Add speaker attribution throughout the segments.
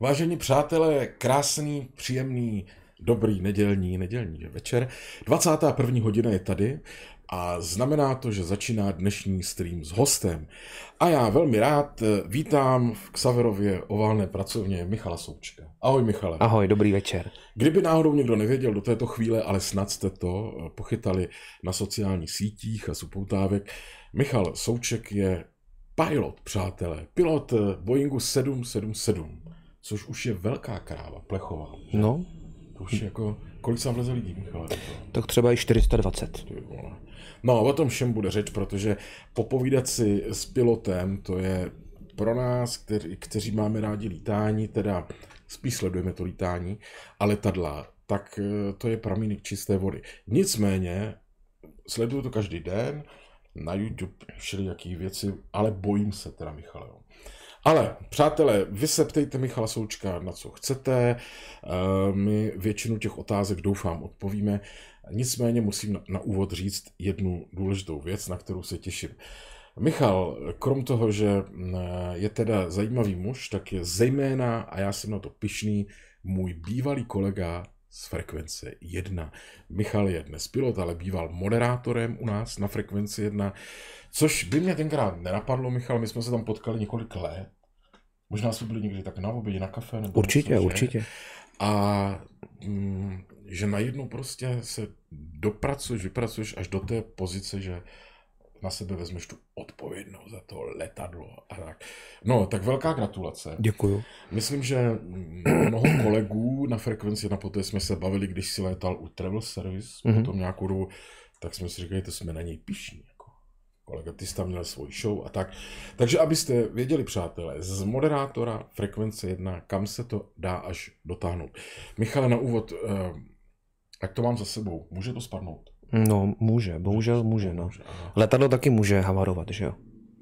Speaker 1: Vážení přátelé, krásný, příjemný, dobrý nedělní, nedělní večer. 21. hodina je tady a znamená to, že začíná dnešní stream s hostem. A já velmi rád vítám v Xaverově oválné pracovně Michala Součka. Ahoj Michale.
Speaker 2: Ahoj, dobrý večer.
Speaker 1: Kdyby náhodou někdo nevěděl do této chvíle, ale snad jste to pochytali na sociálních sítích a supoutávek, Michal Souček je pilot, přátelé. Pilot Boeingu 777 což už je velká kráva, plechová.
Speaker 2: Že? No.
Speaker 1: To už je jako, kolik tam vleze lidí, Michale?
Speaker 2: Tak třeba i 420.
Speaker 1: No, o tom všem bude řeč, protože popovídat si s pilotem, to je pro nás, kteří, kteří máme rádi lítání, teda spíš sledujeme to lítání, a letadla, tak eh, to je pramínek čisté vody. Nicméně, sleduju to každý den, na YouTube všelijaký věci, ale bojím se teda, Michale. Ale, přátelé, vy se ptejte Michala Součka na co chcete, eh, my většinu těch otázek doufám odpovíme, nicméně musím na, úvod říct jednu důležitou věc, na kterou se těším. Michal, krom toho, že mm, je teda zajímavý muž, tak je zejména, a já jsem na to pišný, můj bývalý kolega z frekvence 1. Michal je dnes pilot, ale býval moderátorem u nás na frekvenci 1, což by mě tenkrát nenapadlo, Michal, my jsme se tam potkali několik let Možná jsme byli někdy tak na obědě, na kafe. Nebo
Speaker 2: určitě, něco, určitě.
Speaker 1: A mm, že najednou prostě se dopracuješ, vypracuješ až do té pozice, že na sebe vezmeš tu odpovědnost za to letadlo a tak. No, tak velká gratulace.
Speaker 2: Děkuju.
Speaker 1: Myslím, že mnoho kolegů na frekvenci, na poté jsme se bavili, když si létal u Travel Service, mm-hmm. potom nějakou dobu, tak jsme si říkali, to jsme na něj pišní kolega Tista měl svůj show a tak. Takže abyste věděli, přátelé, z moderátora Frekvence 1, kam se to dá až dotáhnout. Michale, na úvod, eh, jak to mám za sebou? Může to spadnout?
Speaker 2: No, může, bohužel může, no. Letadlo taky může havarovat, že jo?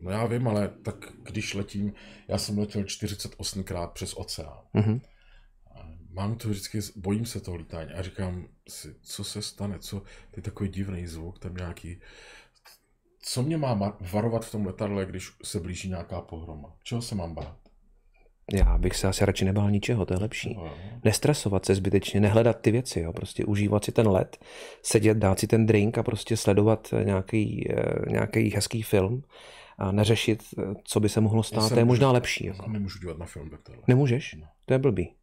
Speaker 1: No já vím, ale tak když letím, já jsem letěl 48krát přes oceán. Mm-hmm. Mám to vždycky, bojím se toho lítání a říkám si, co se stane, co, to je takový divný zvuk, tam nějaký co mě má varovat v tom letadle, když se blíží nějaká pohroma? Čeho se mám bát?
Speaker 2: Já bych se asi radši nebál ničeho, to je lepší. No. Nestresovat se zbytečně, nehledat ty věci, jo. prostě užívat si ten let, sedět, dát si ten drink a prostě sledovat nějaký, eh, nějaký hezký film a neřešit, eh, co by se mohlo stát, to je možná lepší. Jako.
Speaker 1: Nemůžu dívat na film takhle.
Speaker 2: Nemůžeš? No. To je blbý.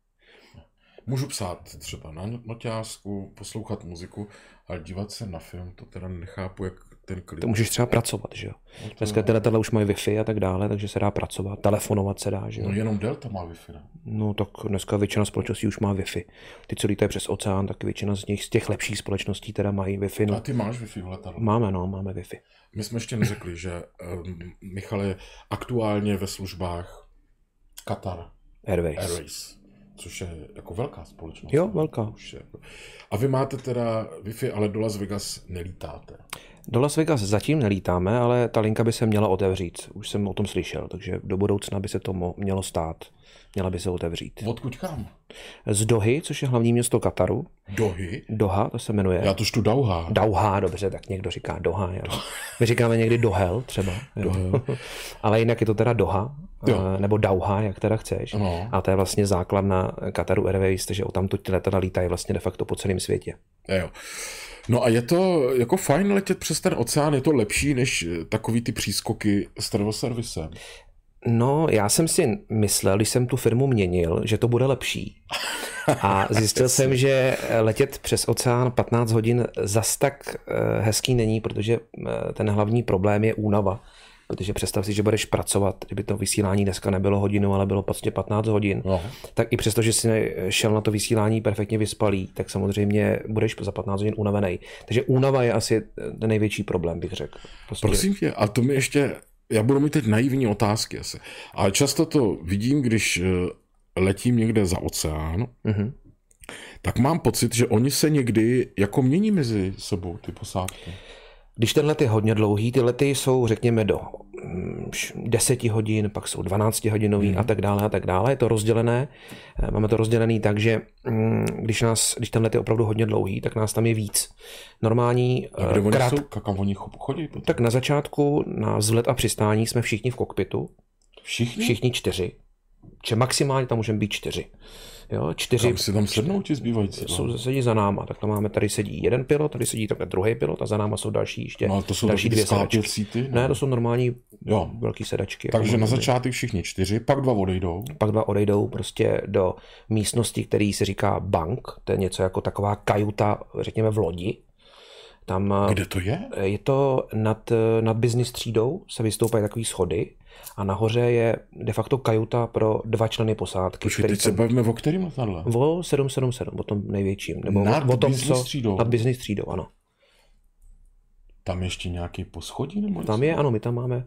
Speaker 1: Můžu psát třeba na noťásku, poslouchat muziku, ale dívat se na film, to teda nechápu, jak ten klid.
Speaker 2: To můžeš třeba pracovat, že jo. No to... Dneska letadla už mají Wi-Fi a tak dále, takže se dá pracovat, telefonovat se dá, že jo.
Speaker 1: No jenom Delta má Wi-Fi, ne?
Speaker 2: No tak dneska většina společností už má Wi-Fi. Ty, co lítají přes oceán, tak většina z nich, z těch lepších společností teda mají Wi-Fi. No.
Speaker 1: A ty máš Wi-Fi v letadle?
Speaker 2: Máme, no, máme Wi-Fi.
Speaker 1: My jsme ještě neřekli, že um, Michal je aktuálně ve službách Qatar
Speaker 2: Airways.
Speaker 1: Airways což je jako velká společnost.
Speaker 2: Jo, velká.
Speaker 1: Už je. Jako- a vy máte teda Wi-Fi, ale do Las Vegas nelítáte.
Speaker 2: Do Las Vegas zatím nelítáme, ale ta linka by se měla otevřít. Už jsem o tom slyšel, takže do budoucna by se to mělo stát. Měla by se otevřít.
Speaker 1: Odkud kam?
Speaker 2: Z Dohy, což je hlavní město Kataru.
Speaker 1: Dohy?
Speaker 2: Doha, to se jmenuje.
Speaker 1: Já to čtu Dauha.
Speaker 2: Dauha, dobře, tak někdo říká Doha. Já. My říkáme někdy Dohel třeba. Dohel. Ale jinak je to teda Doha, jo. Eh, nebo Dauha, jak teda chceš. No. A to je vlastně základna Kataru Airways, takže o tamto letadla lítají vlastně de facto po celém světě.
Speaker 1: Jo. No a je to jako fajn letět přes ten oceán, je to lepší než eh, takový ty přískoky s servisem.
Speaker 2: No, já jsem si myslel, když jsem tu firmu měnil, že to bude lepší. A zjistil jsem, že letět přes oceán 15 hodin zas tak eh, hezký není, protože ten hlavní problém je únava. Protože představ si, že budeš pracovat, kdyby to vysílání dneska nebylo hodinu, ale bylo prostě 15 hodin, no. tak i přesto, že jsi šel na to vysílání perfektně vyspalý, tak samozřejmě budeš za 15 hodin unavený. Takže únava je asi ten největší problém, bych řekl.
Speaker 1: Prostě... Prosím tě, a to mi ještě, já budu mít teď naivní otázky asi, ale často to vidím, když eh, letím někde za oceán, mm-hmm. tak mám pocit, že oni se někdy jako mění mezi sebou, ty posádky.
Speaker 2: Když ten let je hodně dlouhý, ty lety jsou, řekněme, do 10 mm, hodin, pak jsou 12 hodinový mm. a tak dále a tak dále. Je to rozdělené. Eh, máme to rozdělené tak, že mm, když, nás, když ten let je opravdu hodně dlouhý, tak nás tam je víc. Normální
Speaker 1: a kde krát, oni jsou, kam oni chodí?
Speaker 2: Tak na začátku na vzlet a přistání jsme všichni v kokpitu.
Speaker 1: Všichni?
Speaker 2: Všichni čtyři. Či maximálně tam můžeme být čtyři. Jo, čtyři.
Speaker 1: Kam si tam sednou ti zbývající?
Speaker 2: Jsou, sedí za náma, tak to máme, tady sedí jeden pilot, tady sedí takhle druhý pilot a za náma jsou další ještě
Speaker 1: No, to jsou
Speaker 2: další dvě sedačky.
Speaker 1: ty?
Speaker 2: Ne, to jsou normální
Speaker 1: Jo.
Speaker 2: velký sedačky. jako
Speaker 1: Takže na začátek všichni čtyři, pak dva odejdou.
Speaker 2: Pak dva odejdou prostě do místnosti, který se říká bank, to je něco jako taková kajuta, řekněme v lodi. Tam eh,
Speaker 1: Kde to je?
Speaker 2: je to nad, eh, nad business třídou, se vystoupají takový schody a nahoře je de facto kajuta pro dva členy posádky.
Speaker 1: Počkej, teď se bavíme o kterým letadle?
Speaker 2: O 777, o tom největším. Nebo
Speaker 1: Nad
Speaker 2: o tom,
Speaker 1: business
Speaker 2: co,
Speaker 1: třídou?
Speaker 2: Nad business třídou, ano.
Speaker 1: Tam ještě nějaký poschodí? Nebo
Speaker 2: Tam je, ano, my tam máme,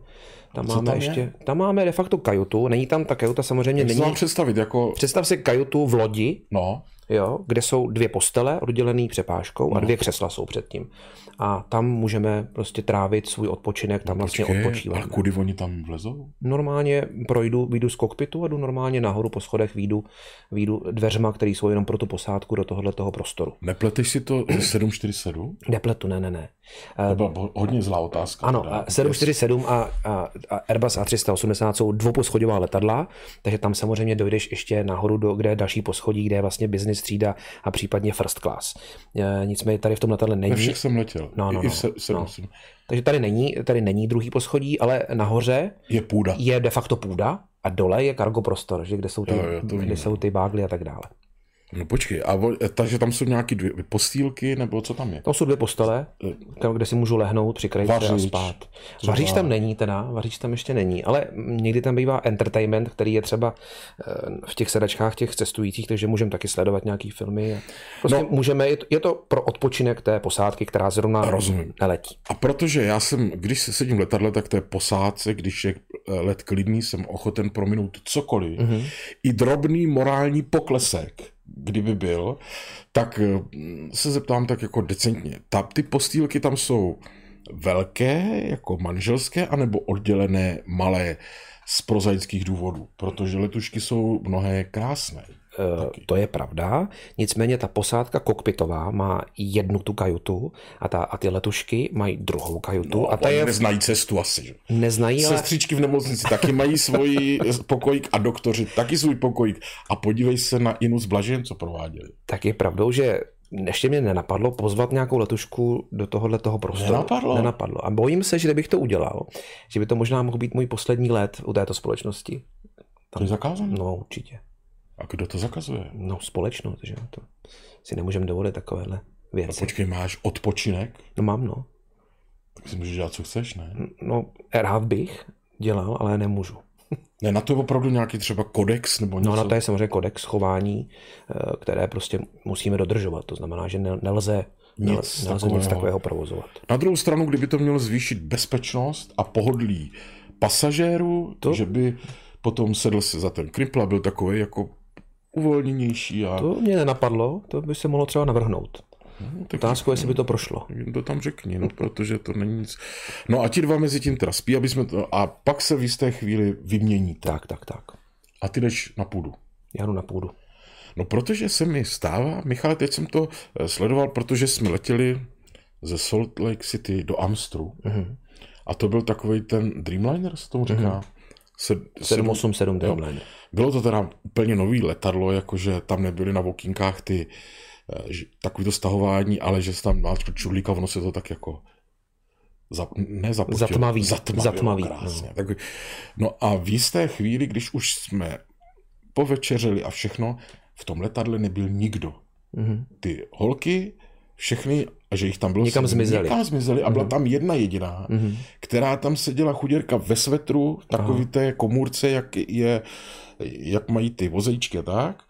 Speaker 2: tam máme
Speaker 1: tam je?
Speaker 2: ještě, tam máme de facto kajutu, není tam ta kajuta samozřejmě,
Speaker 1: Jak
Speaker 2: není,
Speaker 1: představit, jako,
Speaker 2: představ si kajutu v lodi,
Speaker 1: no,
Speaker 2: jo, kde jsou dvě postele oddělené přepážkou a dvě křesla jsou předtím. A tam můžeme prostě trávit svůj odpočinek, tam vlastně
Speaker 1: počkej,
Speaker 2: odpočíváme.
Speaker 1: ale kudy oni tam vlezou?
Speaker 2: Normálně projdu, vyjdu z kokpitu a jdu normálně nahoru po schodech, vyjdu, vyjdu dveřma, které jsou jenom pro tu posádku do tohohle toho prostoru.
Speaker 1: Nepleteš si to ze 747?
Speaker 2: Nepletu, ne, ne, ne.
Speaker 1: To byla bo- hodně zlá otázka.
Speaker 2: Ano,
Speaker 1: teda.
Speaker 2: a 747 a, a, a Airbus A380 jsou dvouposchodová letadla, takže tam samozřejmě dojdeš ještě nahoru, do, kde je další poschodí, kde je vlastně business třída a případně first class. E, nicméně tady v tom letadle
Speaker 1: Ve
Speaker 2: není.
Speaker 1: všech jsem letěl.
Speaker 2: No, no,
Speaker 1: I
Speaker 2: no,
Speaker 1: v se, se,
Speaker 2: no. Takže tady není, tady není druhý poschodí, ale nahoře
Speaker 1: Je půda.
Speaker 2: je de facto půda a dole je cargo prostor, že kde jsou ty,
Speaker 1: Jo, jo,
Speaker 2: kde jsou ty bágly a tak dále.
Speaker 1: No počkej, a vo, takže tam jsou nějaké dvě postýlky, nebo co tam je?
Speaker 2: Tam jsou dvě postele, kam- kde si můžu lehnout, přikrýt se a spát.
Speaker 1: Třeba-
Speaker 2: Vaříč tam není teda, vaříč tam ještě není, ale někdy tam bývá entertainment, který je třeba eh, v těch sedačkách těch cestujících, takže můžeme taky sledovat nějaký filmy. Prostě
Speaker 1: No.
Speaker 2: můžeme, je to, je to pro odpočinek té posádky, která zrovna
Speaker 1: Rozumím.
Speaker 2: neletí.
Speaker 1: A protože já jsem, když se sedím v letadle, tak té posádce, když je let klidný, jsem ochoten prominout cokoliv.
Speaker 2: Mhm.
Speaker 1: Mm-hmm. I drobný morální poklesek, kdyby byl, tak eh, se zeptám tak jako decentně. Ta, ty postýlky tam jsou velké, jako manželské, anebo oddělené malé z prozaických důvodů? Protože letušky jsou mnohé krásné.
Speaker 2: Eh, To je pravda, nicméně ta posádka kokpitová má jednu tu kajutu a, ta, a ty letušky mají druhou kajutu
Speaker 1: No,
Speaker 2: a ta je
Speaker 1: neznají cestu asi. Že?
Speaker 2: neznají, ale
Speaker 1: Sestřičky v nemocnici taky mají svůj pokojík a doktoři taky svůj pokojík. A podívej se na Inu s Blažem, co prováděli.
Speaker 2: tak je pravdou, že ještě mě nenapadlo pozvat nějakou letušku do tohohle toho prostoru.
Speaker 1: Nenapadlo?
Speaker 2: Nenapadlo. A bojím se, že kdybych to udělal, že by to možná mohl být můj poslední let u této společnosti.
Speaker 1: To je zakázané?
Speaker 2: No určitě.
Speaker 1: A kdo to zakazuje?
Speaker 2: No společnost, že to si nemůžeme dovolit takovéhle věci.
Speaker 1: Počkej, máš odpočinek?
Speaker 2: No mám, no.
Speaker 1: Tak si můžeš dělat, co chceš, ne?
Speaker 2: No rád bych dělal, ale nemůžu.
Speaker 1: Ne, na to je opravdu nějaký třeba kodex nebo něco.
Speaker 2: No na to je samozřejmě kodex chování, eh, které prostě musíme dodržovat. To znamená, že ne- nelze
Speaker 1: Nic
Speaker 2: nelze
Speaker 1: takového.
Speaker 2: nic takového provozovat.
Speaker 1: Na druhou stranu, kdyby to mělo zvýšit bezpečnost a pohodlí pasažérů, to? že by potom sedl se za ten krimpl a byl takový jako uvolněnější a
Speaker 2: To mě nenapadlo, to by se mohlo třeba navrhnout.
Speaker 1: no, tak
Speaker 2: Otázku, jestli by to prošlo.
Speaker 1: To tam řekni, no, protože to není nic. No a ti dva mezi tím teda spí, aby jsme to, a pak se v jisté chvíli vyměníte.
Speaker 2: Tak, tak, tak.
Speaker 1: A ty jdeš na půdu.
Speaker 2: Já jdu na půdu.
Speaker 1: No protože se mi stává, Michale, teď jsem to eh, sledoval, protože jsme letěli ze Salt Lake City do Amstru.
Speaker 2: Mhm.
Speaker 1: A to byl takový ten Dreamliner, se tomu říká. Se,
Speaker 2: 787 Dreamliner.
Speaker 1: Bylo to teda úplně nový letadlo, jakože tam nebyly na vokinkách ty eh, že- takový to stahování, ale že se tam máš čudlíka, ono se to tak jako za, ne zapustilo,
Speaker 2: Zatmaví,
Speaker 1: zatmavilo
Speaker 2: zatmaví,
Speaker 1: krásně. No. Tak, no a v jisté chvíli, když už jsme povečeřili a všechno, v tom letadle nebyl nikdo.
Speaker 2: Mhm.
Speaker 1: Ty holky, všechny, a že jich tam bylo...
Speaker 2: Někam
Speaker 1: sedm,
Speaker 2: zmizely.
Speaker 1: Někam zmizely a byla tam jedna jediná,
Speaker 2: Mhm.
Speaker 1: která tam seděla chuděrka ve svetru, takový té komůrce, jak, je, jak mají ty vozejčky tak.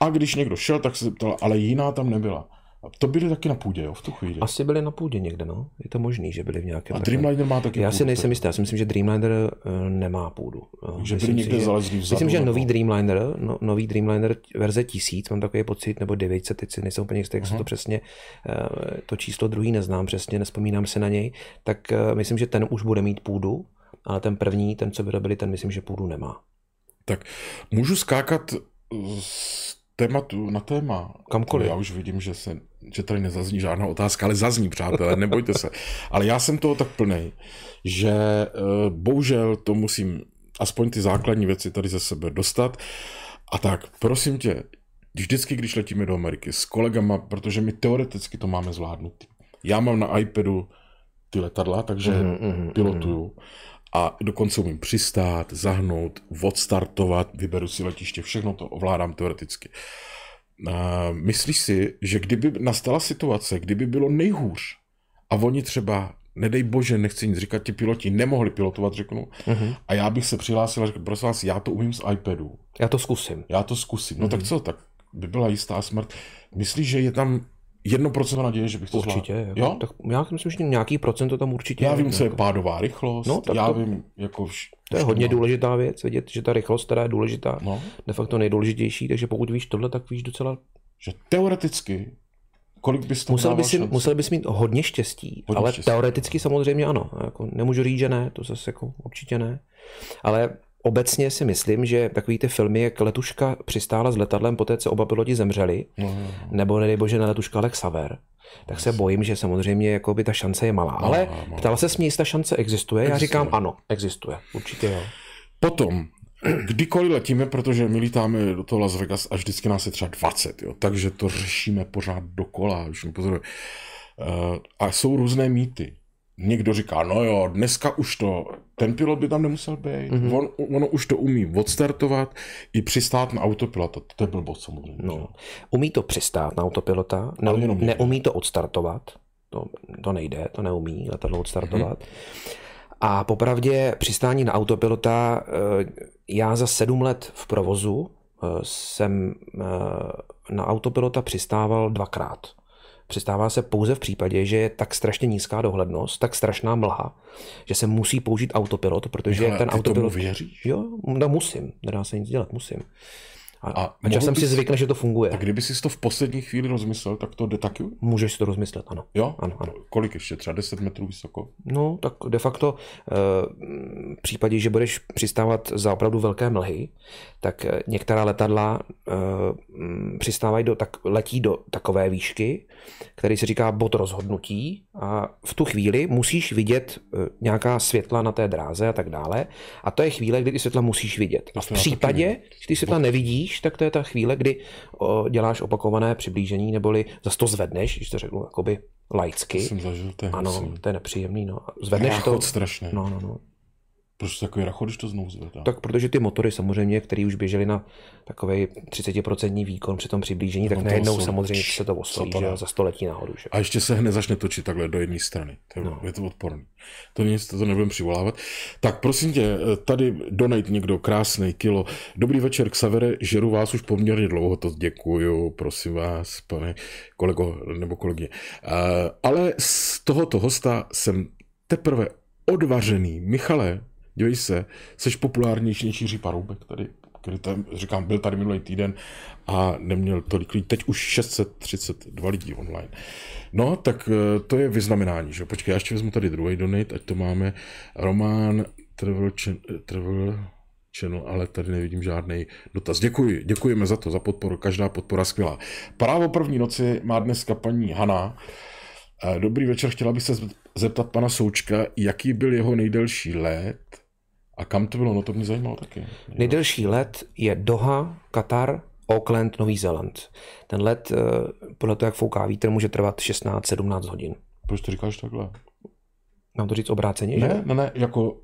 Speaker 1: A když někdo šel, tak se zeptal, ale jiná tam nebyla. A to byly taky na půdě, jo, v tu chvíli.
Speaker 2: Asi byli na půdě někde, no. Je to možný, že byli v nějakém...
Speaker 1: A Dreamliner má taky
Speaker 2: Já si nejsem jistý, já si myslím, že Dreamliner eh, nemá půdu. Myslím
Speaker 1: byli
Speaker 2: si,
Speaker 1: někde
Speaker 2: že-
Speaker 1: zalezlí vzadu.
Speaker 2: Myslím, že nový Dreamliner, no, nový Dreamliner verze 1000, mám takový pocit, nebo 900, teď si nejsem úplně jistý, jak se to přesně, eh, to číslo druhý neznám přesně, nespomínám se na něj, tak eh, myslím, že ten už bude mít půdu, ale ten první, ten, co vyrobili, ten myslím, že půdu nemá.
Speaker 1: Tak můžu skákat z tématu na téma.
Speaker 2: Kamkoliv.
Speaker 1: Já už vidím, že, se, že tady nezazní žádná otázka, ale zazní, přátelé, nebojte se. Ale já jsem toho tak plnej, že eh, bohužel to musím aspoň ty základní věci tady ze sebe dostat. A tak, prosím tě, vždycky, když letíme do Ameriky s kolegama, protože my teoreticky to máme zvládnutý. Já mám na iPadu ty letadla, takže mm-hmm, pilotuju. A dokonce umím přistát, zahnout, odstartovat, vyberu si letiště, všechno to ovládám teoreticky. A myslíš si, že kdyby nastala situace, kdyby bylo nejhůř a oni třeba, nedej bože, nechci nic říkat, ti piloti nemohli pilotovat, řeknu, mm-hmm. a já bych se přihlásil a řekl, prosím vás, já to umím z iPadu.
Speaker 2: Já to zkusím.
Speaker 1: Já to zkusím. No mm-hmm. tak co, tak by byla jistá smrt. Myslíš, že je tam jedno procento naděje, že bych to
Speaker 2: Určitě,
Speaker 1: zvládl?
Speaker 2: jako, jo? Tak já myslím, že nějaký procento tam určitě
Speaker 1: Já vím, co je
Speaker 2: jako.
Speaker 1: pádová rychlost,
Speaker 2: No, tak
Speaker 1: já
Speaker 2: to-
Speaker 1: vím, jako vš,
Speaker 2: To je hodně
Speaker 1: no.
Speaker 2: důležitá věc, vědět, že ta rychlost teda je důležitá.
Speaker 1: No,
Speaker 2: De facto nejdůležitější, takže pokud víš tohle, tak víš docela...
Speaker 1: že teoreticky, kolik bys to
Speaker 2: Musel bys, si,
Speaker 1: šanci?
Speaker 2: musel bys mít hodně štěstí,
Speaker 1: Hodně
Speaker 2: ale
Speaker 1: štěstí.
Speaker 2: teoreticky samozřejmě ano. Jako nemůžu říct, že ne, to zase jako určitě ne. Ale obecně si myslím, že takový ty filmy, jak letuška přistála s letadlem poté, co oba piloti zemřeli,
Speaker 1: No, no, no.
Speaker 2: nebo nedej bože na letuška Alex Saver, tak se bojím, že samozřejmě jako by ta šance je malá. Ale
Speaker 1: malá.
Speaker 2: ptala se mě, jestli ta šance existuje. Já
Speaker 1: Existuje.
Speaker 2: říkám ano, existuje. Určitě jo.
Speaker 1: Potom, kdykoliv letíme, protože my lítáme do toho Las Vegas a vždycky nás je třeba 20, jo, takže to řešíme pořád dokola, už mi pozoruje. Uh, a jsou různé mýty. Někdo říká, no jo, dneska už to, ten pilot by tam nemusel být, mm-hmm. on, ono už to umí odstartovat i přistát na autopilota, to je blbost samozřejmě.
Speaker 2: No. Umí to přistát na autopilota, ne, neumí to odstartovat. To, to nejde, to neumí letadlo odstartovat. Mm-hmm. A popravdě přistání na autopilota, eh, já za sedm let v provozu eh, jsem eh, na autopilota přistával dvakrát. Přistává se pouze v případě, že je tak strašně nízká dohlednost, tak strašná mlha, že se musí použít autopilot, protože
Speaker 1: Michale,
Speaker 2: ten
Speaker 1: ty tomu
Speaker 2: autopilot...
Speaker 1: věříš?
Speaker 2: Jo, no musím, nedá se nic dělat, musím. A,
Speaker 1: A
Speaker 2: a, a časem
Speaker 1: mohl
Speaker 2: si
Speaker 1: bys-
Speaker 2: zvykne, že to funguje.
Speaker 1: Tak kdyby si to v poslední chvíli rozmyslel, tak to jde taky?
Speaker 2: Můžeš si to rozmyslet, ano.
Speaker 1: Jo?
Speaker 2: Ano, ano.
Speaker 1: Kolik ještě? Třeba 10 metrů vysoko?
Speaker 2: No, tak de facto eh, v případě, že budeš přistávat za opravdu velké mlhy, tak eh, některá letadla eh, mm, přistávají do, tak, letí do takové výšky, který se říká bod rozhodnutí a v tu chvíli musíš vidět nějaká světla na té dráze a tak dále a to je chvíle, kdy ty světla musíš vidět. A v případě, že ty světla nevidíš, tak to je ta chvíle, kdy o, děláš opakované přiblížení, neboli zase to zvedneš, když to řeknu jakoby laicky.
Speaker 1: Jsem zažil, to je
Speaker 2: Ano, to je nepříjemný, no. Zvedneš
Speaker 1: Ráchot
Speaker 2: to...
Speaker 1: strašný.
Speaker 2: No, no, no.
Speaker 1: Proč takový rachot, když to znovu zvedá?
Speaker 2: Tak protože ty motory samozřejmě, které už běžely na takový 30% výkon při tom přiblížení, tak
Speaker 1: No
Speaker 2: najednou
Speaker 1: jsou-
Speaker 2: samozřejmě se to osolí, že za století nahoru. Že?
Speaker 1: A ještě se hned začne točit takhle do jedné strany. To je, no. je to odporný. To nic, to, to nebudeme přivolávat. Tak prosím tě, tady donate někdo krásný kilo. Dobrý večer, Xavere, žeru vás už poměrně dlouho, to děkuju, prosím vás, pane kolego nebo kolegyně. Uh, ale z tohoto hosta jsem teprve odvařený. Michale, dívej se, seš populárnější než Jiří Paroubek tady, který tam, říkám, byl tady minulý týden a neměl tolik lidí. Teď už 632 lidí online. No, tak eh, to je vyznamenání, že? Počkej, já ještě vezmu tady druhý donate, ať to máme. Román Travel, eh, Travel Channel, ale tady nevidím žádný dotaz. Děkuji, děkujeme za to, za podporu, každá podpora skvělá. Právo první noci má dneska paní Hana. Eh, Dobrý večer, chtěla bych se zeptat pana Součka, jaký byl jeho nejdelší let a kam to bylo, no to mě zajímalo taky.
Speaker 2: Nejdelší let je Doha, Katar, Auckland, Nový Zéland. Ten let, eh, podle toho, jak fouká vítr, může trvat 16-17 hodin.
Speaker 1: Proč to říkáš takhle?
Speaker 2: Mám to říct obráceně, že?
Speaker 1: Ne, ne, ne, jako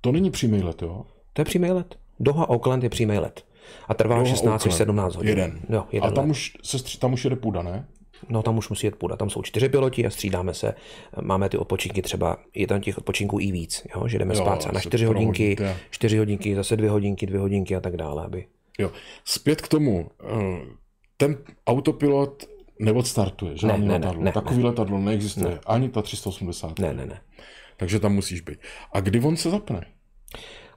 Speaker 1: to není přímý let, jo?
Speaker 2: To je přímý let. Doha, Auckland je přímý let. A trvá
Speaker 1: Doha,
Speaker 2: 16 až
Speaker 1: Auckland.
Speaker 2: 17 hodin.
Speaker 1: Jeden.
Speaker 2: Jo, jeden
Speaker 1: a tam
Speaker 2: let.
Speaker 1: už, se stři, tam už jede půda, ne?
Speaker 2: No tam už musí jet půda. Tam jsou čtyři piloti a střídáme se. Máme ty odpočinky třeba, je tam těch odpočinků i víc, jo? že jdeme
Speaker 1: Jo,
Speaker 2: spát na čtyři hodinky,
Speaker 1: prohodíte.
Speaker 2: čtyři hodinky, zase dvě hodinky, dvě hodinky a tak dále. Aby...
Speaker 1: Jo. Zpět k tomu. eh, Ten autopilot neodstartuje, že?
Speaker 2: Ne, ne,
Speaker 1: letadlo.
Speaker 2: ne, ne,
Speaker 1: Takový letadlo neexistuje. Ne. Ani ta 380.
Speaker 2: Ne, ne, ne.
Speaker 1: Takže tam musíš být. A kdy on se zapne?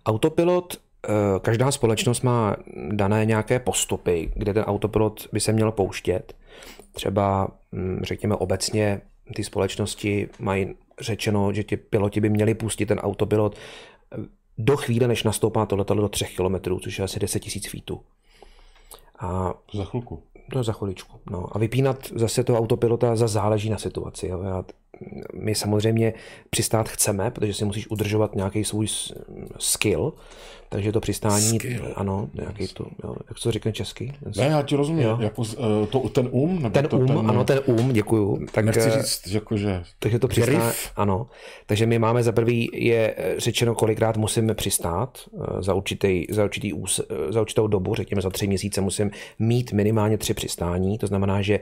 Speaker 2: Autopilot, eh, každá společnost má dané nějaké postupy, kde ten autopilot by se měl pouštět. Třeba, hm, řekněme obecně, ty společnosti mají řečeno, že ti piloti by měli pustit ten autopilot eh, do chvíle, než nastoupá to letadlo do 3 km, což je asi 10 000 feetů. A
Speaker 1: Za chvilku.
Speaker 2: to je za chviličku. No. A vypínat zase toho autopilota za záleží na situaci. Jo. Já my samozřejmě přistát chceme, protože si musíš udržovat nějaký svůj skill, takže to přistání,
Speaker 1: Skill.
Speaker 2: ano, nějaký to, jo, jak to řekne česky?
Speaker 1: Ne, já ti rozumím,
Speaker 2: Jo.
Speaker 1: jako eh, to, ten um, nebo
Speaker 2: Ten
Speaker 1: to,
Speaker 2: um,
Speaker 1: ten,
Speaker 2: ano, ten um, děkuju. Tak,
Speaker 1: nechci
Speaker 2: eh,
Speaker 1: říct, jako, že
Speaker 2: takže to přistání, ano. Takže my máme za prvý, je eh, řečeno, kolikrát musíme přistát za, určitý, za, určitý ús, za určitou dobu, řekněme za tři měsíce musím mít minimálně tři přistání. To znamená, že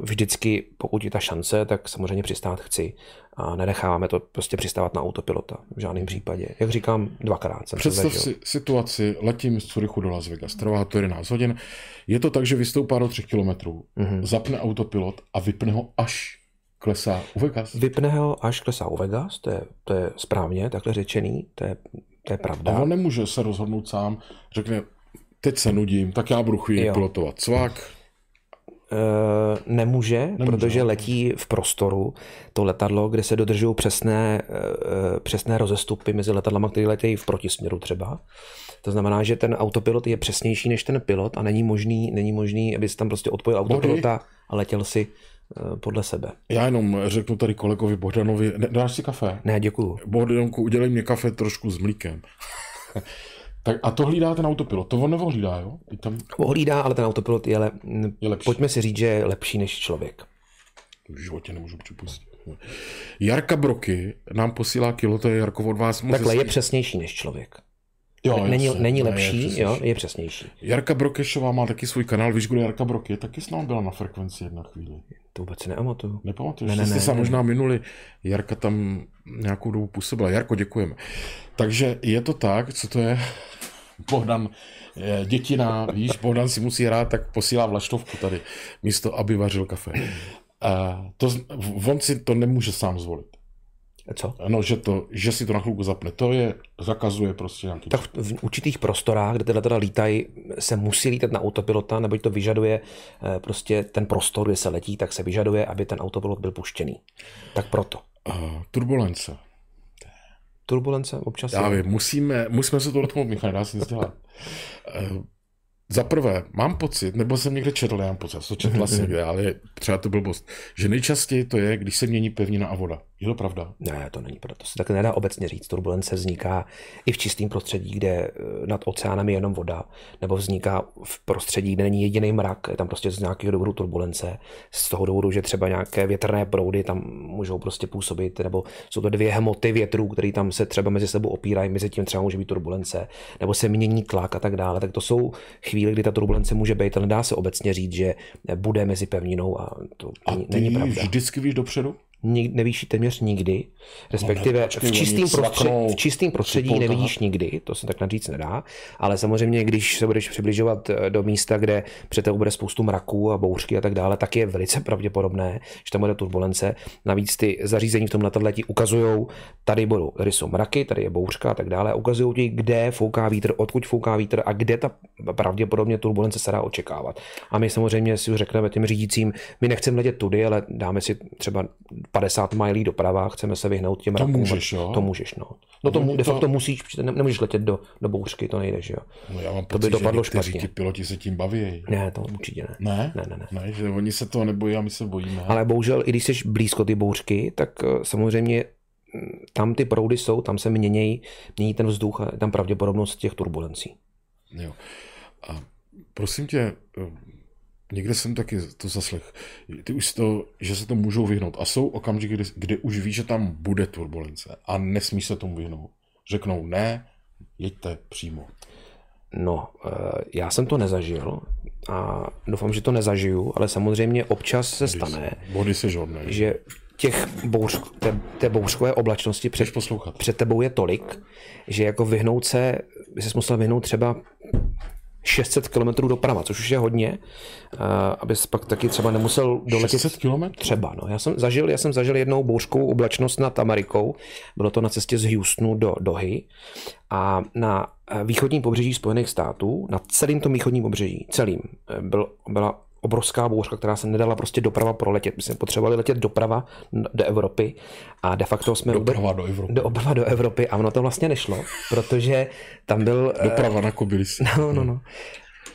Speaker 2: vždycky, pokud je ta šance, tak samozřejmě přistát chci. A nenecháváme to prostě přistávat na autopilota v žádném případě. Jak říkám, dvakrát jsem to
Speaker 1: Představ si situaci, letím z Curychu do Las Vegas, trvá to 11 hodin, je to tak, že vystoupá do 3 kilometrů,
Speaker 2: Mhm.
Speaker 1: mm-hmm. zapne autopilot a vypne ho až klesá u Vegas.
Speaker 2: Vypne ho, až klesá u Vegas, to je, to je správně, takhle řečený, to je, to je
Speaker 1: A
Speaker 2: pravda.
Speaker 1: on nemůže se rozhodnout sám, řekne, teď se nudím, tak já budu chvíli
Speaker 2: Jo.
Speaker 1: pilotovat cvak.
Speaker 2: Eh, nemůže,
Speaker 1: Nemůže,
Speaker 2: protože letí v prostoru to letadlo, kde se dodržují přesné, eh, přesné rozestupy mezi letadlama, které letějí v protisměru třeba. To znamená, že ten autopilot je přesnější než ten pilot a není možný, není možný aby si tam prostě odpojil autopilota a letěl si eh, podle sebe.
Speaker 1: Já jenom řeknu tady kolegovi Bohdanovi, ne, dáš si kafe?
Speaker 2: Ne, děkuju.
Speaker 1: Bohdanku, udělej mě kafe trošku s mlíkem. tak a to hlídá ten autopilot, to on neohlídá, jo? I tam
Speaker 2: Ohlídá, ale ten autopilot je, le...
Speaker 1: je lepší.
Speaker 2: pojďme si říct, že je lepší než člověk.
Speaker 1: V životě nemůžu připustit. Jarka Broky nám posílá kilo, to je Jarko od vás.
Speaker 2: Takhle je
Speaker 1: hezký.
Speaker 2: přesnější než člověk.
Speaker 1: jo,
Speaker 2: Není,
Speaker 1: jasně,
Speaker 2: není
Speaker 1: ne,
Speaker 2: lepší,
Speaker 1: je
Speaker 2: jo, je přesnější.
Speaker 1: Jarka Brokešová má taky svůj kanál, víš, kdo je Jarka Broky? Taky s námi byla na frekvenci jedna chvíli.
Speaker 2: To vůbec si neamatuju.
Speaker 1: Nepamatuješ?
Speaker 2: Ne,
Speaker 1: Ne,
Speaker 2: ne,
Speaker 1: ne, jste
Speaker 2: ne,
Speaker 1: se
Speaker 2: ne.
Speaker 1: možná minuli. Jarka tam nějakou dobu působila. Jarko, děkujeme. Takže je to tak, co to je? Bohdan, eh, dětina, víš, Bohdan si musí hrát, tak posílá vlaštovku tady, místo, aby vařil kafe. A to, on si to nemůže sám zvolit.
Speaker 2: Co?
Speaker 1: No, že, to, že si to na chvilku zapne, to je, zakazuje prostě nějaký...
Speaker 2: Tak v v určitých prostorách, kde ty letadla lítají, se musí lítat na autopilota, neboť to vyžaduje eh, prostě ten prostor, kde se letí, tak se vyžaduje, aby ten autopilot byl puštěný. Tak proto.
Speaker 1: Uh, turbulence.
Speaker 2: Turbulence občas
Speaker 1: Já vím, musíme, musíme se to dotknout, Michal, dá se nic dělat. Za prvé, mám pocit, nebo jsem někde četl, já mám pocit, to četl asi někde, ale třeba to blbost, že nejčastěji to je, když se mění pevnina a voda. Je to pravda?
Speaker 2: Ne, to není proto. To se tak nedá obecně říct. Turbulence vzniká i v čistém prostředí, kde eh, nad oceánem je jenom voda, nebo vzniká v prostředí, kde není jediný mrak, je tam prostě z nějakého důvodu turbulence, z toho důvodu, že třeba nějaké větrné proudy tam můžou prostě působit, nebo jsou to dvě hmoty větrů, které tam se třeba mezi sebou opírají, mezi tím třeba může být turbulence, nebo se mění tlak a tak dále. Tak to jsou chvíle, kdy ta turbulence může být, ale nedá se obecně říct, že bude mezi pevninou a to
Speaker 1: A
Speaker 2: není,
Speaker 1: ty
Speaker 2: není pravda.
Speaker 1: vždycky víš dopředu?
Speaker 2: Nik, nevíš téměř nikdy, respektive
Speaker 1: No ne, počkej,
Speaker 2: v, čistým prostředí,
Speaker 1: cvaknou
Speaker 2: v čistým prostředí nevidíš nikdy, to se tak říct nedá, ale samozřejmě, když se budeš přibližovat eh, do místa, kde před tebou bude spoustu mraků a bouřky a tak dále, tak je velice pravděpodobné, že tam bude turbulence. Navíc ty zařízení v tom letadle ti ukazují, tady budou, tady jsou mraky, tady je bouřka a tak dále, a ukazují ti, kde fouká vítr, odkud fouká vítr a kde ta pravděpodobně turbulence se dá očekávat. A my samozřejmě si řekneme těm řídícím, my nechceme letět tudy, ale dáme si třeba 50 milí doprava, chceme se vyhnout těm mrakům.
Speaker 1: můžeš, jo?
Speaker 2: To můžeš, no. No to, de
Speaker 1: to-
Speaker 2: facto musíš, protože ne- nemůžeš letět do, do bouřky, to nejde, že jo.
Speaker 1: No já mám
Speaker 2: To by
Speaker 1: pocit,
Speaker 2: dopadlo
Speaker 1: že
Speaker 2: špatně.
Speaker 1: ti piloti se tím baví.
Speaker 2: Ne, to určitě ne.
Speaker 1: Ne?
Speaker 2: Ne, ne, ne.
Speaker 1: Ne, že oni se toho nebojí a my se bojíme.
Speaker 2: Ale bohužel, i když jsi blízko ty bouřky, tak eh, samozřejmě mm, tam ty proudy jsou, tam se mění, mění ten vzduch a tam pravděpodobnost těch turbulencí.
Speaker 1: Jo. A prosím tě, eh, někde jsem taky to zaslech. Ty už to, že se to můžou vyhnout. A jsou okamžiky, kdy, kdy už víš, že tam bude turbulence a nesmíš se tomu vyhnout. Řeknou ne, jeďte přímo.
Speaker 2: No, eh, já jsem to nezažil a doufám, že to nezažiju, ale samozřejmě občas se stane,
Speaker 1: Body se žodné.
Speaker 2: že těch bouř, té, té bouřkové oblačnosti před, před tebou je tolik, že jako vyhnout se, by se musel vyhnout třeba 600 km doprava, což už je hodně, abys pak taky třeba nemusel doletět
Speaker 1: 600 kilometrů?
Speaker 2: Třeba, no. Já jsem zažil, já jsem zažil jednou bouřkovou oblačnost nad Amerikou. Bylo to na cestě z Houstonu do Dohy. A na eh, východním pobřeží Spojených států, na celém tom východním pobřeží, celým, eh, byl, byla obrovská bouřka, která se nedala prostě doprava proletět. My jsme potřebovali letět doprava do Evropy a de facto jsme
Speaker 1: Doprava do Evropy.
Speaker 2: do, doprava do Evropy a ono to vlastně nešlo, protože tam byl... eh,
Speaker 1: Doprava na kobylis.
Speaker 2: No, no, no.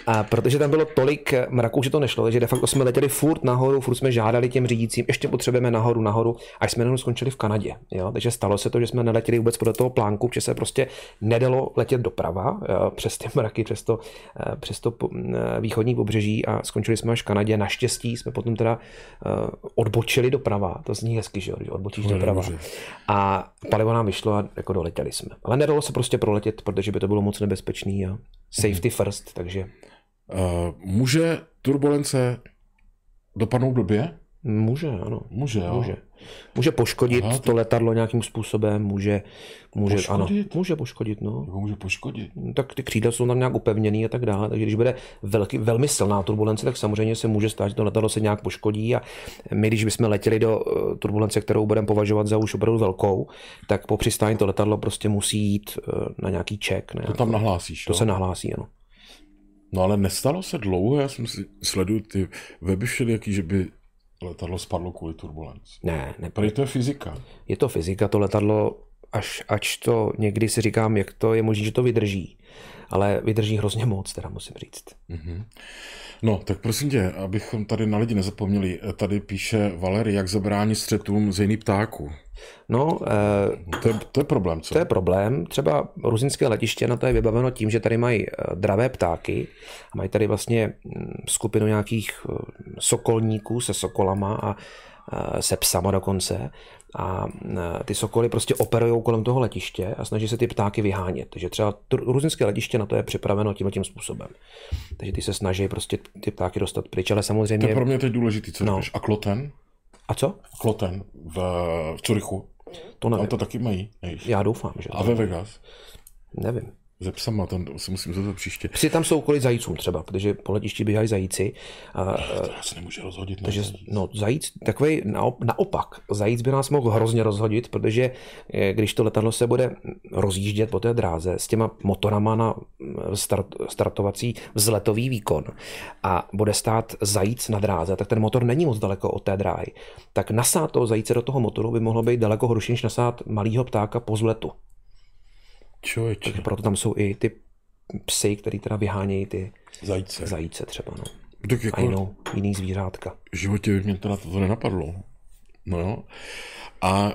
Speaker 2: A protože tam bylo tolik mraků, že to nešlo, takže de facto jsme letěli furt nahoru, furt jsme žádali těm řídícím, ještě potřebujeme nahoru, nahoru, až jsme nahoru skončili v Kanadě. Jo? Takže stalo se to, že jsme neletěli vůbec podle toho plánku, že se prostě nedalo letět doprava jo? přes ty mraky, přes to, eh, přes to eh, východní pobřeží a skončili jsme až v Kanadě. Naštěstí jsme potom teda eh, odbočili doprava, to zní hezky, že, že odbočíš
Speaker 1: No,
Speaker 2: doprava. A palivo nám vyšlo a jako doletěli jsme. Ale nedalo se prostě proletět, protože by to bylo moc nebezpečný a safety first, takže
Speaker 1: Uh, může turbulence dopadnout blbě?
Speaker 2: Může, ano.
Speaker 1: Může, jo.
Speaker 2: Může. Může poškodit
Speaker 1: Aha,
Speaker 2: to letadlo nějakým způsobem, může, může
Speaker 1: Poškodit?
Speaker 2: ano, může poškodit, no.
Speaker 1: Jako může poškodit.
Speaker 2: No, Tak ty křídla jsou tam nějak upevněný a tak dále, takže když bude velký, velmi silná turbulence, tak samozřejmě se může stát, že to letadlo se nějak poškodí a my, když bychom letěli do eh, turbulence, kterou budeme považovat za už opravdu velkou, tak po přistání to letadlo prostě musí jít eh, na nějaký ček. Ne?
Speaker 1: To tam nahlásíš,
Speaker 2: to
Speaker 1: jo?
Speaker 2: se nahlásí, ano.
Speaker 1: No ale nestalo se dlouho, já jsem si sleduju ty weby všelijaký, že by letadlo spadlo kvůli turbulenci.
Speaker 2: Ne, ne,
Speaker 1: Prý to je fyzika.
Speaker 2: je to fyzika, to letadlo, až, ač to někdy si říkám, jak to je možné, že to vydrží, ale vydrží hrozně moc, teda musím říct.
Speaker 1: No, tak prosím tě, abychom tady na lidi nezapomněli, tady píše Valery, jak zabránit střetům z jiných ptáků.
Speaker 2: No, eh,
Speaker 1: To je, to je problém, co?
Speaker 2: To je problém. Třeba ruzinské letiště na to je vybaveno tím, že tady mají eh, dravé ptáky a mají tady vlastně mm, skupinu nějakých eh, sokolníků se sokolama a se psama dokonce. A eh, ty sokoly prostě operují kolem toho letiště a snaží se ty ptáky vyhánět. Takže třeba ruzinské letiště na to je připraveno tímhle tím způsobem. Takže ty se snaží prostě ty ptáky dostat pryč, ale
Speaker 1: To je
Speaker 2: samozřejmě...
Speaker 1: pro mě teď důležitý, co
Speaker 2: No.
Speaker 1: A Kloten?
Speaker 2: A co?
Speaker 1: Kloten v, v Curychu.
Speaker 2: To
Speaker 1: Tam
Speaker 2: nevím.
Speaker 1: to taky mají. nevíš?
Speaker 2: Já doufám, že
Speaker 1: A ve Vegas?
Speaker 2: nevím.
Speaker 1: Ze psama, tam si musím zeptat příště.
Speaker 2: Psi tam jsou kvůli zajícům třeba, protože po letišti běhají zajíci. A,
Speaker 1: To já se nemůže rozhodit. Ne?
Speaker 2: Takže no, zajíc, takový naopak, zajíc by nás mohl hrozně rozhodit, protože eh, když to letadlo se bude rozjíždět po té dráze s těma motorama na mm, start, startovací vzletový výkon a bude stát zajíc na dráze, tak ten motor není moc daleko od té dráhy. Tak nasát toho zajíce do toho motoru by mohlo být daleko horší, než nasát malého ptáka po vzletu.
Speaker 1: Člověče,
Speaker 2: Proto tam jsou i ty psy, který teda vyhánějí ty
Speaker 1: zajíce.
Speaker 2: zajíce třeba. No.
Speaker 1: Tak
Speaker 2: A
Speaker 1: jako
Speaker 2: jinou, jiný zvířátka.
Speaker 1: v životě by mě teda to nenapadlo. No jo. A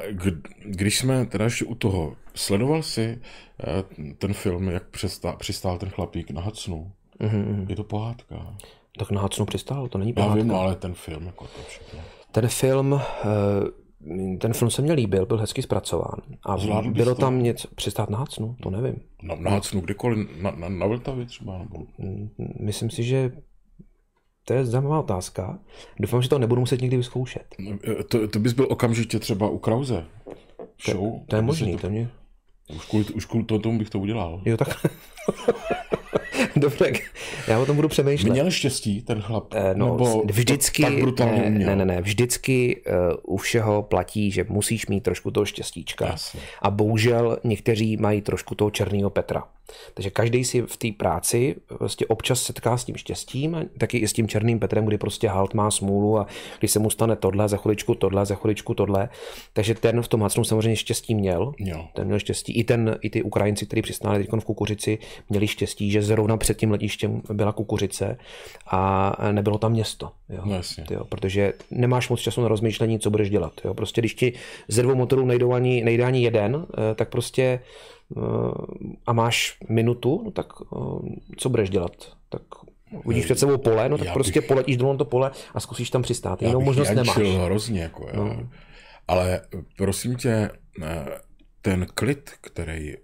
Speaker 1: když jsme teda ještě u toho, sledoval si eh, ten film, jak přistál, přistál ten chlapík na Hacnu?
Speaker 2: Mhm.
Speaker 1: Je to pohádka.
Speaker 2: Tak na Hacnu přistálo, to není
Speaker 1: Já
Speaker 2: pohádka.
Speaker 1: vím, no, ale ten film, jako to všechno.
Speaker 2: Ten film, eh, ten film se mně líbil, byl hezky zpracován. A
Speaker 1: Zvládl
Speaker 2: bylo
Speaker 1: to?
Speaker 2: tam něco, přistát na Hacnu, to nevím.
Speaker 1: Na, na Hacnu, kdekoliv, na, na, na Vltavě třeba, nebo...
Speaker 2: Myslím si, že to je zajímavá otázka. Doufám, že to nebudu muset nikdy vyzkoušet.
Speaker 1: Eh, To, to bys byl okamžitě třeba u Krause. Show.
Speaker 2: To je
Speaker 1: by si
Speaker 2: možný, to mě...
Speaker 1: To, už kvůli, už kvůli to, tomu bych to udělal.
Speaker 2: Jo, tak... Dobře, já o tom budu přemýšlet.
Speaker 1: Měl štěstí ten chlap?
Speaker 2: Eh, No,
Speaker 1: nebo
Speaker 2: vždycky,
Speaker 1: tak brutálně
Speaker 2: ne,
Speaker 1: uměl?
Speaker 2: ne, ne, ne, vždycky uh, u všeho platí, že musíš mít trošku toho štěstíčka.
Speaker 1: Jasně.
Speaker 2: A bohužel někteří mají trošku toho černého Petra. Takže každý si v té práci prostě občas setká s tím štěstím, a taky i s tím černým Petrem, kdy prostě halt má smůlu a když se mu stane tohle, za chviličku tohle, za chviličku tohle. Takže ten v tom Hacnu samozřejmě štěstí měl.
Speaker 1: Měl.
Speaker 2: Ten měl štěstí. I, ten, i ty Ukrajinci, kteří přistáli teď v Kukuřici, měli štěstí, že zrovna před tím letištěm byla Kukuřice a nebylo tam město. Jo.
Speaker 1: Jasně.
Speaker 2: Jo, protože nemáš moc času na rozmýšlení, co budeš dělat. Jo. Prostě když ti ze dvou motorů nejdou ani, nejde ani jeden, eh, tak prostě eh, a máš minutu, no tak eh, co budeš dělat? Tak uvidíš před sebou pole, no tak
Speaker 1: Já
Speaker 2: prostě
Speaker 1: bych-
Speaker 2: poletíš dolů na to pole a zkusíš tam přistát. Jinou možnost nemáš.
Speaker 1: hrozně, jako, jo.
Speaker 2: No.
Speaker 1: Ale prosím tě, ten klid, který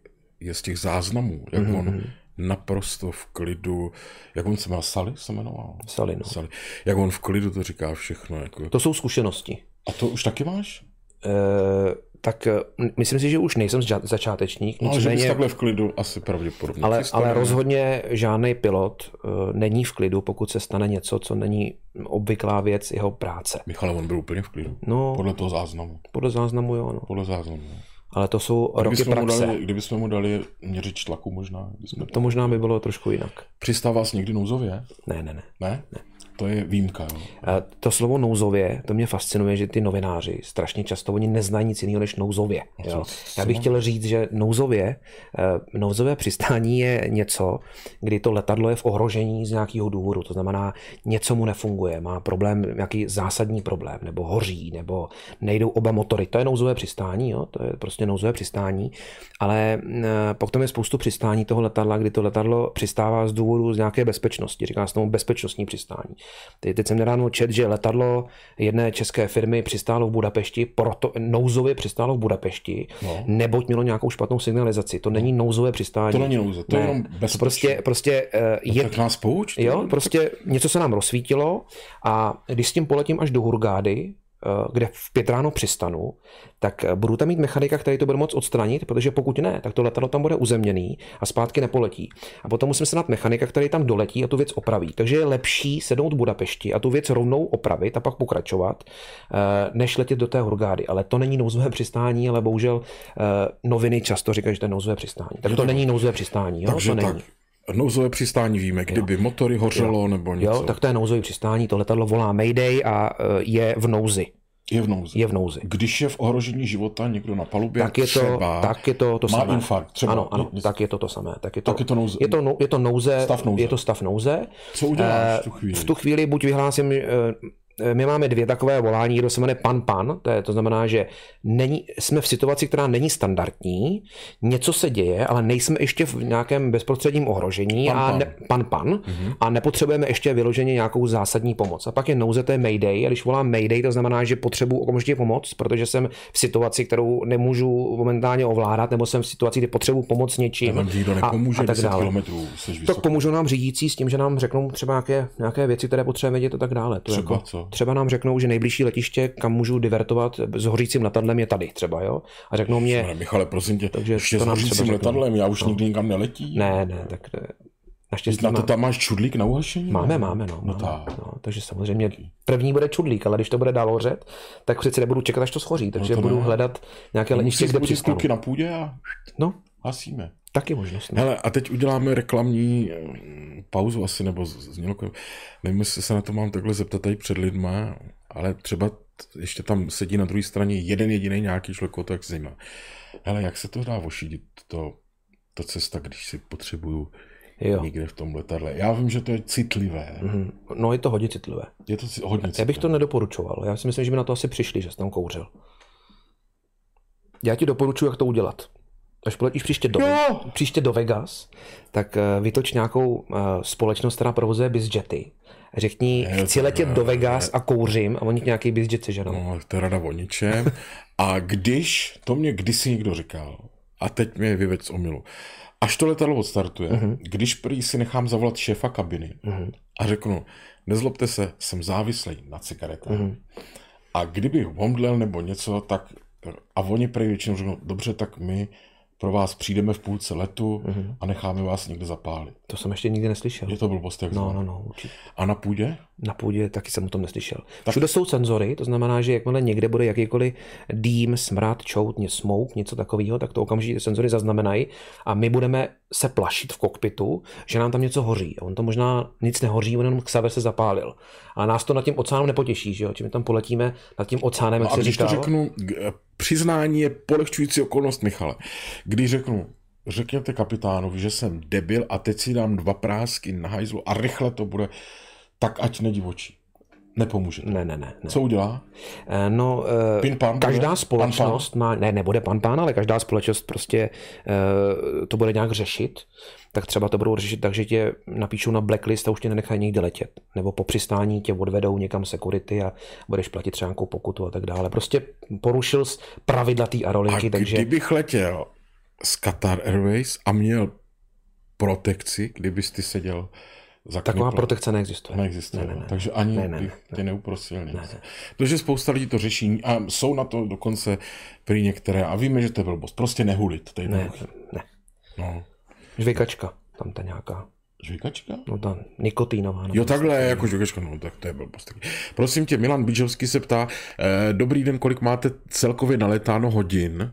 Speaker 1: je z těch záznamů, jak
Speaker 2: Mhm,
Speaker 1: on naprosto v klidu, jak on se jmenoval, Sally se jmenoval?
Speaker 2: Sally, no.
Speaker 1: Sally. Jak on v klidu to říká všechno. Jako.
Speaker 2: To jsou zkušenosti.
Speaker 1: A to už taky máš?
Speaker 2: Eh, tak eh, myslím si, že už nejsem začátečník,
Speaker 1: No, ale že bys
Speaker 2: nicméně,
Speaker 1: takhle v klidu asi pravděpodobně.
Speaker 2: ale, ale rozhodně žádný pilot eh, není v klidu, pokud se stane něco, co není obvyklá věc jeho práce.
Speaker 1: Michal, on byl úplně v klidu.
Speaker 2: No,
Speaker 1: Podle toho záznamu.
Speaker 2: podle záznamu jo, no.
Speaker 1: Podle záznamu.
Speaker 2: Ale to jsou roky
Speaker 1: Kdybychom mu,
Speaker 2: praxe.
Speaker 1: dali, kdybychom mu dali měřič tlaku možná. Kdybychom...
Speaker 2: To možná by bylo trošku jinak.
Speaker 1: Přistává s někdy nouzově?
Speaker 2: Ne, ne, ne.
Speaker 1: Ne? To je výjimka. Jo.
Speaker 2: To slovo nouzově, to mě fascinuje, že ty novináři strašně často oni neznají nic jiného než nouzově. Jo. Já bych chtěl říct, že nouzově, eh, nouzové přistání je něco, kdy to letadlo je v ohrožení z nějakého důvodu. To znamená, něco mu nefunguje, má problém, nějaký zásadní problém, nebo hoří, nebo nejdou oba motory. To je nouzové přistání, jo? to je prostě nouzové přistání. Ale eh, potom je spoustu přistání toho letadla, kdy to letadlo přistává z důvodu z nějaké bezpečnosti. Říká se tomu bezpečnostní přistání. Teď jsem nedávno čet, že letadlo jedné české firmy přistálo v Budapešti, proto nouzově přistálo v Budapešti, no. neboť mělo nějakou špatnou signalizaci. To není nouzové přistání.
Speaker 1: To není nouze, to ne. je jenom bezpečné.
Speaker 2: Prostě, prostě uh, je,
Speaker 1: tak nás pouč,
Speaker 2: jo, prostě něco se nám rozsvítilo a když s tím poletím až do Hurgády, Eh, kde v pět ráno přistanu, tak eh, budu tam mít mechanika, který to bude moct odstranit, protože pokud ne, tak to letadlo tam bude uzemněný a zpátky nepoletí. A potom musím se nad mechanika, který tam doletí a tu věc opraví. Takže je lepší sednout v Budapešti a tu věc rovnou opravit a pak pokračovat, eh, než letět do té Hurgády. Ale to není nouzové přistání, ale bohužel noviny často říkají, že to je nouzové přistání. Tak to není nouzové přistání. Jo?
Speaker 1: Takže
Speaker 2: to
Speaker 1: tak. Nouzové přistání víme, kdyby jo. motory hořelo
Speaker 2: jo.
Speaker 1: nebo něco.
Speaker 2: Jo, tak to je nouzové přistání, to letadlo volá Mayday a e, je v nouzi.
Speaker 1: Je v nouzi.
Speaker 2: Je v nouzi.
Speaker 1: Když je v ohrožení života někdo na palubě,
Speaker 2: tak je to,
Speaker 1: třeba
Speaker 2: tak je to, to
Speaker 1: má
Speaker 2: samé.
Speaker 1: infarkt, třeba.
Speaker 2: Ano, ano,
Speaker 1: je,
Speaker 2: tak je to to samé. Tak je to,
Speaker 1: tak je to nouze.
Speaker 2: Je to, je to nouze,
Speaker 1: stav nouze.
Speaker 2: Je to stav nouze.
Speaker 1: Co uděláš v tu chvíli?
Speaker 2: V tu chvíli buď vyhlásím e, my máme dvě takové volání, kdo se jmenuje pan pan, to, je, to znamená, že není, jsme v situaci, která není standardní, něco se děje, ale nejsme ještě v nějakém bezprostředním ohrožení
Speaker 1: pan,
Speaker 2: a
Speaker 1: pan.
Speaker 2: Ne, pan, pan mm-hmm. a nepotřebujeme ještě vyloženě nějakou zásadní pomoc. A pak je nouze, to je mayday, a když volám mayday, to znamená, že potřebuji okamžitě pomoc, protože jsem v situaci, kterou nemůžu momentálně ovládat, nebo jsem v situaci, kdy potřebuji pomoc něčím. A, a tak dále. Tak pomůžou nám řídící s tím, že nám řeknou třeba nějaké, nějaké věci, které potřebujeme vědět a tak dále. To
Speaker 1: třeba
Speaker 2: jako,
Speaker 1: co?
Speaker 2: Třeba nám řeknou, že nejbližší letiště, kam můžu divertovat s hořícím letadlem, je tady třeba, jo? A řeknou mě...
Speaker 1: Ale Michale, prosím tě,
Speaker 2: takže
Speaker 1: ještě
Speaker 2: to
Speaker 1: s hořícím letadlem, já už no. nikdy nikam neletí.
Speaker 2: Ne, ne, tak
Speaker 1: Naštěstí na to tam máš čudlík na uhašení?
Speaker 2: Máme, máme, no.
Speaker 1: no,
Speaker 2: máme, no takže samozřejmě první bude čudlík, ale když to bude dál hořet, tak přeci nebudu čekat, až to schoří, takže no to budu ne. hledat nějaké letiště, kde přistanu.
Speaker 1: na půdě a
Speaker 2: no.
Speaker 1: hasíme.
Speaker 2: Taky možnost.
Speaker 1: Hele, a teď uděláme reklamní pauzu asi, nebo znělo, nevím, jestli se na to mám takhle zeptat tady před lidma, ale třeba ještě tam sedí na druhé straně jeden jediný nějaký člověk, to jak zajímá. Hele, jak se to dá ošidit, to, to cesta, když si potřebuju jo. někde v tom letadle. Já vím, že to je citlivé. Mm-hmm.
Speaker 2: No je to hodně citlivé.
Speaker 1: Je to hodně citlivé.
Speaker 2: Já bych to nedoporučoval. Já si myslím, že by na to asi přišli, že jsi tam kouřil. Já ti doporučuji, jak to udělat. Až poletíš příště do, jo. příště do Vegas, tak eh, vytoč nějakou uh, společnost, která provozuje bizjety řekni, je, chci letět do Vegas a kouřím a oni nějaký bizjet seženou.
Speaker 1: No, to je rada o ničem. A když, to mě kdysi někdo říkal, a teď mě vyveď z omilu, až to letadlo odstartuje, uh-huh. když prý si nechám zavolat šéfa kabiny uh-huh. a řeknu, nezlobte se, jsem závislý na cigaretách. Uh-huh. A kdybych omdlel nebo něco, tak a oni prý většinou řeknou, dobře, tak my pro vás přijdeme v půlce letu uh-huh. a necháme vás někde zapálit.
Speaker 2: To jsem ještě nikdy neslyšel.
Speaker 1: Je to blbost, jak
Speaker 2: No, no, no, určitě.
Speaker 1: A na půdě?
Speaker 2: Na půdě taky jsem o tom neslyšel. Tak... Všude jsou senzory, to znamená, že jakmile někde bude jakýkoliv dým, smrad, čout, smoke, něco takového, tak to okamžitě senzory zaznamenají a my budeme se plašit v kokpitu, že nám tam něco hoří. On to možná nic nehoří, on jenom Xaver se zapálil. A nás to nad tím oceánem nepotěší, že jo? Čím tam poletíme nad tím oceánem,
Speaker 1: no
Speaker 2: jak
Speaker 1: a když
Speaker 2: říkal.
Speaker 1: to řeknu, přiznání je polehčující okolnost, Michale. Když řeknu, řekněte kapitánovi, že jsem debil a teď si dám dva prásky na hajzlu a rychle to bude, tak ať nedivočí. Nepomůže. To.
Speaker 2: Ne, ne, ne, ne.
Speaker 1: Co udělá?
Speaker 2: No,
Speaker 1: Pin pan
Speaker 2: každá
Speaker 1: bude?
Speaker 2: společnost pan, pan? má, ne, nebude pan pán, ale každá společnost prostě uh, to bude nějak řešit, tak třeba to budou řešit tak, že tě napíšou na blacklist a už tě nenechají nikde letět. Nebo po přistání tě odvedou někam security a budeš platit třeba nějakou pokutu a tak dále. Prostě porušil pravidla té aerolinky.
Speaker 1: A
Speaker 2: takže...
Speaker 1: kdybych letěl z Qatar Airways a měl protekci, kdybys ty seděl za
Speaker 2: Taková knipl. protekce neexistuje.
Speaker 1: Neexistuje,
Speaker 2: ne, ne, ne.
Speaker 1: takže ani
Speaker 2: ne, ne,
Speaker 1: bych
Speaker 2: ne.
Speaker 1: tě neuprosil nic.
Speaker 2: Ne, ne.
Speaker 1: Protože spousta lidí to řeší a jsou na to dokonce prý některé a víme, že to je blbost. Prostě nehulit, to je
Speaker 2: ne, ne.
Speaker 1: No.
Speaker 2: Žvejkačka, tam ta nějaká.
Speaker 1: Žvejkačka?
Speaker 2: No ta nikotínová.
Speaker 1: Jo, takhle, jako žvejkačka, no tak to je blbost. Prosím tě, Milan Bížovský se ptá, eh, dobrý den, kolik máte celkově naletáno hodin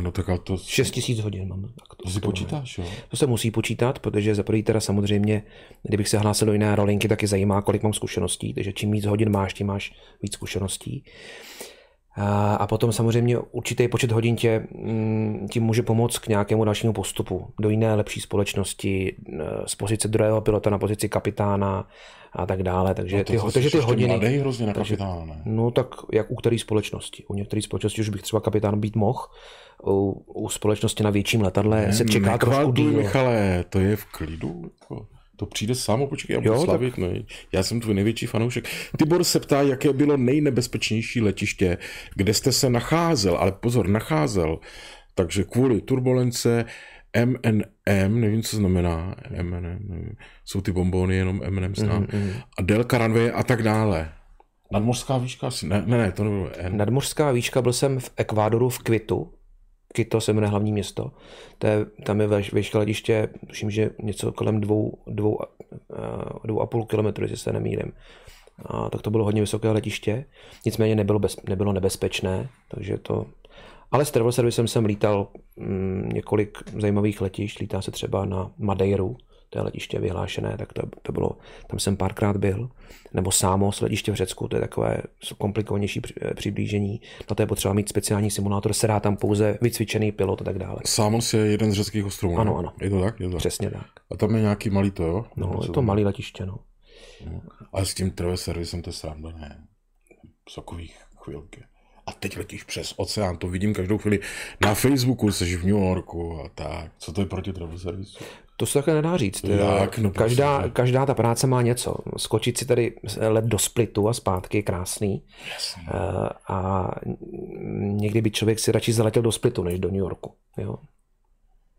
Speaker 1: no tak ale to...
Speaker 2: 6 tisíc hodin mám. Tak
Speaker 1: to si počítáš, jo?
Speaker 2: To se musí počítat, protože za prvý teda samozřejmě, kdybych se hlásil do jiné rolinky, tak je zajímá, kolik mám zkušeností, takže čím víc hodin máš, tím máš víc zkušeností. A potom samozřejmě určitý počet hodin tě mm, tím může pomoct k nějakému dalšímu postupu do jiné lepší společnosti, e, z pozice druhého pilota na pozici kapitána a tak dále. Takže
Speaker 1: no
Speaker 2: ty, takže ty hodiny.
Speaker 1: Mladý hrozně na kapitána, ne?
Speaker 2: No tak jak u které společnosti? U některé společnosti už bych třeba kapitán být mohl, u, u společnosti na větším letadle ne, se čeká trošku díl.
Speaker 1: Michale, to je v klidu. Jako. To přijde samo, počkej, já budu jo, slavit. Tak... No, já jsem tvůj největší fanoušek. Tibor se ptá, jaké bylo nejnebezpečnější letiště, kde jste se nacházel, ale pozor, nacházel. Takže kvůli turbulence MNM, nevím, co znamená MNM, nevím. jsou ty bombony jenom MNM znám, mm-hmm. a Delta Runway a tak dále. Nadmořská výška asi, ne, ne, ne to nebylo N.
Speaker 2: Nadmořská výška, byl jsem v Ekvádoru v Kvitu, Quito se jmenuje hlavní město. To je, tam je výška letiště, tuším, že něco kolem dvou, dvou, dvou a půl kilometru, jestli se nemýlím. A, tak to bylo hodně vysoké letiště, nicméně nebylo, bez, nebylo nebezpečné, takže to... Ale s travel servicem jsem lítal mm, několik zajímavých letišť, lítá se třeba na Madeiru, to je letiště vyhlášené, tak to, to bylo, tam jsem párkrát byl, nebo Sámos, letiště v Řecku, to je takové komplikovanější přiblížení, na to je potřeba mít speciální simulátor, se dá tam pouze vycvičený pilot a tak dále.
Speaker 1: Sámos je jeden z řeckých ostrovů,
Speaker 2: Ano, ano.
Speaker 1: Je to tak? Je to tak.
Speaker 2: Přesně tak.
Speaker 1: A tam je nějaký malý to, jo?
Speaker 2: No, je to malý letiště, no.
Speaker 1: no. A s tím travel servisem to je sranda, ne? Sokových chvilky a teď letíš přes oceán, to vidím každou chvíli na Facebooku, jsi v New Yorku a tak. Co to je proti travel servisu?
Speaker 2: To se takhle nedá říct. Jak? No, každá, prostě. každá ta práce má něco. Skočit si tady let do splitu a zpátky je krásný.
Speaker 1: Jasně.
Speaker 2: Eh, a někdy by člověk si radši zaletěl do splitu, než do New Yorku. Jo?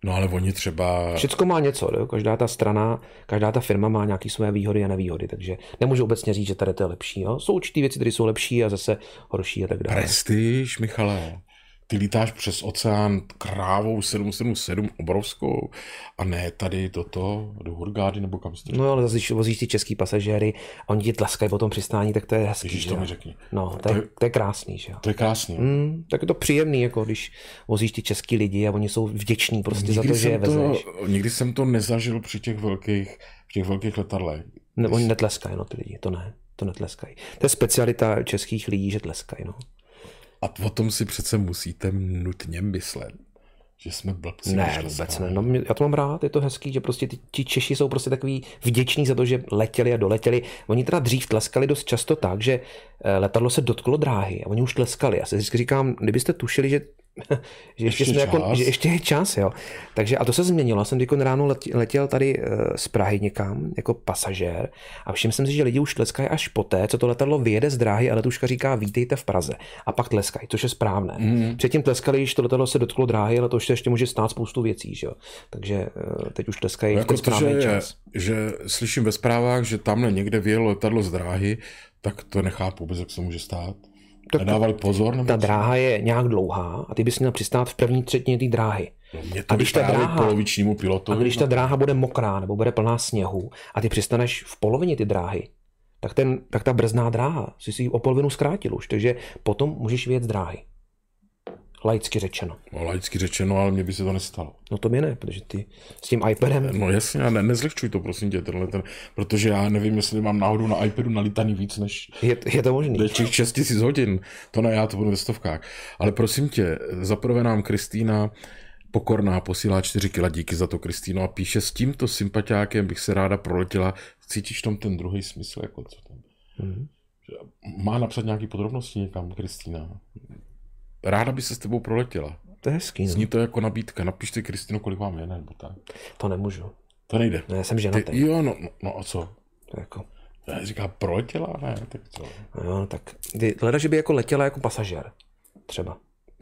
Speaker 1: No ale oni třeba...
Speaker 2: Všechno má něco, jo? každá ta strana, každá ta firma má nějaké své výhody a nevýhody, takže nemůžu obecně říct, že tady to je lepší. Jo? Jsou určité věci, které jsou lepší a zase horší a tak dále.
Speaker 1: Prestiž, Michale ty lítáš přes oceán krávou 777 obrovskou a ne tady toto do Hurgády nebo kam jste
Speaker 2: No ale zase, když vozíš ty český pasažéry a oni ti tlaskají po tom přistání, tak to je hezký.
Speaker 1: Ježíš, to mi řekni.
Speaker 2: No, to, je, to je krásný, že jo.
Speaker 1: To je krásný.
Speaker 2: Mm, tak je to příjemný, jako když vozíš ty český lidi a oni jsou vděční prostě nikdy za to, že je vezeš.
Speaker 1: To, nikdy jsem to nezažil při těch velkých, při těch velkých letadlech.
Speaker 2: Ne, oni netleskají, no ty lidi, to ne, to netleskají. To je specialita českých lidí, že tleskají, no.
Speaker 1: A o tom si přece musíte nutně myslet. Že jsme blbci.
Speaker 2: Ne, vůbec ne. No, já to mám rád, je to hezký, že prostě ty, ti Češi jsou prostě takový vděční za to, že letěli a doletěli. Oni teda dřív tleskali dost často tak, že eh, letadlo se dotklo dráhy a oni už tleskali. Já si vždycky říkám, kdybyste tušili, že že ještě, ještě, jako, že ještě je čas, jo. Takže a to se změnilo. Já jsem teď ráno letěl tady eh, z Prahy někam jako pasažér a všiml jsem si, že lidi už tleskají až poté, co to letadlo vyjede z dráhy a letuška říká vítejte v Praze. A pak tleskají, což je správné. Mm. Předtím tleskali, když to letadlo se dotklo dráhy, ale to už se ještě může stát spoustu věcí, že jo. Takže eh, teď už tleskají
Speaker 1: no,
Speaker 2: jako to,
Speaker 1: že, čas. že slyším ve zprávách, že tamhle někde vyjelo letadlo z dráhy, tak to nechápu vůbec, jak se může stát. Tak Nedávali pozor? Nebo
Speaker 2: ta dráha je nějak dlouhá a ty bys měl přistát v první třetině té dráhy.
Speaker 1: No, a když ta dráha, polovičnímu pilotovi.
Speaker 2: A když ta dráha bude mokrá nebo bude plná sněhu a ty přistaneš v polovině ty dráhy, tak, ten, tak ta brzná dráha si si ji o polovinu zkrátil už, takže potom můžeš z dráhy. Laicky řečeno.
Speaker 1: No, laicky řečeno, ale mně by se to nestalo.
Speaker 2: No to mě ne, protože ty s tím iPadem...
Speaker 1: No jasně, ne, nezlehčuj to, prosím tě, tenhle ten, protože já nevím, jestli mám náhodou na iPadu nalítaný víc než...
Speaker 2: Je, je to možný.
Speaker 1: Těch 6 tisíc hodin, to ne, já to budu ve stovkách. Ale prosím tě, zaprvé nám Kristýna Pokorná posílá 4 kila, díky za to Kristýno a píše, s tímto sympatiákem bych se ráda proletěla. Cítíš tam ten druhý smysl, jako co tam? Mm-hmm. Má napsat nějaké podrobnosti někam, Kristýna? Ráda by se s tebou proletěla.
Speaker 2: To je hezký.
Speaker 1: No. Zní to jako nabídka. Napište Kristinu, kolik vám je, nebo tak.
Speaker 2: To nemůžu.
Speaker 1: To nejde.
Speaker 2: Ne, jsem ženatý.
Speaker 1: Ty, jo, no, no, no a co?
Speaker 2: To jako...
Speaker 1: Já říká, proletěla, ne, tak co?
Speaker 2: No, jo, tak ty, hleda, že by jako letěla jako pasažér. Třeba.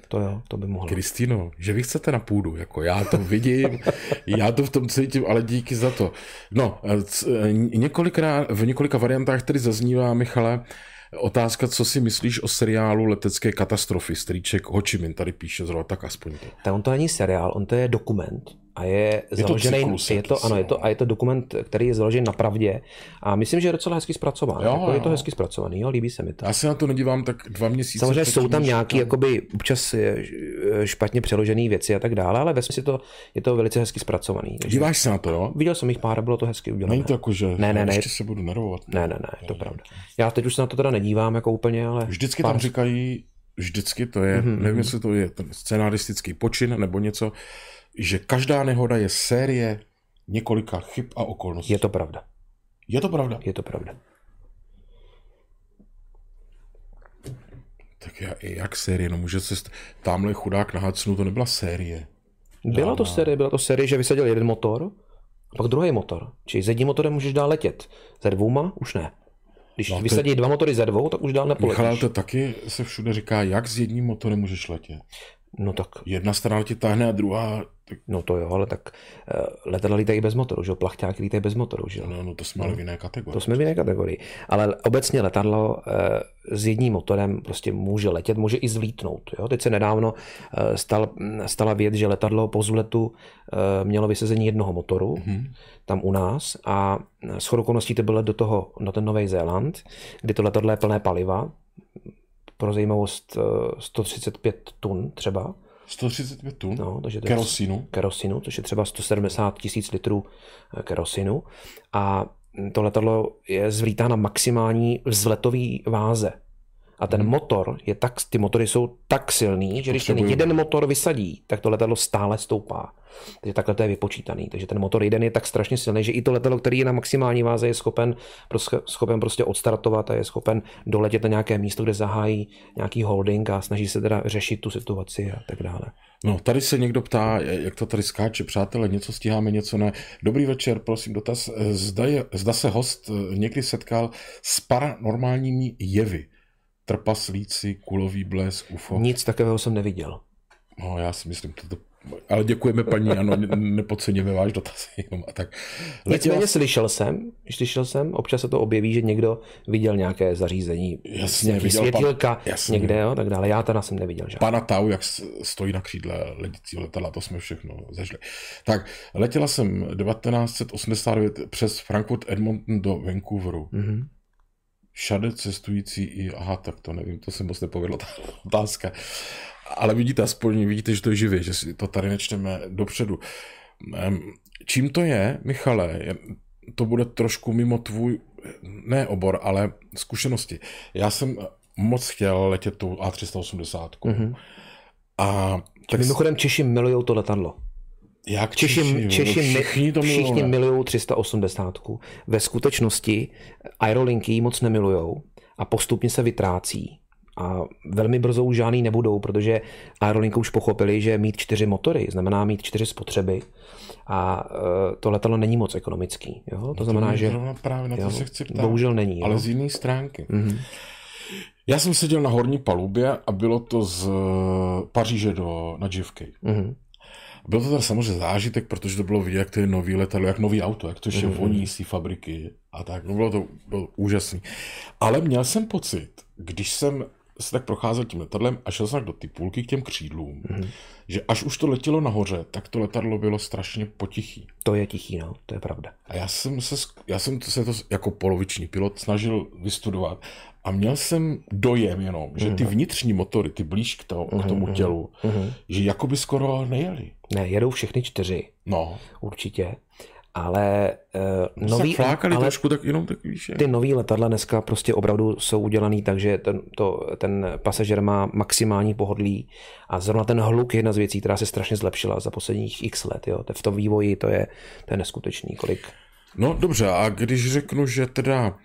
Speaker 2: To jo, to by mohlo.
Speaker 1: Kristýno, že vy chcete na půdu, jako já to vidím, já to v tom cítím, ale díky za to. No, několikrát, v několika variantách tady zaznívá, Michale, Otázka, co si myslíš o seriálu Letecké katastrofy? Strýček Ho Chi Minh tady píše zrovna, tak aspoň to.
Speaker 2: Tak on to není seriál, on to je dokument a je,
Speaker 1: to
Speaker 2: založený,
Speaker 1: cyklus
Speaker 2: je to, ano, je to, a je to dokument, který je založen na pravdě a myslím, že je docela hezky zpracovaný.
Speaker 1: Jo,
Speaker 2: jako je to
Speaker 1: jo.
Speaker 2: hezky zpracovaný, jo, líbí se mi to.
Speaker 1: Já se na to nedívám tak dva měsíce.
Speaker 2: Samozřejmě jsou tam nějaké jakoby občas eh, špatně přeložené věci a tak dále, ale ve smyslu to, je to velice hezky zpracovaný. Takže
Speaker 1: Díváš se na to, jo?
Speaker 2: viděl jsem jich pár bylo to hezky udělané.
Speaker 1: Není to jako, že
Speaker 2: Ne, ne, ne.
Speaker 1: ještě se budu nervovat.
Speaker 2: Ne, ne, ne, je to pravda. Já teď už se na to teda nedívám jako úplně, ale
Speaker 1: Vždycky
Speaker 2: pár-
Speaker 1: tam říkají, vždycky to je,
Speaker 2: Mhm,
Speaker 1: mm-hmm. nevím, jestli to je ten scenaristický počin nebo něco, že každá nehoda je série několika chyb a okolností.
Speaker 2: je to pravda.
Speaker 1: je to pravda.
Speaker 2: Je to pravda.
Speaker 1: Tak já, jak série, no může se, st- tamhle chudák na Hudsonu, to nebyla série.
Speaker 2: Byla to série, byla to série, že vysadil jeden motor, a pak druhý motor. Čili s jedním motorem můžeš dál letět. Ze dvouma už ne. Když
Speaker 1: No,
Speaker 2: vysadí dva motory ze dvou, tak už dál nepoletíš.
Speaker 1: Michal, to taky se všude říká, jak s jedním motorem můžeš letět.
Speaker 2: No tak,
Speaker 1: Jedna strana tě táhne a druhá,
Speaker 2: no to jo, ale tak uh, letadla lítají bez motoru, že jo, plachťáky lítají bez motoru, že jo.
Speaker 1: no, no to jsme ale v jiné kategorii.
Speaker 2: To jsme v jiné kategorii. Ale obecně letadlo eh, s jedním motorem prostě může letět, může i zlítnout. Jo? Teď se nedávno eh, stal, stala věc, že letadlo po vzletu eh, mělo vysazení jednoho motoru
Speaker 1: Mhm.
Speaker 2: tam u nás a s okolností to bylo do toho, na ten Nový Zéland, kdy to letadlo je plné paliva, pro zajímavost eh, 135 tun třeba,
Speaker 1: 135 tun
Speaker 2: no, takže to je
Speaker 1: kerosínu.
Speaker 2: kerosinu, což je třeba 170 tisíc litrů eh, kerosinu. A to letadlo je zvlítá na maximální vzletový váze. A ten motor je tak, ty motory jsou tak silný, že když ten jeden motor vysadí, tak to letadlo stále stoupá. Takže takhle to je vypočítaný. Takže ten motor jeden je tak strašně silný, že i to letadlo, který je na maximální váze, je schopen, prostě, schopen prostě odstartovat a je schopen doletět na nějaké místo, kde zahájí nějaký holding a snaží se teda řešit tu situaci a tak dále.
Speaker 1: No, tady se někdo ptá, jak to tady skáče, přátelé, něco stíháme, něco ne. Dobrý večer, prosím, dotaz. Zda, je, zda se host eh, někdy setkal s paranormálními jevy? Trpaslíci, kulový blesk, UFO.
Speaker 2: Nic takového jsem neviděl.
Speaker 1: No, já si myslím, to, ale děkujeme paní, ano, ne- nepodceňujeme váš dotaz. Jenom a tak. Letěla,
Speaker 2: Nicméně slyšel jsem, slyšel jsem, občas se to objeví, že někdo viděl nějaké zařízení,
Speaker 1: Jasně, viděl pan-
Speaker 2: světilka
Speaker 1: jasně.
Speaker 2: někde, jo, tak dále. Já teda jsem neviděl žádný.
Speaker 1: pana Tau, jak stojí na křídle letícího letadla, to jsme všechno zažili. Tak, letěla jsem 1989 přes Frankfurt Edmonton do Vancouveru.
Speaker 2: Mhm.
Speaker 1: Všade cestující i, aha, tak to nevím, to se moc nepovedla ta otázka. Ale vidíte, aspoň vidíte, že to je živě, že si to tady nečteme dopředu. Čím to je, Michale, to bude trošku mimo tvůj, ne obor, ale zkušenosti. Já jsem moc chtěl letět tou A380.
Speaker 2: Mhm.
Speaker 1: A tak
Speaker 2: Mimochodem Češi milují to letadlo.
Speaker 1: Jak
Speaker 2: Češi,
Speaker 1: Češi,
Speaker 2: Češi, mi-
Speaker 1: všichni to
Speaker 2: všichni
Speaker 1: milují.
Speaker 2: milují 380. Ve skutečnosti aerolinky ji moc nemilujou a postupně se vytrácí. A velmi brzo už žádný nebudou, protože aerolinky už pochopili, že mít čtyři motory znamená mít čtyři spotřeby a e, to letadlo není moc ekonomický. Jo? To znamená,
Speaker 1: mě
Speaker 2: že
Speaker 1: zrovna právě na to
Speaker 2: jo,
Speaker 1: se chci ptát.
Speaker 2: bohužel není.
Speaker 1: Ale
Speaker 2: jo.
Speaker 1: z jiné stránky.
Speaker 2: Mhm.
Speaker 1: Já jsem seděl na horní palubě a bylo to z eh, Paříže do, na JFK.
Speaker 2: Mhm.
Speaker 1: Byl to teda samozřejmě zážitek, protože to bylo vidět, jak to je nový letadlo, jak nový auto, jak to ještě
Speaker 2: Mhm.
Speaker 1: voní z té fabriky a tak. No bylo to bylo úžasný. Ale měl jsem pocit, když jsem se tak procházel tím letadlem a šel jsem tak do ty půlky k těm křídlům,
Speaker 2: Mhm.
Speaker 1: že až už to letělo nahoře, tak to letadlo bylo strašně potichý.
Speaker 2: To je tichý, no, to je pravda.
Speaker 1: A já jsem se, já jsem se to jako poloviční pilot snažil vystudovat a měl jsem dojem jenom, že ty vnitřní motory, ty blíž k, to, k tomu tělu,
Speaker 2: Mhm.
Speaker 1: že jakoby skoro nejeli.
Speaker 2: Ne, jedou všechny čtyři,
Speaker 1: No,
Speaker 2: určitě, ale uh,
Speaker 1: nový,
Speaker 2: ale
Speaker 1: trošku, tak jenom tak víš.
Speaker 2: ty nový letadla dneska prostě opravdu jsou udělaný tak, že ten, to, ten pasažer má maximální pohodlí a zrovna ten hluk je jedna z věcí, která se strašně zlepšila za posledních x let. Jo. V tom vývoji to je, to je neskutečný, kolik.
Speaker 1: No dobře, a když řeknu, že teda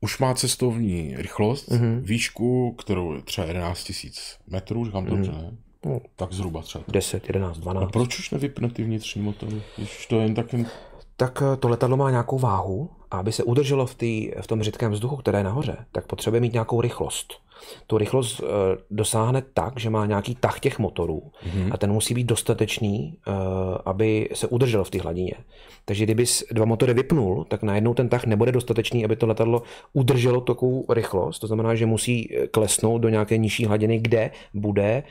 Speaker 1: už má cestovní rychlost, mm-hmm. výšku, kterou je třeba 11 000 metrů, říkám to dobře, ne?
Speaker 2: No,
Speaker 1: Tak zhruba třeba.
Speaker 2: 10, 11, 12.
Speaker 1: A proč už nevypne ty vnitřní motory, když to je jen tak jen...
Speaker 2: Tak eh, to letadlo má nějakou váhu A aby se udrželo v, tý, v tom řidkém vzduchu, které je nahoře, tak potřebuje mít nějakou rychlost. Tu rychlost uh, dosáhne tak, že má nějaký tah těch motorů mm-hmm. a ten musí být dostatečný, uh, aby se udržel v té hladině. Takže kdyby dva motory vypnul, tak najednou ten tah nebude dostatečný, aby to letadlo udrželo takovou rychlost. To znamená, že musí klesnout do nějaké nižší hladiny, kde bude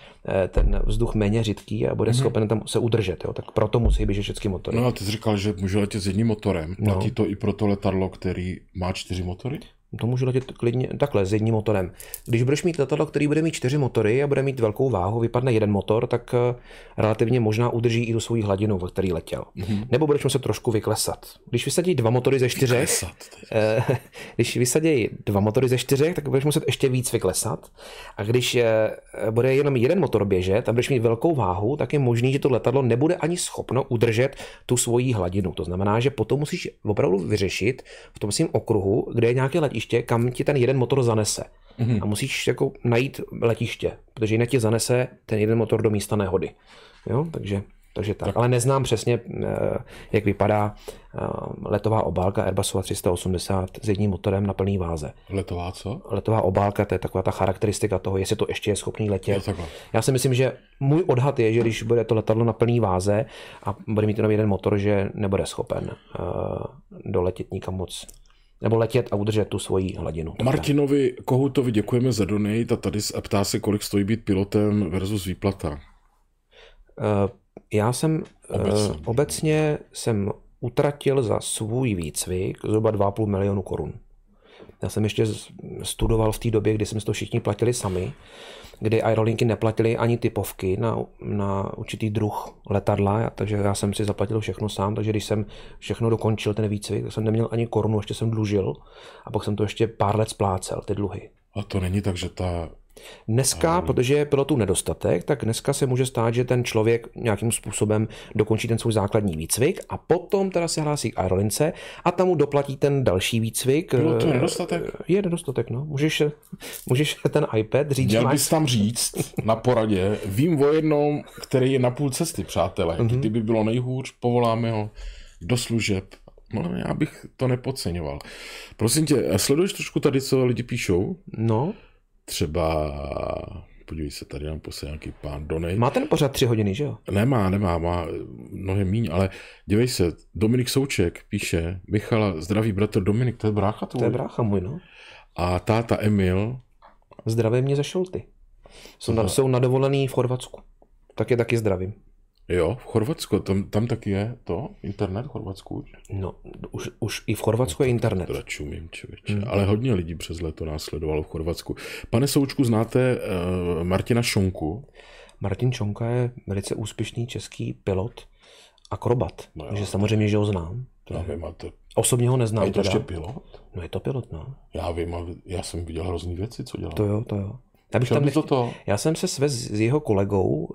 Speaker 2: ten vzduch méně řidký a bude mm-hmm. schopen tam se udržet. Jo. Tak proto musí být všechny motory.
Speaker 1: No a ty jsi říkal, že může letět s jedním motorem. Platí no. to i pro to letadlo, který má čtyři motory?
Speaker 2: To může letět klidně takhle, s jedním motorem. Když budeš mít letadlo, který bude mít čtyři motory a bude mít velkou váhu, vypadne jeden motor, tak eh, relativně možná udrží i tu svoji hladinu, ve který letěl. Mm-hmm. Nebo budeš muset trošku vyklesat. Když vysadí dva motory ze čtyřech, vyklesat, eh, když vysadí dva motory ze čtyřech, tak budeš muset ještě víc vyklesat. A když eh, bude jenom jeden motor běžet a budeš mít velkou váhu, tak je možný, že to letadlo nebude ani schopno udržet tu svoji hladinu. To znamená, že potom musíš opravdu vyřešit v tom svém okruhu, kde je nějaké letiště, letiště, kam ti ten jeden motor zanese. Mm-hmm. A musíš jako najít letiště, protože jinak ti zanese ten jeden motor do místa nehody. Jo? Takže, takže tak. tak. Ale neznám přesně, eh, jak vypadá eh, letová obálka Airbusova 380 s jedním motorem na plný váze.
Speaker 1: Letová co?
Speaker 2: Letová obálka, to je taková ta charakteristika toho, jestli to ještě je schopný letět. Já si myslím, že můj odhad je, že když bude to letadlo na plný váze a bude mít jenom jeden motor, že nebude schopen uh, doletět nikam moc nebo letět a udržet tu svoji hladinu.
Speaker 1: Martinovi Kohutovi děkujeme za donate a tady ptá se, kolik stojí být pilotem versus výplata. Uh,
Speaker 2: já jsem obecně. Uh, obecně jsem utratil za svůj výcvik zhruba 2,5 milionu korun. Já jsem ještě studoval v té době, kdy jsme to všichni platili sami kdy aerolinky neplatily ani typovky na, na určitý druh letadla, takže já jsem si zaplatil všechno sám, takže když jsem všechno dokončil, ten výcvik, tak jsem neměl ani korunu, ještě jsem dlužil a pak jsem to ještě pár let splácel, ty dluhy.
Speaker 1: A to není tak, že ta
Speaker 2: Dneska, protože je pilotů nedostatek, tak dneska se může stát, že ten člověk nějakým způsobem dokončí ten svůj základní výcvik a potom teda se hlásí k aerolince a tam mu doplatí ten další výcvik.
Speaker 1: Pilotů nedostatek?
Speaker 2: Je nedostatek, no. Můžeš, můžeš ten iPad říct.
Speaker 1: Měl bys tam říct na poradě, vím o jednom, který je na půl cesty, přátelé. Mm-hmm. Kdyby bylo nejhůř, povoláme ho do služeb No, já bych to nepodceňoval. Prosím tě, sleduješ trošku tady, co lidi píšou?
Speaker 2: No
Speaker 1: třeba podívej se, tady nám poslal nějaký pán Donej.
Speaker 2: Má ten pořád tři hodiny, že jo?
Speaker 1: Nemá, nemá, má mnohem míň, ale dívej se, Dominik Souček píše, Michala, zdravý bratr Dominik, to je brácha tvůj.
Speaker 2: To je brácha můj, no.
Speaker 1: A táta Emil.
Speaker 2: Zdravím mě ze Šolty. Jsou na, jsou na dovolený v Chorvatsku. Tak je taky zdravím.
Speaker 1: Jo, v Chorvatsku, tam, tam taky je to, internet v Chorvatsku
Speaker 2: No, už, už i v Chorvatsku no, je internet.
Speaker 1: Teda čumím, člověče. Hmm. Ale hodně lidí přes leto následovalo v Chorvatsku. Pane Součku, znáte uh, Martina Šonku?
Speaker 2: Martin Šonka je velice úspěšný český pilot, akrobat. No takže samozřejmě, že ho znám.
Speaker 1: Já vím, a to...
Speaker 2: Osobně ho neznám. A
Speaker 1: je to teda. ještě pilot?
Speaker 2: No je to pilot, no.
Speaker 1: Já vím, já jsem viděl hrozný věci, co dělal.
Speaker 2: To jo, to jo. Já, bych tam nech... to? já jsem se svez s jeho kolegou,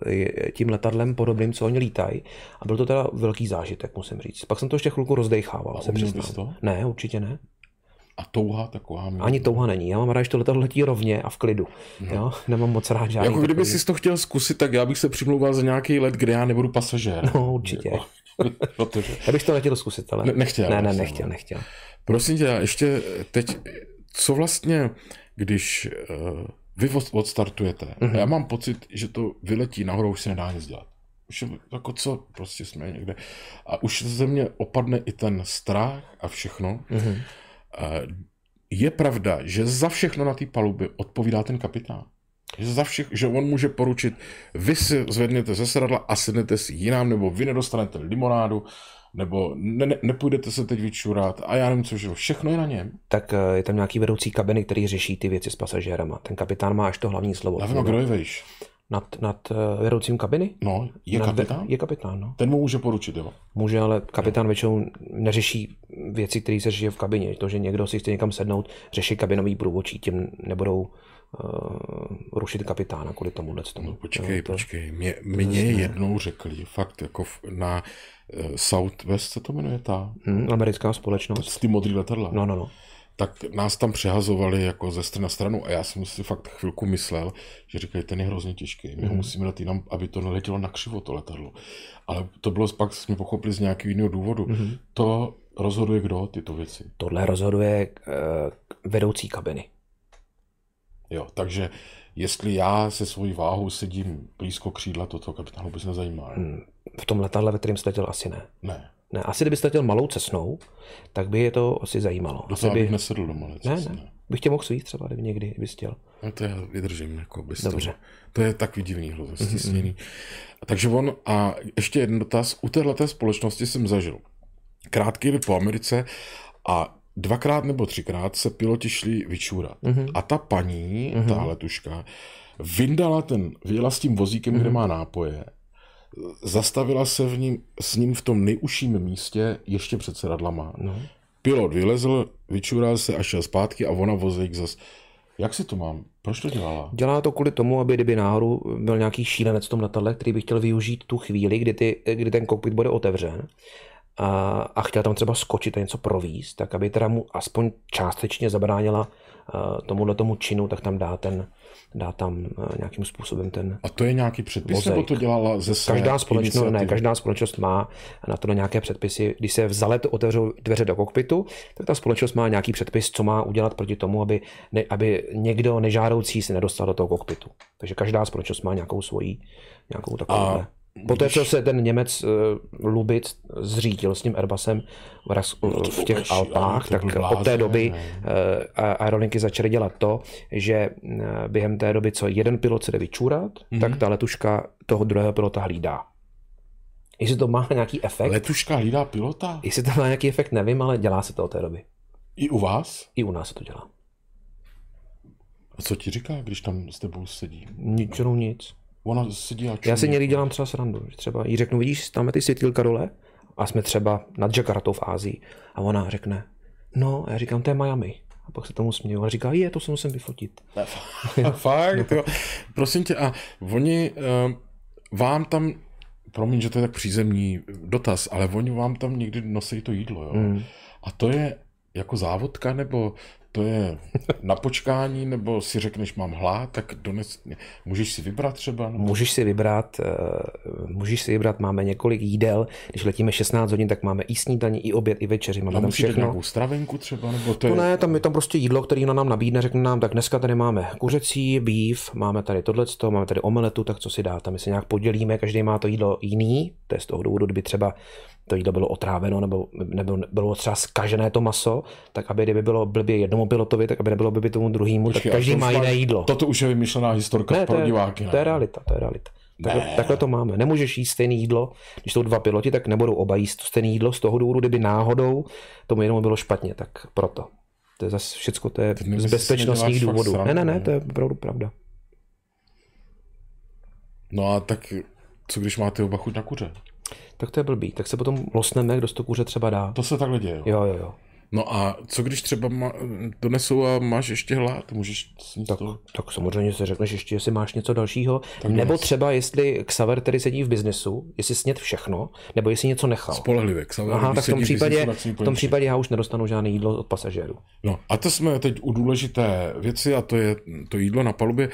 Speaker 2: tím letadlem podobným, co oni lítají, a byl to teda velký zážitek, musím říct. Pak jsem to ještě chvilku rozdechával. A se bys to? Ne, určitě ne.
Speaker 1: A touha taková?
Speaker 2: Mě... Ani touha není. Já mám rád, že to letadlo letí rovně a v klidu. No. Jo? Nemám moc rád žádný
Speaker 1: Jako kdyby si to chtěl zkusit, tak já bych se přimlouval za nějaký let, kde já nebudu pasažér.
Speaker 2: No, určitě. Jako, protože... Já bych to letěl zkusit, ale...
Speaker 1: Ne, nechtěl.
Speaker 2: Ne, ne, nechtěl, nechtěl.
Speaker 1: Prosím tě, ještě teď, co vlastně, když uh, vy odstartujete. Mm-hmm. Já mám pocit, že to vyletí nahoru, už se nedá nic dělat. Už jako co, prostě jsme někde. A už ze mě opadne i ten strach a všechno. Mm-hmm. Je pravda, že za všechno na té palubě odpovídá ten kapitán. Že, za všech, že on může poručit, vy si zvednete ze sedadla a sednete si jinam, nebo vy nedostanete limonádu, nebo ne, ne, nepůjdete se teď vyčurat a já nevím, co že všechno je na něm.
Speaker 2: Tak eh, je tam nějaký vedoucí kabiny, který řeší ty věci s pasažérama. Ten kapitán má až to hlavní slovo.
Speaker 1: Vím, kdo je vejš.
Speaker 2: Nad, nad eh, vedoucím kabiny?
Speaker 1: No, je nad, kapitán?
Speaker 2: Je kapitán, no.
Speaker 1: Ten mu může poručit, jo?
Speaker 2: Může, ale kapitán většinou neřeší věci, které se řeší v kabině. To, že někdo si chce někam sednout, řeší kabinový průvočí, tím nebudou uh, rušit kapitána kvůli tomu. tomu.
Speaker 1: No, počkej, to, počkej. Mě, mě jednou řekli, fakt jako na Eh, Southwest se to jmenuje ta?
Speaker 2: Hmm, americká společnost.
Speaker 1: Ty modrý letadla.
Speaker 2: No, no, no.
Speaker 1: Tak nás tam přehazovali jako ze strany na stranu a já jsem si fakt chvilku myslel, že říkají, ten je hrozně těžký, my hmm. ho musíme dát jinam, aby to neletělo na křivo to letadlo. Ale to bylo pak, jsme pochopili z nějakého jiného důvodu. Hmm. To rozhoduje kdo tyto věci?
Speaker 2: Tohle rozhoduje uh, vedoucí kabiny.
Speaker 1: Jo, takže jestli já se svojí váhou sedím blízko křídla, to toho kapitánu vůbec nezajímá.
Speaker 2: Hmm. V tom letadle, ve kterém jste letěl, asi ne.
Speaker 1: Ne.
Speaker 2: Ne, asi kdybyste letěl malou cesnou, tak by je to asi zajímalo.
Speaker 1: Do toho
Speaker 2: by...
Speaker 1: bych nesedl doma.
Speaker 2: Ne, ne. Bych tě mohl svít třeba kdyby někdy, kdybys chtěl.
Speaker 1: No to já vydržím jako bez
Speaker 2: Dobře.
Speaker 1: toho. To je takový divný hlo, stisněný. Mm-hmm. Takže on, a ještě jeden dotaz, u téhleté společnosti jsem zažil krátký let po Americe a dvakrát nebo třikrát se piloti šli vyčůrat. Mm-hmm. A ta paní, mm-hmm. ta letuška, vyndala ten, vyjela s tím vozíkem, mm-hmm. kde má nápoje, zastavila se v ním, s ním v tom nejužším místě ještě před sedadlama. No. Pilot vylezl, vyčural se a šel zpátky a ona vozík zas. Jak si to mám? Proč to dělala?
Speaker 2: Dělá to kvůli tomu, aby kdyby náhodou byl nějaký šílenec v tom letadle, který by chtěl využít tu chvíli, kdy, ty, kdy ten kokpit bude otevřen a, a chtěl tam třeba skočit a něco províst, tak aby teda mu aspoň částečně zabránila uh, tomuhle tomu činu, tak tam dá ten, dá tam uh, nějakým způsobem ten
Speaker 1: A to je nějaký předpis,
Speaker 2: Mozaik.
Speaker 1: nebo to dělala ze své
Speaker 2: Každá společnost, ne, každá společnost má na to nějaké předpisy. Když se v zalet otevřou dveře do kokpitu, tak ta společnost má nějaký předpis, co má udělat proti tomu, aby, ne, aby někdo nežádoucí se nedostal do toho kokpitu. Takže každá společnost má nějakou svoji, nějakou takovou. Poté, co se ten Němec uh, Lubic zřítil s tím Airbusem v, Ras, no v těch
Speaker 1: vůbec,
Speaker 2: Alpách, tak
Speaker 1: byl
Speaker 2: od té
Speaker 1: blázen,
Speaker 2: doby uh, aerolinky začaly dělat to, že uh, během té doby, co jeden pilot se jde vyčůrat, mm-hmm. tak ta letuška toho druhého pilota hlídá. Jestli to má nějaký efekt,
Speaker 1: Letuška hlídá pilota?
Speaker 2: jestli to má nějaký efekt, nevím, ale dělá se to od té doby.
Speaker 1: I u vás?
Speaker 2: I u nás se to dělá.
Speaker 1: A co ti říká, když tam s tebou sedí?
Speaker 2: Ničeho nic.
Speaker 1: Ona sedí a čumí.
Speaker 2: Já si někdy dělám třeba srandu. že Třeba jí řeknu, vidíš, tam je ty světýlka dole a jsme třeba nad Jakartou v Ázii. A ona řekne, no, a já říkám, to je Miami. A pak se tomu směju. A říká, je, to se musím vyfotit.
Speaker 1: Fakt, jo. Prosím tě, a oni uh, vám tam, promiň, že to je tak přízemní dotaz, ale oni vám tam někdy nosí to jídlo, jo? Mm. A to je jako závodka, nebo to je na počkání, nebo si řekneš, mám hlad, tak dones, můžeš si vybrat třeba? Nebo...
Speaker 2: Můžeš si vybrat, eh, můžeš si vybrat, máme několik jídel. Když letíme 16 hodin, tak máme i snídaní, i oběd, i večeři. Máme tam všechno.
Speaker 1: nějakou stravenku třeba, nebo to je...
Speaker 2: ne, tam je tam prostě jídlo, který ona nám nabídne, řekne nám, tak dneska tady máme kuřecí, beef, máme tady tohleto, máme tady omeletu, tak co si dáte, my se nějak podělíme, každý má to jídlo jiný, to je z toho důvodu, kdyby třeba to jídlo bylo otráveno nebo, nebo bylo třeba skažené to maso, tak aby kdyby bylo blbě jednomu pilotovi, tak aby nebylo blbě tomu druhému, tak každý
Speaker 1: to
Speaker 2: má jiné jídlo.
Speaker 1: Toto už je vymyšlená historka
Speaker 2: Ne, to
Speaker 1: pro
Speaker 2: je,
Speaker 1: diváky. ne?
Speaker 2: to je realita, to je realita. Takhle, takhle to máme. Nemůžeš jíst stejné jídlo, když jsou dva piloti, tak nebudou oba jíst to stejné jídlo z toho důvodu, kdyby náhodou tomu jednomu bylo špatně, tak proto. To je zase všecko, to je z bezpečnostních důvodů. Ne, ne, ne, to je opravdu pravda.
Speaker 1: No a tak co když máte oba chuť na kuře?
Speaker 2: Tak to je blbý. Tak se potom losneme, kdo to kuře třeba dá.
Speaker 1: To se takhle děje, jo?
Speaker 2: Jo, jo.
Speaker 1: No a co když třeba ma, donesou a máš ještě hlad, můžeš sníst
Speaker 2: Tak,
Speaker 1: to?
Speaker 2: tak samozřejmě si řekneš ještě, jestli máš něco dalšího. nebo třeba, jestli Xaver tedy sedí v biznesu, jestli snět všechno, nebo jestli něco nechal.
Speaker 1: Spolehlivě, Xaver,
Speaker 2: Aha, tak v tom,
Speaker 1: sedí
Speaker 2: případě,
Speaker 1: tak
Speaker 2: v tom případě já už nedostanu žádné jídlo od pasažérů.
Speaker 1: No a to jsme teď u důležité věci a to je to jídlo na palubě.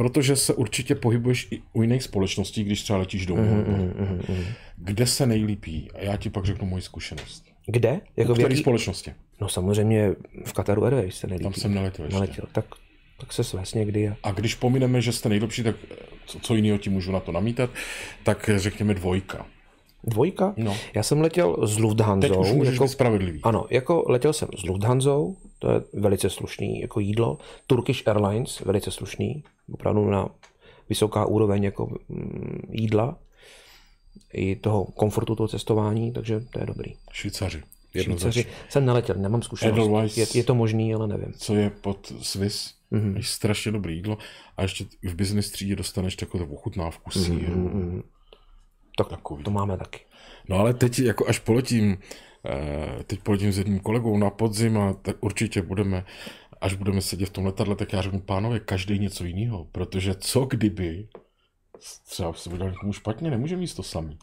Speaker 1: Protože se určitě pohybuješ i u jiných společností, když třeba letíš domů. Mm, mm, mm, Kde se nejlíp jí? A já ti pak řeknu moji zkušenost.
Speaker 2: Kde? Jako
Speaker 1: U
Speaker 2: v
Speaker 1: které
Speaker 2: jaký...
Speaker 1: společnosti?
Speaker 2: No samozřejmě v Qataru Airways se nelíbí.
Speaker 1: Tam jsem neletěl ještě.
Speaker 2: neletěl. Tak, tak se svést někdy. A...
Speaker 1: A když pomineme, že jste nejlepší, tak co, co jiného ti můžu na to namítat, tak řekněme dvojka.
Speaker 2: Dvojka?
Speaker 1: No.
Speaker 2: Já jsem letěl s
Speaker 1: Teď
Speaker 2: Lufthansou.
Speaker 1: už můžeš
Speaker 2: jako...
Speaker 1: být spravedlivý.
Speaker 2: Ano, jako letěl jsem s Lufthansou, to je velice slušný jako jídlo. Turkish Airlines, velice slušný, opravdu na vysoká úroveň jako mm, jídla i toho komfortu toho cestování, takže to je dobrý.
Speaker 1: Švýcaři.
Speaker 2: Švýcaři jsem neletěl, nemám zkušenost. Je, je to možný, ale nevím.
Speaker 1: Co je pod Swiss,
Speaker 2: Mhm.
Speaker 1: mm-hmm. je strašně dobré jídlo a ještě v business třídě dostaneš takové ochutnávku síru. Mm-hmm.
Speaker 2: Tak
Speaker 1: Takový.
Speaker 2: to máme taky.
Speaker 1: No ale teď jako až poletím, eh, teď poletím s jedním kolegou na podzim a tak určitě budeme, až budeme sedět v tom letadle, tak já řeknu, pánové, každý něco jiného, protože co kdyby třeba se udělal někomu špatně, nemůže mít to samý.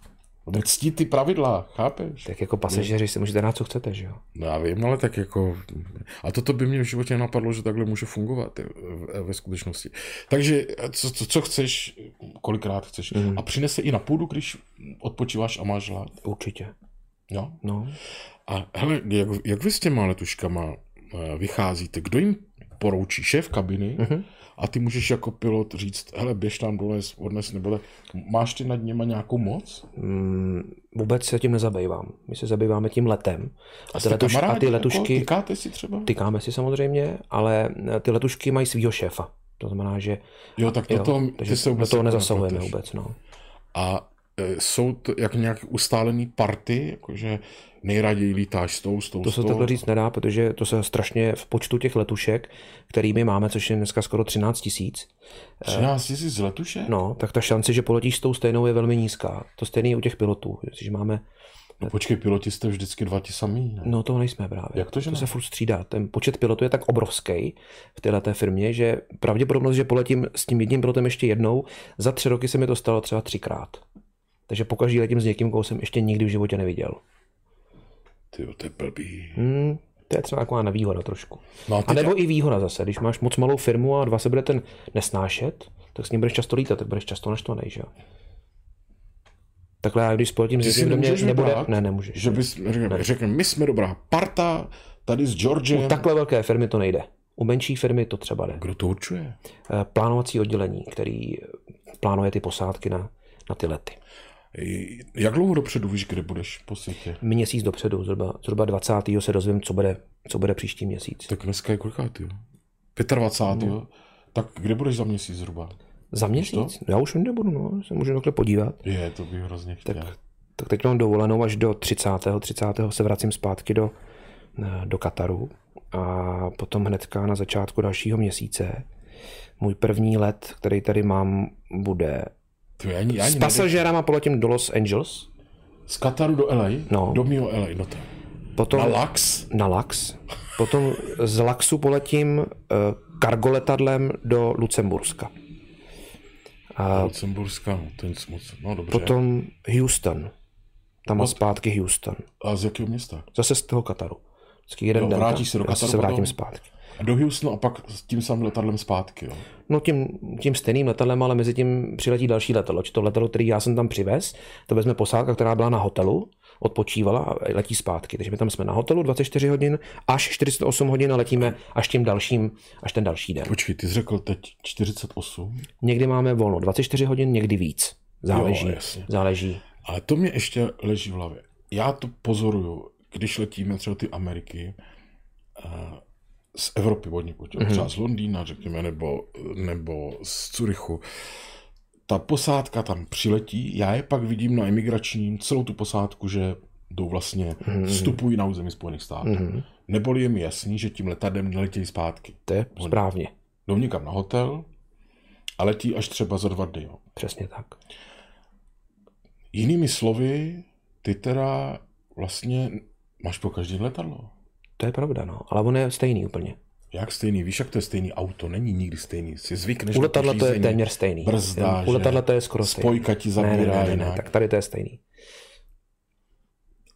Speaker 1: No, ctít ty pravidla, chápeš?
Speaker 2: Tak jako pasažéři si můžete dát, co chcete, že jo?
Speaker 1: No já vím, ale tak jako... A toto by mě v životě nenapadlo, že takhle může fungovat ve, ve skutečnosti. Takže co, co, co chceš, kolikrát chceš. Mm. A přinese i na půdu, když odpočíváš a máš hlad.
Speaker 2: Určitě.
Speaker 1: Jo.
Speaker 2: No.
Speaker 1: A hele, jak, jak vy s těma letuškama eh, vycházíte? Kdo jim poroučí? Šéf kabiny?
Speaker 2: Mhm.
Speaker 1: A ty můžeš jako pilot říct, hele, běž tam dole, odnes, nebo tak. Máš ty nad něma nějakou moc?
Speaker 2: Mm, vůbec se tím nezabývám. My se zabýváme tím letem. A ty,
Speaker 1: Jste
Speaker 2: letuš, a ty letušky,
Speaker 1: Jako, tykáte si třeba?
Speaker 2: tykáme si samozřejmě, ale ty letušky mají svýho šéfa. To znamená, že
Speaker 1: Jo, tak do
Speaker 2: jo,
Speaker 1: toho, ty se
Speaker 2: do
Speaker 1: vůbec
Speaker 2: toho
Speaker 1: jako
Speaker 2: nezasahujeme vůbec. No.
Speaker 1: A e, jsou to jak nějak ustálený party, jakože nejraději lítáš s tou, s tou,
Speaker 2: To se takhle říct nedá, protože to se strašně v počtu těch letušek, kterými máme, což je dneska skoro 13 tisíc,
Speaker 1: 13 tisíc z letuše?
Speaker 2: no, tak ta šance, že poletíš s tou stejnou je velmi nízká. To stejné je u těch pilotů. Že máme,
Speaker 1: No, počkej, piloti jste vždycky dva ti samý, ne?
Speaker 2: no to nejsme právě.
Speaker 1: Jak to, že
Speaker 2: to
Speaker 1: ne?
Speaker 2: se furt střídá. Ten počet pilotů je tak obrovský v této firmě, že pravděpodobnost, že poletím s tím jedním pilotem ještě jednou, za tři roky se mi to stalo třeba třikrát. Takže pokaždý letím s někým, koho jsem ještě nikdy v životě neviděl.
Speaker 1: Ty jo, to je blbý.
Speaker 2: Hmm, to je třeba taková nevýhoda trošku.
Speaker 1: No a
Speaker 2: A nebo i výhoda zase, když máš moc malou firmu a dva se budete nesnášet, tak s ním budeš často lítat, tak budeš často naštvaný, že jo? Takhle já když spoletím s někým, mě nebude...
Speaker 1: vybrat,
Speaker 2: Ne, nemůžeš.
Speaker 1: že bys řekl, řekl, my jsme dobrá parta, tady s Georgem.
Speaker 2: U takhle velké firmy to nejde. U menší firmy to třeba jde.
Speaker 1: Kdo to určuje?
Speaker 2: Eh, Plánovací oddělení, který plánuje ty posádky na, na ty lety.
Speaker 1: Jak dlouho dopředu víš, kde budeš po světě?
Speaker 2: Měsíc dopředu, zhruba, zhruba 20. se dozvím, co bude, co bude příští měsíc.
Speaker 1: Tak dneska je kolikátý, jo? 25. No. Tak kde budeš za měsíc zhruba?
Speaker 2: Za měsíc? Já už nebudu, no, se můžu takhle podívat.
Speaker 1: Je, to bych hrozně chtěl.
Speaker 2: Tak, tak teď mám dovolenou až do 30. 30. se vracím zpátky do, eh, do Kataru a potom hnedka na začátku dalšího měsíce můj první let, který tady mám, bude
Speaker 1: To já ani, já ani
Speaker 2: s pasažérama poletím do Los Angeles,
Speaker 1: Z Kataru do LA?
Speaker 2: No.
Speaker 1: Do mýho LA, no to.
Speaker 2: potom
Speaker 1: Na Lax?
Speaker 2: na Lax, potom z Laxu poletím eh, cargo letadlem do Lucemburska. A
Speaker 1: Lucemburská, no, to je nic moc. No dobře.
Speaker 2: potom Houston, tam a zpátky Houston.
Speaker 1: A z jakého města?
Speaker 2: Zase z toho Kataru. Vždycky jeden
Speaker 1: Jo,
Speaker 2: den
Speaker 1: vrátíš se do
Speaker 2: Zase
Speaker 1: Kataru
Speaker 2: se vrátím
Speaker 1: potom?
Speaker 2: zpátky.
Speaker 1: A do Houstonu a pak s tím samým letadlem zpátky, jo?
Speaker 2: No tím, tím stejným letadlem, ale mezi tím přiletí další letadlo. Či to letadlo, který já jsem tam přivez, to vezme posádka, která byla na hotelu, odpočívala a letí zpátky. Takže my tam jsme na hotelu 24 hodin až 48 hodin a letíme až tím dalším, až ten další den.
Speaker 1: Počkej, ty jsi řekl teď 48?
Speaker 2: Někdy máme volno 24 hodin, někdy víc. Záleží.
Speaker 1: Jo, jasně.
Speaker 2: záleží.
Speaker 1: Ale to mě ještě leží v hlavě. Já to pozoruju, když letíme třeba ty Ameriky eh, z Evropy od někud, mm-hmm. třeba z Londýna, řekněme, nebo, nebo z Curychu. Ta posádka tam přiletí, já je pak vidím na imigračním, celou tu posádku, že jdou vlastně, mm-hmm. vstupují na území Spojených států. Mm-hmm. Neboli je mi jasný, že tím letadlem neletějí zpátky.
Speaker 2: To je správně.
Speaker 1: Jdou někam na hotel a letí až třeba za dva dny. Jo.
Speaker 2: Přesně tak.
Speaker 1: Jinými slovy, ty teda vlastně máš po každém letadlo.
Speaker 2: To je pravda, no. Ale on je stejný úplně.
Speaker 1: Jak stejný? Víš, jak to je stejný auto? Není nikdy stejný. Si zvykneš
Speaker 2: U letadla to je
Speaker 1: řízení,
Speaker 2: téměř stejný.
Speaker 1: Brzda,
Speaker 2: U letadla to je skoro stejný.
Speaker 1: Spojka ti
Speaker 2: Ne,
Speaker 1: zabírá
Speaker 2: ne, ne, ne,
Speaker 1: jinak.
Speaker 2: ne, tak tady to je stejný.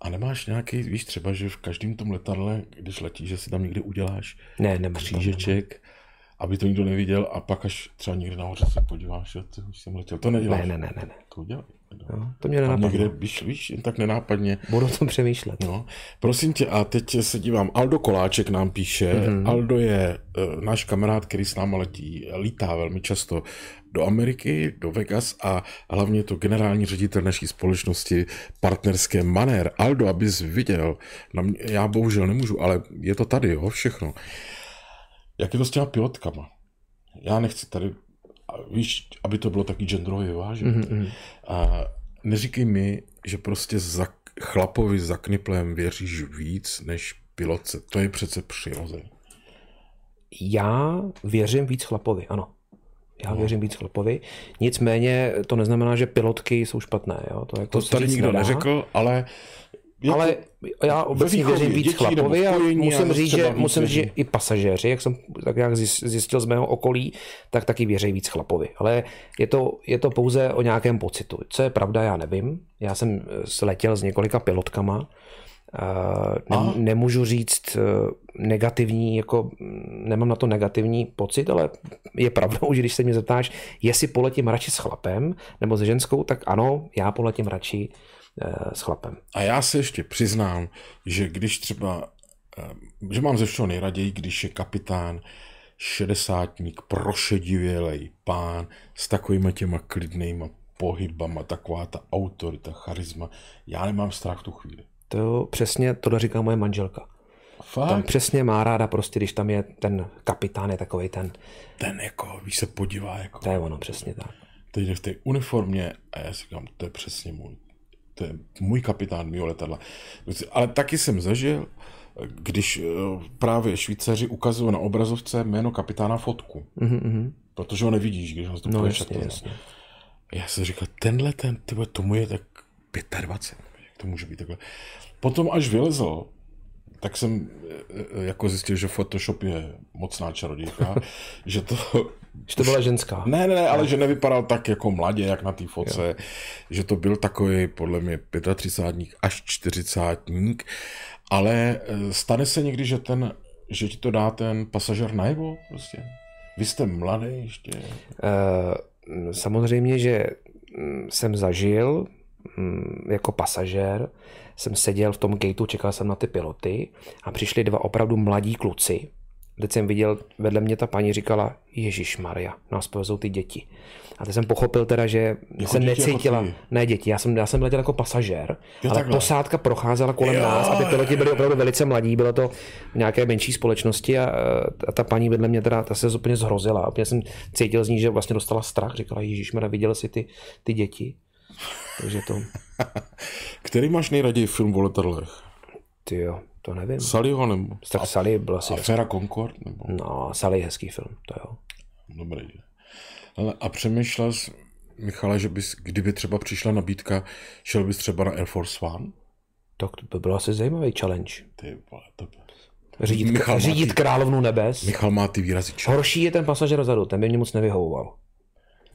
Speaker 1: A nemáš nějaký, víš, třeba, že v každém tom letadle, když letíš, že si tam někde uděláš
Speaker 2: Ne, nemám to,
Speaker 1: křížeček, aby to nikdo neviděl a pak až třeba někde nahoře se podíváš, že ty už jsem letěl. To neděláš.
Speaker 2: Ne, ne, ne, ne. ne.
Speaker 1: To udělej.
Speaker 2: No, to mě nenapadlo.
Speaker 1: někde, víš, víš, tak nenápadně.
Speaker 2: Budu o tom přemýšlet.
Speaker 1: No, prosím tě, a teď se dívám, Aldo Koláček nám píše,
Speaker 2: Mhm.
Speaker 1: mm-hmm. Aldo je uh, náš kamarád, který s náma letí, lítá velmi často do Ameriky, do Vegas a hlavně to generální ředitel naší společnosti partnerské Maner. Aldo, abys viděl, na mě, já bohužel nemůžu, ale je to tady, jo, všechno. Jak je to s těma pilotkama? Já nechci tady, víš, aby to bylo taky genderově vyvážené. Mm-hmm. A neříkej mi, že prostě za chlapovi za kniplem věříš víc než pilotce. To je přece přirozené.
Speaker 2: Já věřím víc chlapovi, ano. Já věřím víc chlapovi. Nicméně to neznamená, že pilotky jsou špatné. Jo? To, jako
Speaker 1: To tady nikdo
Speaker 2: nedá.
Speaker 1: neřekl, ale... Jako,
Speaker 2: Ale já obecně věřím víc chlapovi a musím říct, že, musím říct, že i pasažéři, jak jsem tak jak zjis- zjistil z mého okolí, tak taky věří víc chlapovi. Ale je to, je to pouze o nějakém pocitu. Co je pravda, já nevím. Já jsem eh, sletěl s několika pilotkama. Uh, ne, nemůžu říct eh, negativní, jako mm, nemám na to negativní pocit, ale je pravdou, že když se mě zeptáš, jestli poletím radši s chlapem nebo se ženskou, tak ano, já poletím radši s chlapem.
Speaker 1: A já se ještě přiznám, že když třeba, že mám ze všeho nejraději, když je kapitán šedesátník, prošedivělej pán s takovými těma klidnýma pohybama, taková ta autorita, charisma. Já nemám strach v tu chvíli.
Speaker 2: To přesně, to říká moje manželka. Fakt? Tam přesně má ráda prostě, když tam je ten kapitán, je takový ten...
Speaker 1: Ten jako, víš, se podívá jako...
Speaker 2: To je ono, přesně tak.
Speaker 1: Teď je v té uniformě a já si říkám, to je přesně můj, to je můj kapitán mého letadla. Ale taky jsem zažil, když eh, právě Švýcaři ukazují na obrazovce jméno kapitána fotku. Mm-hmm. Protože ho nevidíš, když ho to no, jasně, jasně. Já jsem říkal, tenhle ten, tyhle, tomu je tak 25, jak to může být takhle. Potom až vylezl, tak jsem eh, eh, jako zjistil, že Photoshop je mocná čarodějka, že to...
Speaker 2: Že to byla ženská.
Speaker 1: Ne, ne, ne, ale že nevypadal tak jako mladě, jak na té foce, jo. že to byl takový podle mě 35 až 40 ale eh, stane se někdy, že ten, že ti to dá ten pasažer najevo prostě? Vy jste mladý ještě? Uh,
Speaker 2: samozřejmě, že mm, jsem zažil mm, jako pasažér, jsem seděl v tom gateu, čekal jsem na ty piloty a přišli dva opravdu mladí kluci. Teď jsem viděl, vedle mě ta paní říkala, Ježíš Maria, nás povezou ty děti. A teď jsem pochopil teda, že jako jsem necítila, jako ne děti, já jsem, já jsem letěl jako pasažér, jo, ale takhle. posádka procházela kolem jo, nás a ty piloti byli opravdu velice mladí, bylo to v nějaké menší společnosti a, a ta paní vedle mě teda, ta se úplně zhrozila. Úplně jsem cítil z ní, že vlastně dostala strach, říkala, Ježíš Maria, viděl jsi ty, ty děti. Takže to...
Speaker 1: Který máš nejraději film o letadlech?
Speaker 2: Ty jo, to nevím.
Speaker 1: Sullyho nebo?
Speaker 2: Tak Sully byl asi...
Speaker 1: Afera Concord? Nebo?
Speaker 2: No, Sully je hezký film, to jo.
Speaker 1: Dobrý. Ale a přemýšlel jsi, Michale, že bys, kdyby třeba přišla nabídka, šel bys třeba na Air Force One?
Speaker 2: Tak to by byl asi zajímavý challenge.
Speaker 1: Ty vole, to by...
Speaker 2: Řídit, Michal řídit ty, královnu nebes.
Speaker 1: Michal má ty výrazy.
Speaker 2: Horší je ten pasažer vzadu, ten by mě moc nevyhovoval.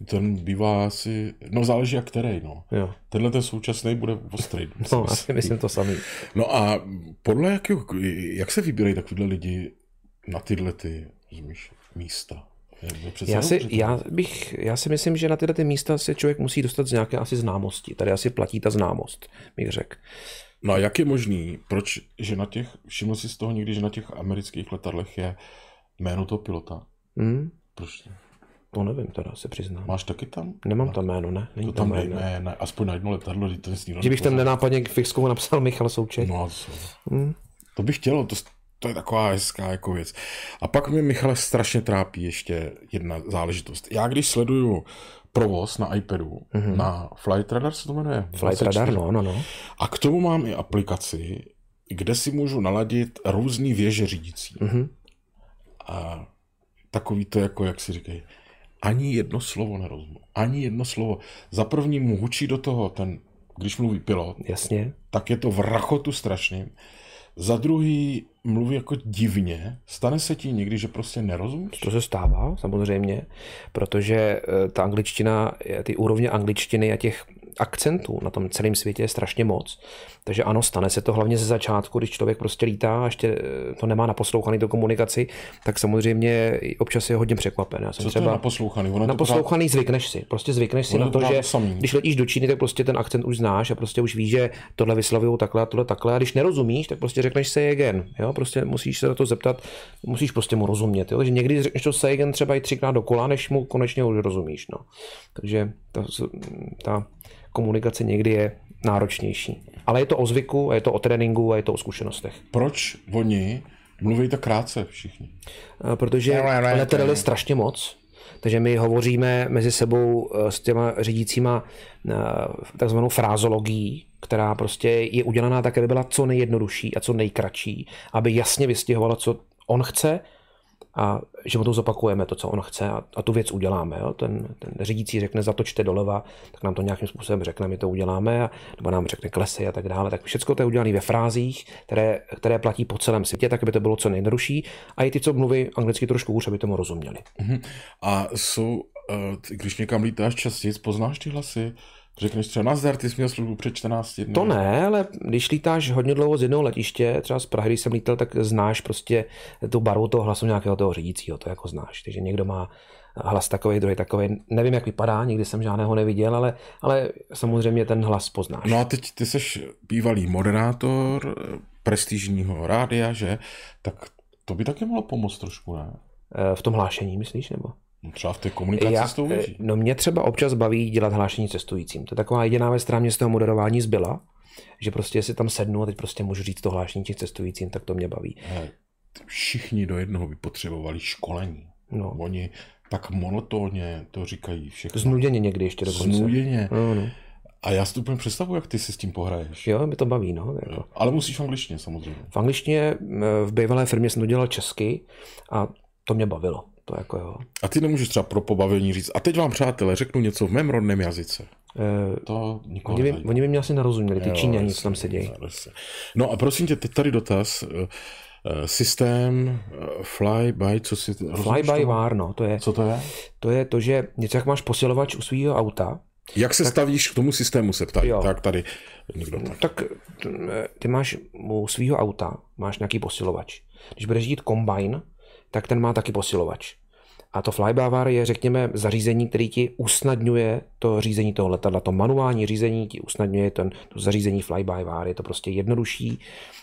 Speaker 1: Ten bývá asi, no záleží jak který, no. Jo. Tenhle ten současný bude ostrý.
Speaker 2: No, asi myslím to samý.
Speaker 1: No a podle jak, jak se vybírají takovýhle lidi na tyhle ty místa?
Speaker 2: Já si, já, bych, já si myslím, že na tyhle ty místa se člověk musí dostat z nějaké asi známosti. Tady asi platí ta známost, bych řekl.
Speaker 1: No a jak je možný, proč, že na těch, všiml jsi z toho někdy, že na těch amerických letadlech je jméno toho pilota? Hmm. Proč?
Speaker 2: To nevím, teda se přiznám.
Speaker 1: Máš taky tam?
Speaker 2: Nemám tam jméno, ne?
Speaker 1: Není to tam, tam jméno. Ne, ne, aspoň na jedno letadlo, to je
Speaker 2: Že bych tam nenápadně fixkou napsal Michal Souček.
Speaker 1: No, co? Hmm. To bych chtěl, to, to je taková hezká jako věc. A pak mě Michale strašně trápí ještě jedna záležitost. Já když sleduju provoz na iPadu, mm-hmm. na Flight Radar se to jmenuje?
Speaker 2: Flight Radar, no, no, no.
Speaker 1: A k tomu mám i aplikaci, kde si můžu naladit různý věže řídící. Mm-hmm. A takový to jako, jak si říkají, ani jedno slovo nerozumím. Ani jedno slovo. Za první mu hučí do toho ten, když mluví pilot.
Speaker 2: Jasně.
Speaker 1: Tak je to v rachotu strašným. Za druhý mluví jako divně. Stane se ti někdy, že prostě nerozumíš?
Speaker 2: To se stává, samozřejmě, protože eh, ta angličtina, ty úrovně angličtiny a těch akcentů na tom celém světě je strašně moc. Takže ano, stane se to hlavně ze začátku, když člověk prostě lítá a ještě eh, to nemá naposlouchaný do komunikaci, tak samozřejmě občas je hodně překvapen. Já
Speaker 1: jsem Co třeba to je naposlouchaný?
Speaker 2: Ono naposlouchaný pořád... zvykneš si. Prostě zvykneš si na to, to že samý. když letíš do Číny, tak prostě ten akcent už znáš a prostě už víš, že tohle vyslovují takhle a tohle takhle. A když nerozumíš, tak prostě řekneš se again. Jo? Prostě musíš se na to zeptat, musíš prostě mu rozumět. Jo? Takže někdy řekneš to say again třeba i třikrát dokola, než mu konečně už rozumíš. No. Takže ta, ta komunikace někdy je náročnější. Ale je to o zvyku, je to o tréninku a je to o zkušenostech.
Speaker 1: Proč oni mluví tak krátce všichni?
Speaker 2: Protože letadel je strašně moc. Takže my hovoříme mezi sebou eh, s těma řídícíma eh, takzvanou frázologií, která prostě je udělaná tak, aby byla co nejjednodušší a co nejkratší, aby jasně vystihovala, co on chce a že to zopakujeme, to, co on chce a, a tu věc uděláme. Jo? Ten, ten řídící řekne zatočte doleva, tak nám to nějakým způsobem řekne, my to uděláme, a, nebo nám řekne klesy a tak dále. Tak všechno to je udělané ve frázích, které, které platí po celém světě, tak aby to bylo co nejjednodušší a i ty, co mluví anglicky trošku už, aby tomu rozuměli.
Speaker 1: Uh-huh. A jsou, eh, když někam lítáš častěji, poznáš ty hlasy? Řekneš třeba nazdar, ty jsi měl službu před 14 dny.
Speaker 2: To ne, ale když lítáš hodně dlouho z jednoho letiště, třeba z Prahy, když jsem lítal, tak znáš prostě tu barvu toho hlasu nějakého toho řídícího, to jako znáš. Takže někdo má hlas takový, druhý takový. Nevím, jak vypadá, nikdy jsem žádného neviděl, ale, ale samozřejmě ten hlas poznáš.
Speaker 1: No a teď ty jsi bývalý moderátor prestižního rádia, že? Tak to by taky mohlo pomoct trošku, ne?
Speaker 2: V tom hlášení, myslíš, nebo?
Speaker 1: No třeba v té komunikaci Já, s tou věří.
Speaker 2: No mě třeba občas baví dělat hlášení cestujícím. To je taková jediná věc, která mě z toho moderování zbyla, že prostě jestli tam sednu a teď prostě můžu říct to hlášení těch cestujícím, tak to mě baví.
Speaker 1: He, všichni do jednoho by potřebovali školení. No. Oni tak monotónně to říkají všechno.
Speaker 2: Znuděně někdy ještě dokonce.
Speaker 1: Znuděně. No, no. A já si to úplně představuji, jak ty si s tím pohraješ.
Speaker 2: Jo, mi to baví, no. Jako.
Speaker 1: Ale musíš v angličtině samozřejmě.
Speaker 2: V angličtině v bývalé firmě jsem to dělal česky a to mě bavilo. To jako jo.
Speaker 1: A ty nemůžeš třeba pro pobavení říct, a teď vám přátelé řeknu něco v mém rodném jazyce. E, to
Speaker 2: oni, by, oni by mě asi narozuměli, ty Číňani, co tam sedějí.
Speaker 1: No a prosím tě, teď tady dotaz. Eh, eh, systém fly by, co si...
Speaker 2: Fly by wire, no, to je...
Speaker 1: Co to je?
Speaker 2: To je to, že něco jak máš posilovač u svého auta,
Speaker 1: jak se tak, stavíš k tomu systému, se ptají. Tak tady někdo
Speaker 2: tak. tak ty máš u svého auta, máš nějaký posilovač. Když budeš jít kombine, tak ten má taky posilovač. A to flybavar je, řekněme, zařízení, který ti usnadňuje to řízení toho letadla. To manuální řízení ti usnadňuje ten, to zařízení fly-by-wire. Je to prostě jednodušší,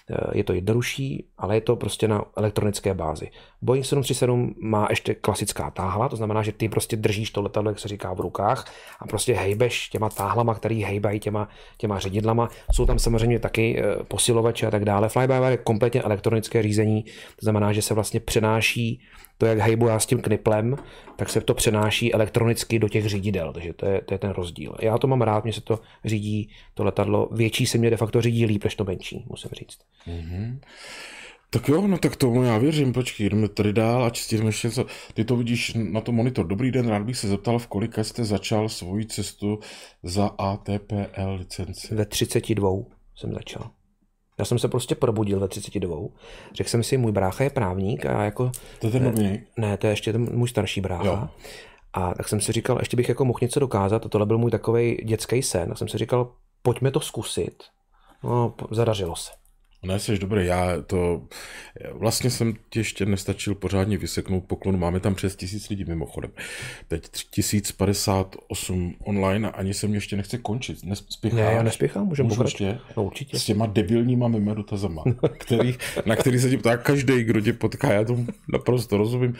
Speaker 2: eh, je to jednodušší, ale je to prostě na elektronické bázi. Boeing 737 má ještě klasická táhla, to znamená, že ty prostě držíš to letadlo, jak se říká, v rukách a prostě hejbeš těma táhlama, který hejbají těma, těma ředidlama. Jsou tam samozřejmě taky eh, posilovače a tak dále. Fly-by-wire je kompletně elektronické řízení, to znamená, že se vlastně přenáší to, jak hejbu já s tím kniplem, tak se to přenáší elektronicky do těch řídidel, takže to je, to je ten rozdíl. Já to mám rád, mě se to řídí, to letadlo, větší se mě de facto řídí líp, než to menší, musím říct. Mm-hmm.
Speaker 1: Tak jo, no tak tomu já věřím, počkej, jdeme tady dál a čistíme ještě něco. Ty to vidíš na to monitor. Dobrý den, rád bych se zeptal, v kolika jste začal svoji cestu za ATPL licenci?
Speaker 2: Ve 32 jsem začal. Já jsem se prostě probudil ve 32. Řekl jsem si, můj brácha je právník a jako...
Speaker 1: To je ten nový?
Speaker 2: Ne, to je ještě ten můj starší brácha. Jo. A tak jsem si říkal, ještě bych jako mohl něco dokázat a tohle byl můj takový dětský sen. A jsem si říkal, pojďme to zkusit. No, zadařilo se.
Speaker 1: Ne, jsi dobrý, já to, vlastně jsem ti ještě nestačil pořádně vyseknout poklonu, máme tam přes tisíc lidí mimochodem. Teď 1058 online a ani se mě ještě nechce končit, nespěchá.
Speaker 2: Ne, já nespěchám, můžeme pokračovat. No, určitě.
Speaker 1: S těma debilníma mými dotazama, který, na který se ti ptá každý, kdo tě potká, já tomu naprosto rozumím.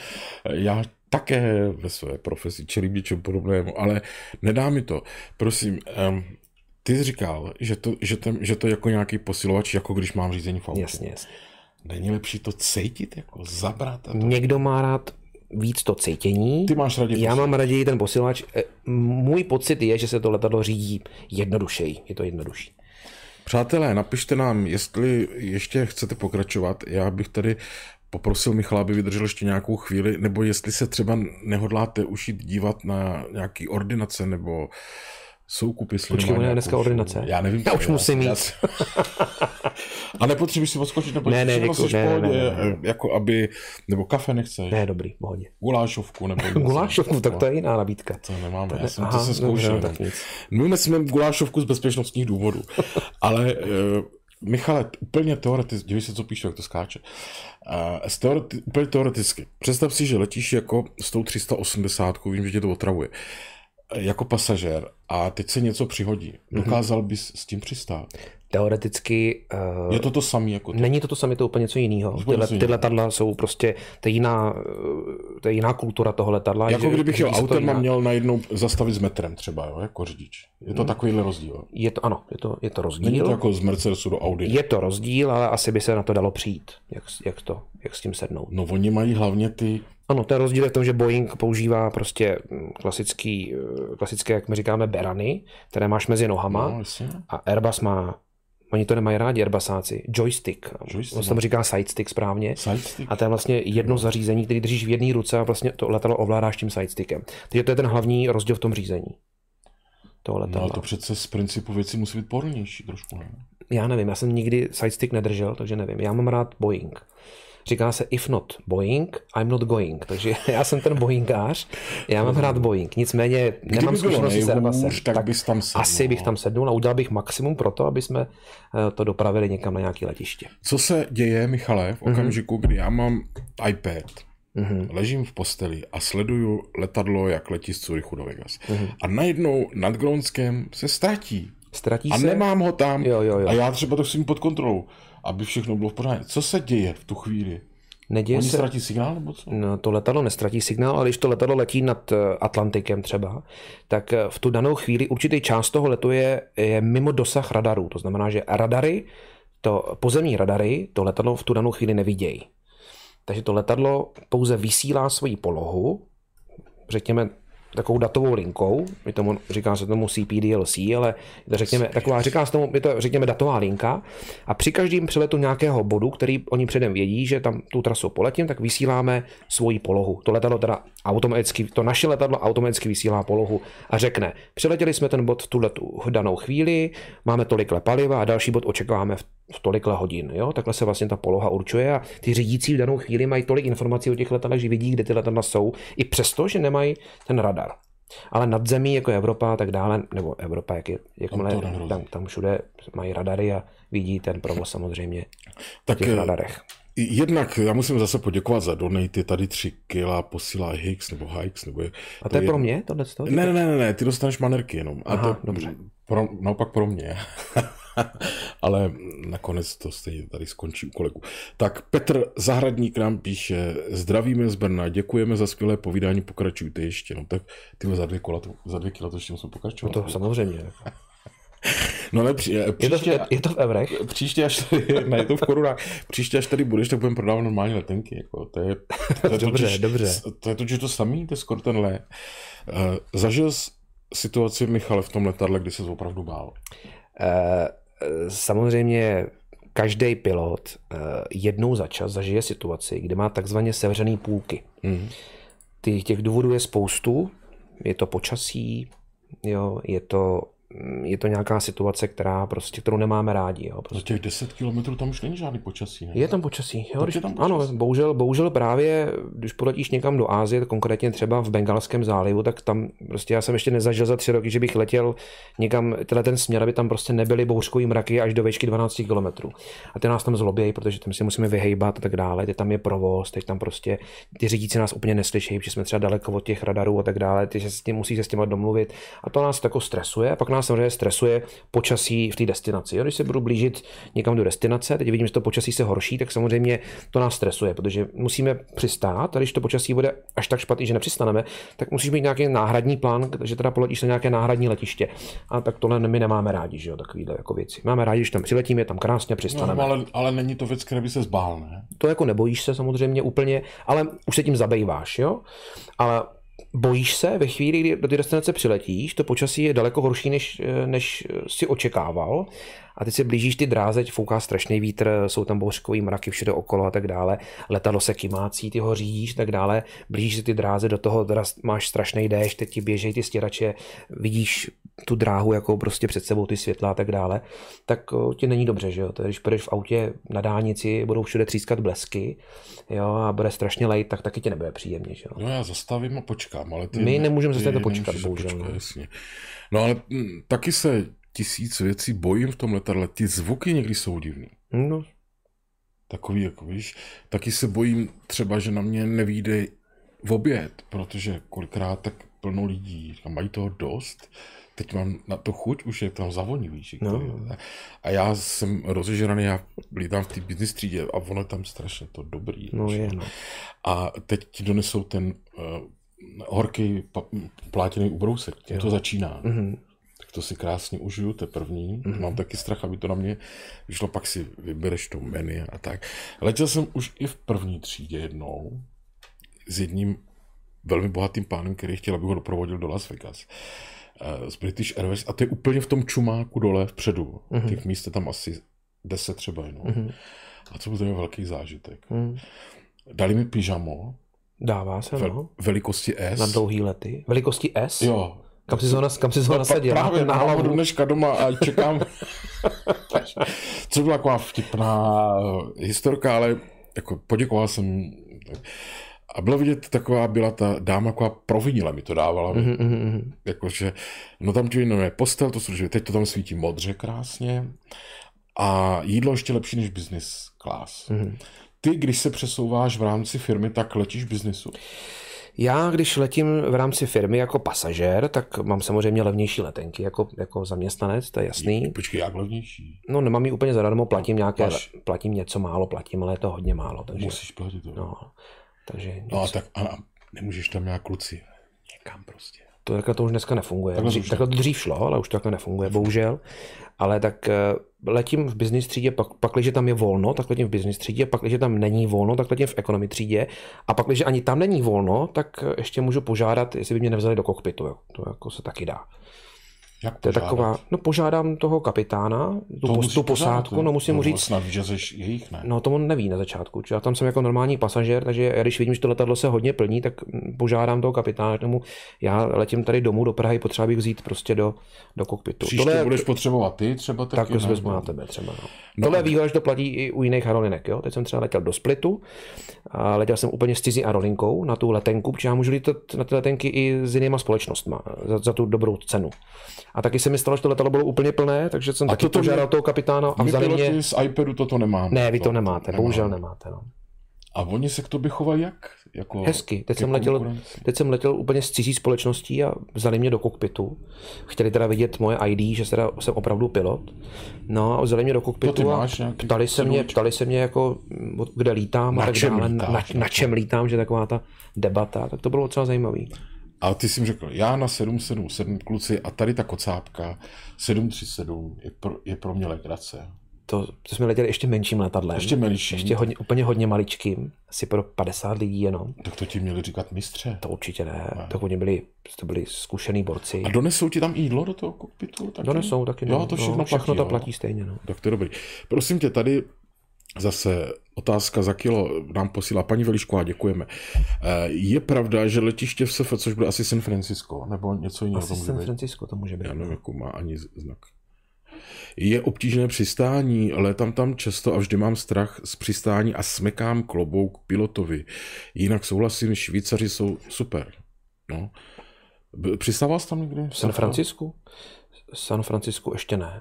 Speaker 1: Já také ve své profesi čelím něčemu podobnému, ale nedá mi to. Prosím, um, ty jsi říkal, že to, že, to, že to je jako nějaký posilovač, jako když mám řízení v autě.
Speaker 2: Jasně, jasně.
Speaker 1: Není lepší to cítit, jako zabrat? To...
Speaker 2: Někdo má rád víc to cítění.
Speaker 1: Ty máš raději
Speaker 2: Já mám raději ten posilovač. E, můj pocit je, že se to letadlo řídí jednodušeji. Je to jednodušší.
Speaker 1: Přátelé, napište nám, jestli ještě chcete pokračovat. Já bych tady poprosil Michala, aby vydržel ještě nějakou chvíli, nebo jestli se třeba nehodláte už jít dívat na nějaký ordinace nebo soukupy
Speaker 2: jestli Počkej, je dneska ordinace.
Speaker 1: Já nevím.
Speaker 2: Já už musím jít.
Speaker 1: a nepotřebuješ si odskočit, nebo
Speaker 2: ne, ne, děkuji, ne, ne, ne,
Speaker 1: ne, jako aby, nebo kafe nechceš.
Speaker 2: Ne, dobrý, pohodě.
Speaker 1: Gulášovku, nebo
Speaker 2: Gulášovku, tak to je jiná nabídka.
Speaker 1: To nemáme, to já jsem aha, to se zkoušel. tak nic. My jsme gulášovku z bezpečnostních důvodů, ale uh, Michale, úplně teoreticky, dívej se, co píšu, jak to skáče. Uh, teoreti- úplně teoreticky. Představ si, že letíš jako s tou 380, vím, že tě to otravuje jako pasažér a teď se něco přihodí. Mhm. Dokázal bys s tím přistát?
Speaker 2: Teoreticky...
Speaker 1: Uh, je to to samé jako
Speaker 2: to? Není to to samé, to úplně něco jiného. Tyhle, ty letadla jsou prostě, to je jiná, eh, to je jiná kultura toho letadla.
Speaker 1: Jako že, kdybych jel autem a měl najednou zastavit s metrem třeba, jo, jako řidič. Je to hmm. takovýhle rozdíl?
Speaker 2: Je to, ano, je to, je to rozdíl.
Speaker 1: Není to jako z Mercedesu do Audi?
Speaker 2: Je to rozdíl, ale asi by se na to dalo přijít, jak, jak, to, jak s tím sednout.
Speaker 1: No oni mají hlavně ty
Speaker 2: ano, ten rozdíl je v tom, že Boeing používá prostě mm, klasický, eh, klasické, jak my říkáme, berany, které máš mezi nohama no, a Airbus má Oni to nemají rádi, Airbusáci. Joystick. Joystick. On se no. říká sidestick správně.
Speaker 1: Sidestick.
Speaker 2: A to je vlastně jedno zařízení, který držíš v jedné ruce a vlastně to letadlo ovládáš tím sidestickem. Takže to je ten hlavní rozdíl v tom řízení.
Speaker 1: Toho letadla. No ale to přece z principu věci musí být pohodlnější trošku, ne?
Speaker 2: Já nevím, já jsem nikdy sidestick nedržel, takže nevím. Já mám rád Boeing. Říká se if not Boeing, I'm not going. Takže já jsem ten Boeingář, já mám rád Boeing. Nicméně nemám zkušenosti s Airbusem.
Speaker 1: nejhůř, tak bys tam sednul,
Speaker 2: Asi bych
Speaker 1: no.
Speaker 2: tam sednul a udělal bych maximum pro to, aby jsme eh, to dopravili někam na nějaké letiště.
Speaker 1: Co se děje, Michale, v
Speaker 2: Mhm.
Speaker 1: okamžiku, kdy já mám iPad, ležím v posteli a sleduju letadlo, jak letí z Curychu do Vegas.
Speaker 2: Mhm.
Speaker 1: A najednou nad Grónskem se ztratí.
Speaker 2: Ztratí
Speaker 1: A
Speaker 2: se?
Speaker 1: nemám ho tam.
Speaker 2: Jo, jo, jo.
Speaker 1: A já třeba to chci pod kontrolou, aby všechno bylo v pořádku. Co se děje v tu chvíli?
Speaker 2: Neděje
Speaker 1: Oni
Speaker 2: se...
Speaker 1: ztratí signál nebo co?
Speaker 2: No, to letadlo nestratí signál, ale když to letadlo letí nad eh, Atlantikem třeba, tak eh, v tu danou chvíli určitý část toho letu je, je mimo dosah radarů. To znamená, že radary, to pozemní radary, to letadlo v tu danou chvíli nevidějí. Takže to letadlo pouze vysílá svoji polohu, řekněme takovou datovou linkou, my tomu, říká se tomu CPDLC, ale to řekněme, taková, říká se tomu, je to řekněme datová linka a při každém přeletu nějakého bodu, který oni předem vědí, že tam tu trasu poletím, tak vysíláme svoji polohu. To letadlo teda automaticky, to naše letadlo automaticky vysílá polohu a řekne, přiletěli jsme ten bod v tuhle tu danou chvíli, máme tolikle paliva a další bod očekáváme v v tolikle hodin. Jo? Takhle se vlastně ta poloha určuje a ty řídící v danou chvíli mají tolik informací o těch letadlech, že vidí, kde ty letadla jsou, i přesto, že nemají ten radar. Ale nad zemí, jako je Evropa a tak dále, nebo Evropa, jak je, jakmile,
Speaker 1: nehrozí.
Speaker 2: tam, tam všude mají radary a vidí ten provoz samozřejmě
Speaker 1: Tak
Speaker 2: v těch
Speaker 1: eh,
Speaker 2: radarech.
Speaker 1: Jednak já musím zase poděkovat za donate, tady 3 kila posílá Hicks nebo Hikes, nebo je,
Speaker 2: A to je pro mě tohle? to?
Speaker 1: Ne, ne, ne, ne, ty dostaneš manerky jenom. A
Speaker 2: Aha,
Speaker 1: to,
Speaker 2: dobře.
Speaker 1: Pro, naopak pro mě. Ale nakonec to stejně tady skončí u kolegu. Tak Petr Zahradník nám píše, zdravíme z Brna, děkujeme za skvělé povídání, pokračujte ještě. No tak ty za dvě, kola, za dvě kila to ještě musím pokračovat.
Speaker 2: To samozřejmě.
Speaker 1: No ale při,
Speaker 2: Je to,
Speaker 1: příště,
Speaker 2: je, to v eurech?
Speaker 1: příště až tady, ne, je to v korunách, příště až tady budeš, tak budeme prodávat normální letenky. Jako, to je, to je
Speaker 2: Dobře,
Speaker 1: totiž,
Speaker 2: dobře.
Speaker 1: To je totiž to samý, to je skoro ten let. Uh, zažil jsi situaci, Michale, v tom letadle, kdy se opravdu bál.
Speaker 2: Eh, Samozřejmě každý pilot eh, jednou za čas zažije situaci, kdy má takzvaně sevřený půlky.
Speaker 1: Mm.
Speaker 2: Ty, těch důvodů je spoustu. Je to počasí, jo, je to, je to nějaká situace, která prostě, kterou nemáme rádi. Jo,
Speaker 1: Za
Speaker 2: prostě.
Speaker 1: těch 10 kilometrů tam už není žádný počasí, ne?
Speaker 2: Je tam počasí. Jo,
Speaker 1: Tak
Speaker 2: když,
Speaker 1: tam
Speaker 2: ano,
Speaker 1: počasí.
Speaker 2: bohužel, bohužel právě, když poletíš někam do Ázie, konkrétně třeba v Bengalském zálivu, tak tam prostě já jsem ještě nezažil za tři roky, že bych letěl někam, tenhle ten směr, aby tam prostě nebyly bouřkový mraky až do výšky 12 km. A ty nás tam zlobějí, protože tam si musíme vyhejbat a tak dále. Teď tam je provoz, teď tam prostě ty řídící nás úplně neslyší, protože jsme třeba daleko od těch radarů a tak dále. Ty se s tím musí se s těma domluvit. A to nás tako stresuje. A pak nás samozřejmě stresuje počasí v té destinaci. Jo? Když se budu blížit někam do destinace, teď vidím, že to počasí se horší, tak samozřejmě to nás stresuje, protože musíme přistát a když to počasí bude až tak špatný, že nepřistaneme, tak musíš mít nějaký náhradní plán, že teda poletíš na nějaké náhradní letiště. A tak tohle my nemáme rádi, že jo, takovýhle jako věci. Máme rádi, když tam přiletíme, je tam krásně přistaneme.
Speaker 1: no, ale, ale není to věc, které by se zbál, ne?
Speaker 2: To jako nebojíš se samozřejmě úplně, ale už se tím zabýváš, jo? Ale bojíš se ve chvíli, kdy do té destinace přiletíš, to počasí je daleko horší, než, než si očekával. A teď se blížíš ty dráze, fouká strašný vítr, jsou tam bouřkový mraky všude okolo a tak dále. Letadlo se kymácí, ty ho řídíš a tak dále. Blížíš se ty dráze, do toho máš strašný déšť, teď ti běžejí ty stěrače, vidíš tu dráhu jako prostě před sebou ty světla a tak dále, tak ti není dobře, že jo. To, když půjdeš v autě na dálnici, budou všude třískat blesky, jo, a bude strašně lejt, tak taky ti nebude příjemně, že jo.
Speaker 1: No já zastavím a počkám, ale ty...
Speaker 2: My nemůžeme zastavit a počkat, bohužel,
Speaker 1: Počkat,
Speaker 2: no.
Speaker 1: jasně. No ale mm, taky se tisíc věcí bojím v tom letadle. Ty zvuky někdy jsou divný.
Speaker 2: No,
Speaker 1: Takový, jako víš, taky se bojím třeba, že na mě nevíde v oběd, protože kolikrát tak plno lidí, říkám, mají toho dost, teď mám na to chuť, už je tam zavoní, víš. jak to
Speaker 2: No.
Speaker 1: A já jsem rozežraný, já lítám v té business třídě a ono je tam strašně to dobrý.
Speaker 2: no je, no.
Speaker 1: A teď ti donesou ten uh, horký pa- plátěný ubrousek, tím to začíná.
Speaker 2: Mhm.
Speaker 1: Tak to si krásně užiju, to je první. Mm-hmm. Mám taky strach, aby to na mě vyšlo, pak si vybereš to menu a tak. Letěl jsem už i v první třídě jednou s jedním velmi bohatým pánem, který chtěl, abych ho doprovodil do Las Vegas. eh, Z British Airways a je úplně v tom čumáku dole vpředu. Mm-hmm. Těch míst je tam asi 10 třeba jenom. Mm-hmm. A co byl to velký zážitek.
Speaker 2: Mm.
Speaker 1: Dali mi pyžamo
Speaker 2: Dává se,
Speaker 1: vel,
Speaker 2: no.
Speaker 1: velikosti S.
Speaker 2: Na dlouhý lety. Velikosti S?
Speaker 1: Jo,
Speaker 2: Kam si ho, nas, kam si ho
Speaker 1: Pa-
Speaker 2: nasadil?
Speaker 1: Právě
Speaker 2: na hlavu.
Speaker 1: dneška doma a čekám. Co byla taková vtipná eh, historka, ale jako poděkoval jsem. A bylo vidět, taková byla ta dáma, taková provinila mi to dávala.
Speaker 2: Mhm, mhm, mhm.
Speaker 1: Jakože, no tam ti je postel, to služby, teď to tam svítí modře krásně. A jídlo ještě lepší než business class.
Speaker 2: Mhm.
Speaker 1: Ty, když se přesouváš v rámci firmy, tak letíš v biznesu.
Speaker 2: Já, když letím v rámci firmy jako pasažér, tak mám samozřejmě levnější letenky jako, jako zaměstnanec, to je jasný.
Speaker 1: Počkej, jak levnější?
Speaker 2: No nemám ji úplně zadarmo, platím nějaké,
Speaker 1: Máš-
Speaker 2: platím něco málo, platím, ale je to hodně málo. Takže,
Speaker 1: Musíš platit to. No,
Speaker 2: takže
Speaker 1: no a tak a, nemůžeš tam nějak kluci. Někam prostě.
Speaker 2: To, takhle to už dneska nefunguje.
Speaker 1: Takhle to
Speaker 2: Dřív, takhle to dřív šlo, ale už to takhle nefunguje, bohužel. Ale tak eh, letím v business třídě, pak, pak když tam je volno, tak letím v business třídě, pak když tam není volno, tak letím v economy třídě. A pak když ani tam není volno, tak eh, ještě můžu požádat, jestli by mě nevzali do kokpitu. Jo. To jako se taky dá.
Speaker 1: Jak
Speaker 2: To je taková, no požádám toho kapitána, tu,
Speaker 1: To
Speaker 2: tu posádku, no musím mu
Speaker 1: No,
Speaker 2: říct,
Speaker 1: Snad víš, že jsi jejich, ne?
Speaker 2: No to on neví na začátku. Já tam jsem jako normální pasažér, takže já když vidím, že to letadlo se hodně plní, tak požádám toho kapitána, řeknu mu, já letím tady domů do Prahy, potřeba bych vzít prostě do, do kokpitu.
Speaker 1: Příště
Speaker 2: Tohle,
Speaker 1: budeš potřebovat ty třeba
Speaker 2: tak
Speaker 1: taky,
Speaker 2: to
Speaker 1: ne?
Speaker 2: vezmu na tebe třeba. No.
Speaker 1: No
Speaker 2: Tohle výhoda, že to platí i u jiných aerolinek. Jo? Teď jsem třeba letěl do Splitu a letěl jsem úplně s cizí aerolinkou na tu letenku, protože já můžu lítat na ty letenky i s jinýma společnostma za, za tu dobrou cenu. A taky se mi stalo, že to letadlo bylo úplně plné, takže jsem
Speaker 1: A
Speaker 2: taky
Speaker 1: my-
Speaker 2: požádal toho kapitána a vzali mě...
Speaker 1: z iPadu toto nemáme.
Speaker 2: Ne, vy to
Speaker 1: To-
Speaker 2: nemáte,
Speaker 1: nemáme.
Speaker 2: bohužel nemáte. No.
Speaker 1: A oni se k tobě chovají jak? Jako
Speaker 2: Hezky. Teď jsem, letěl, teď jsem letěl úplně s cizí společností a vzali mě do kokpitu. Chtěli teda vidět moje ID, že teda jsem opravdu pilot. No a vzali mě do kokpitu
Speaker 1: To
Speaker 2: a ptali se, mě, ptali se mě jako, mm, kde lítám
Speaker 1: Na
Speaker 2: a tak
Speaker 1: čem
Speaker 2: dále,
Speaker 1: lítáš,
Speaker 2: na, na,
Speaker 1: na
Speaker 2: na, čem lítám, že taková ta debata, tak to bylo docela zajímavý.
Speaker 1: A ty jsi jim řekl, já na 777 kluci a tady ta kocápka 737 je pro, je pro mě legrace.
Speaker 2: To, to jsme letěli ještě menším letadlem.
Speaker 1: Ještě menším.
Speaker 2: Ještě hodně, úplně hodně maličkým, asi pro 50 lidí jenom.
Speaker 1: Tak to ti měli říkat mistře.
Speaker 2: To určitě ne. To oni byli, to byli zkušený borci.
Speaker 1: A donesou ti tam jídlo do toho kokpitu? Taky?
Speaker 2: Donesou taky.
Speaker 1: Jo,
Speaker 2: no,
Speaker 1: to všechno
Speaker 2: no,
Speaker 1: platí.
Speaker 2: všechno to
Speaker 1: jo.
Speaker 2: platí stejně. No.
Speaker 1: Tak to je dobrý. Prosím tě, tady zase otázka za kilo nám posílá paní Velišková, děkujeme. Eh, Je pravda, že letiště v SF, což bude asi San Francisco, nebo něco jiného?
Speaker 2: Asi San
Speaker 1: být?
Speaker 2: Francisco to může být.
Speaker 1: Já nevím, jakou má ani znak. Je obtížné přistání, létám tam často a vždy mám strach z přistání a smekám klobouk pilotovi. Jinak souhlasím, Švýcaři jsou super. No. Přistával jsi tam někdy?
Speaker 2: V San Francisku? San Francisku ještě ne,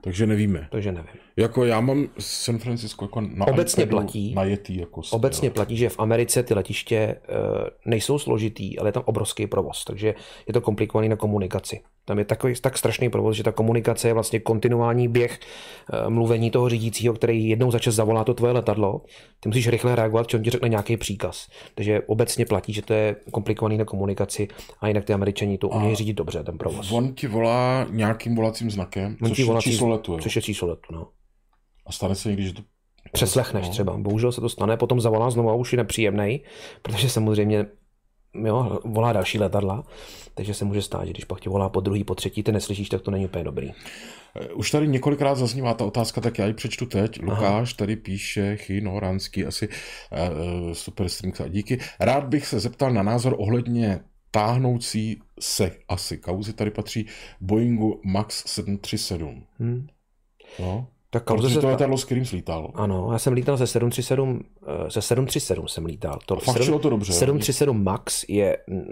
Speaker 1: Takže nevíme.
Speaker 2: takže nevím.
Speaker 1: Jako já mám San Francisco jako na
Speaker 2: Obecně
Speaker 1: iPadu
Speaker 2: platí.
Speaker 1: najetý jako
Speaker 2: Obecně platí, že v Americe ty letiště eh, nejsou složitý, ale je tam obrovský provoz, takže je to komplikovaný na komunikaci. Tam je takový tak strašný provoz, že ta komunikace je vlastně kontinuální běh eh, mluvení toho řídícího, který jednou za čas zavolá to tvoje letadlo. Ty musíš rychle reagovat, čem ti řekne nějaký příkaz. Takže obecně platí, že to je komplikovaný na komunikaci a jinak ty američani to umějí řídit dobře, ten provoz.
Speaker 1: On ti volá nějakým volacím znakem,
Speaker 2: On
Speaker 1: což
Speaker 2: ti
Speaker 1: je
Speaker 2: volá
Speaker 1: číslo letu. Jo.
Speaker 2: Což je číslo letu, no.
Speaker 1: A stane se někdy, že to...
Speaker 2: Přeslechneš
Speaker 1: No.
Speaker 2: třeba. Bohužel se to stane, potom zavolá znovu a už je nepříjemný, protože samozřejmě jo, volá další letadla, takže se může stát, že když pak tě volá po druhý, po třetí, ty neslyšíš, tak to není úplně dobrý.
Speaker 1: Eh, Už tady několikrát zaznívá ta otázka, tak já ji přečtu teď. Lukáš tady píše, Chino, Ranský, asi uh, super string, díky. Rád bych se zeptal na názor ohledně táhnoucí se asi kauzy, tady patří Boeingu Max 737.
Speaker 2: Hm.
Speaker 1: No.
Speaker 2: Tak kauze
Speaker 1: Protože
Speaker 2: se
Speaker 1: to
Speaker 2: ta...
Speaker 1: letadlo, s kterým slítal.
Speaker 2: Ano, já jsem lítal ze 737, eh, ze 737 jsem lítal. To,
Speaker 1: A fakt šlo to dobře, jo?
Speaker 2: 737 MAX je uh,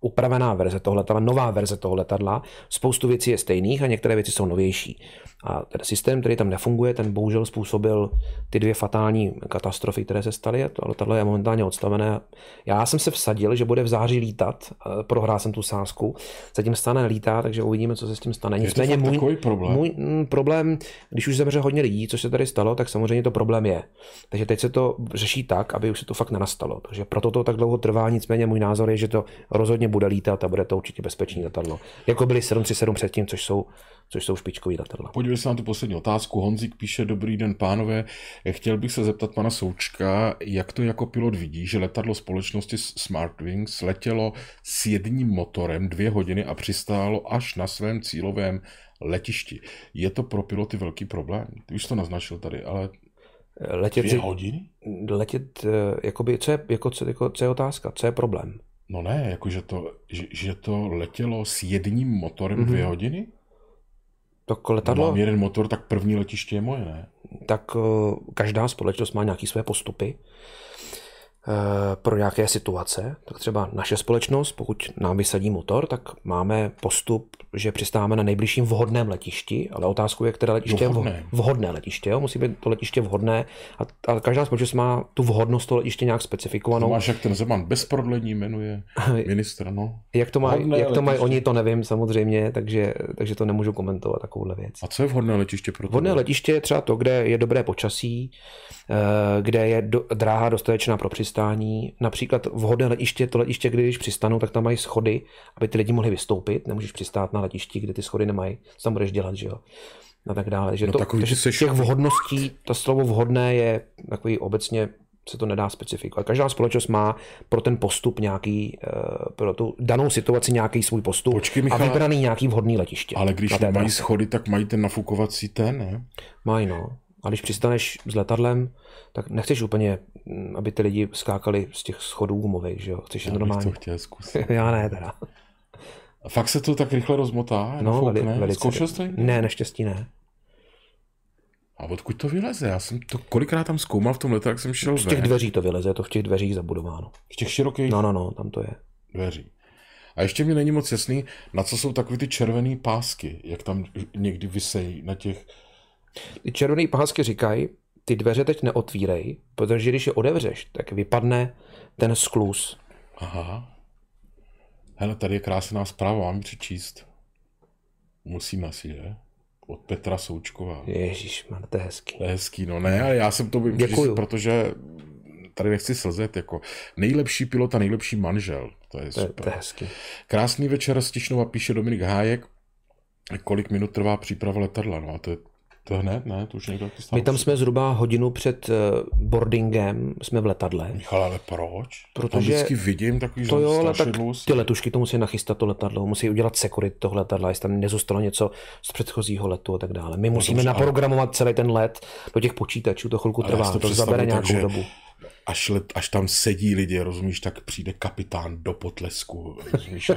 Speaker 2: upravená verze toho letadla, nová verze toho letadla. Spoustu věcí je stejných a některé věci jsou novější. A ten systém, který tam nefunguje, ten bohužel způsobil ty dvě fatální katastrofy, které se staly. A to letadlo je momentálně odstavené. Já jsem se vsadil, že bude v září lítat. eh, Prohrál jsem tu sázku. Zatím stane lítá, takže uvidíme, co se s tím stane.
Speaker 1: Je to
Speaker 2: Nicméně můj,
Speaker 1: takový problém?
Speaker 2: můj mm, problém, když už zemře hodně lidí, což se tady stalo, tak samozřejmě to problém je. Takže teď se to řeší tak, aby už se to fakt nenastalo. Takže proto to tak dlouho trvá, nicméně můj názor je, že to rozhodně bude lítat a bude to určitě bezpečný letadlo. Jako byly 737 předtím, což jsou, což jsou špičkový letadla.
Speaker 1: Podívej se na tu poslední otázku. Honzík píše, dobrý den pánové, chtěl bych se zeptat pana Součka, jak to jako pilot vidí, že letadlo společnosti Smartwings letělo s jedním motorem dvě hodiny a přistálo až na svém cílovém letišti. Je to pro piloty velký problém? Ty už to naznačil tady, ale
Speaker 2: Letět,
Speaker 1: dvě hodiny?
Speaker 2: letět eh, jakoby, co je, jako, co, jako, co je otázka, co je problém?
Speaker 1: No ne, jako že to, že, že to letělo s jedním motorem mm-hmm. dvě hodiny?
Speaker 2: Tak
Speaker 1: No,
Speaker 2: letadlo,
Speaker 1: mám jeden motor, tak první letiště je moje, ne?
Speaker 2: tak eh, každá společnost má nějaké své postupy. Eh, pro nějaké situace, tak třeba naše společnost, pokud nám vysadí motor, tak máme postup, že přistáváme na nejbližším vhodném letišti, ale otázkou je, které letiště
Speaker 1: vhodné.
Speaker 2: je vhodné letiště, jo? musí být to letiště vhodné a, a každá společnost má tu vhodnost toho letiště nějak specifikovanou.
Speaker 1: To máš jak ten Zeman bez prodlení jmenuje ministra, no.
Speaker 2: Jak to, mají, jak to mají oni, to nevím samozřejmě, takže, takže to nemůžu komentovat takovouhle věc.
Speaker 1: A co je vhodné letiště pro to?
Speaker 2: Vhodné letiště je třeba to, kde je dobré počasí, eh, kde je do, dráha dostatečná pro přistání, přistání, například vhodné letiště, to letiště, kde když přistanou, tak tam mají schody, aby ty lidi mohli vystoupit. Nemůžeš přistát na letišti, kde ty schody nemají. Co tam budeš dělat, že jo? A tak dále. Že
Speaker 1: No
Speaker 2: to,
Speaker 1: takový
Speaker 2: takže
Speaker 1: seš-
Speaker 2: těch vhodností, to slovo vhodné je takový obecně se to nedá specifikovat. Každá společnost má pro ten postup nějaký, eh, pro tu danou situaci nějaký svůj postup
Speaker 1: Počkej,
Speaker 2: a
Speaker 1: Michale,
Speaker 2: vybraný nějaký vhodný letiště.
Speaker 1: Ale když
Speaker 2: trase.
Speaker 1: schody, tak mají ten nafukovací ten, ne?
Speaker 2: Mají, no. A když přistaneš s letadlem, tak nechceš úplně, mm, aby ty lidi skákali z těch schodů gumových, že jo? Chceš je
Speaker 1: Já bych
Speaker 2: normálně.
Speaker 1: to chtěl zkusit.
Speaker 2: Já ne teda.
Speaker 1: A fakt se to tak rychle rozmotá?
Speaker 2: No, veli, velice.
Speaker 1: Zkoušel někdy?
Speaker 2: Ne, naštěstí ne.
Speaker 1: A odkud to vyleze? Já jsem to kolikrát tam zkoumal v tom letu, jak jsem šel
Speaker 2: Z těch
Speaker 1: ven.
Speaker 2: dveří to vyleze, je to v těch dveřích zabudováno.
Speaker 1: V těch širokých
Speaker 2: No, no, no, tam to je.
Speaker 1: dveří. A ještě mi není moc jasný, na co jsou takové ty červené pásky, jak tam někdy vysejí na těch...
Speaker 2: Ty červený pásky říkají, ty dveře teď neotvírej, protože když je otevřeš, tak vypadne ten sklus.
Speaker 1: Aha. Hele, tady je krásná zpráva, mám ji přečíst. Musíme asi, že? Od Petra Součková.
Speaker 2: Ježíš, to je hezký.
Speaker 1: To je hezký, no ne, ale já jsem to vím,
Speaker 2: Děkuju.
Speaker 1: protože tady nechci slzet, jako nejlepší pilot a nejlepší manžel. To je
Speaker 2: To je,
Speaker 1: super.
Speaker 2: to je hezký.
Speaker 1: Krásný večer z Tišnova píše Dominik Hájek. Kolik minut trvá příprava letadla? No a to je to hned, ne? To už někdo.
Speaker 2: My tam jsme zhruba hodinu před eh, boardingem, jsme v letadle.
Speaker 1: Michal, ale proč? Protože... Tam vždycky vidím takový
Speaker 2: To jo, ale tak ty letušky to musí nachystat to letadlo, musí udělat security toho letadla, jestli tam nezůstalo něco z předchozího letu a tak dále. My musíme
Speaker 1: dobře, ale-
Speaker 2: naprogramovat celý ten let do těch počítačů, to chvilku
Speaker 1: Ale
Speaker 2: trvá,
Speaker 1: to
Speaker 2: zabere
Speaker 1: tak,
Speaker 2: nějakou
Speaker 1: že-
Speaker 2: dobu.
Speaker 1: Až, let, až tam sedí lidi, rozumíš, tak přijde kapitán do potlesku, rozumíš,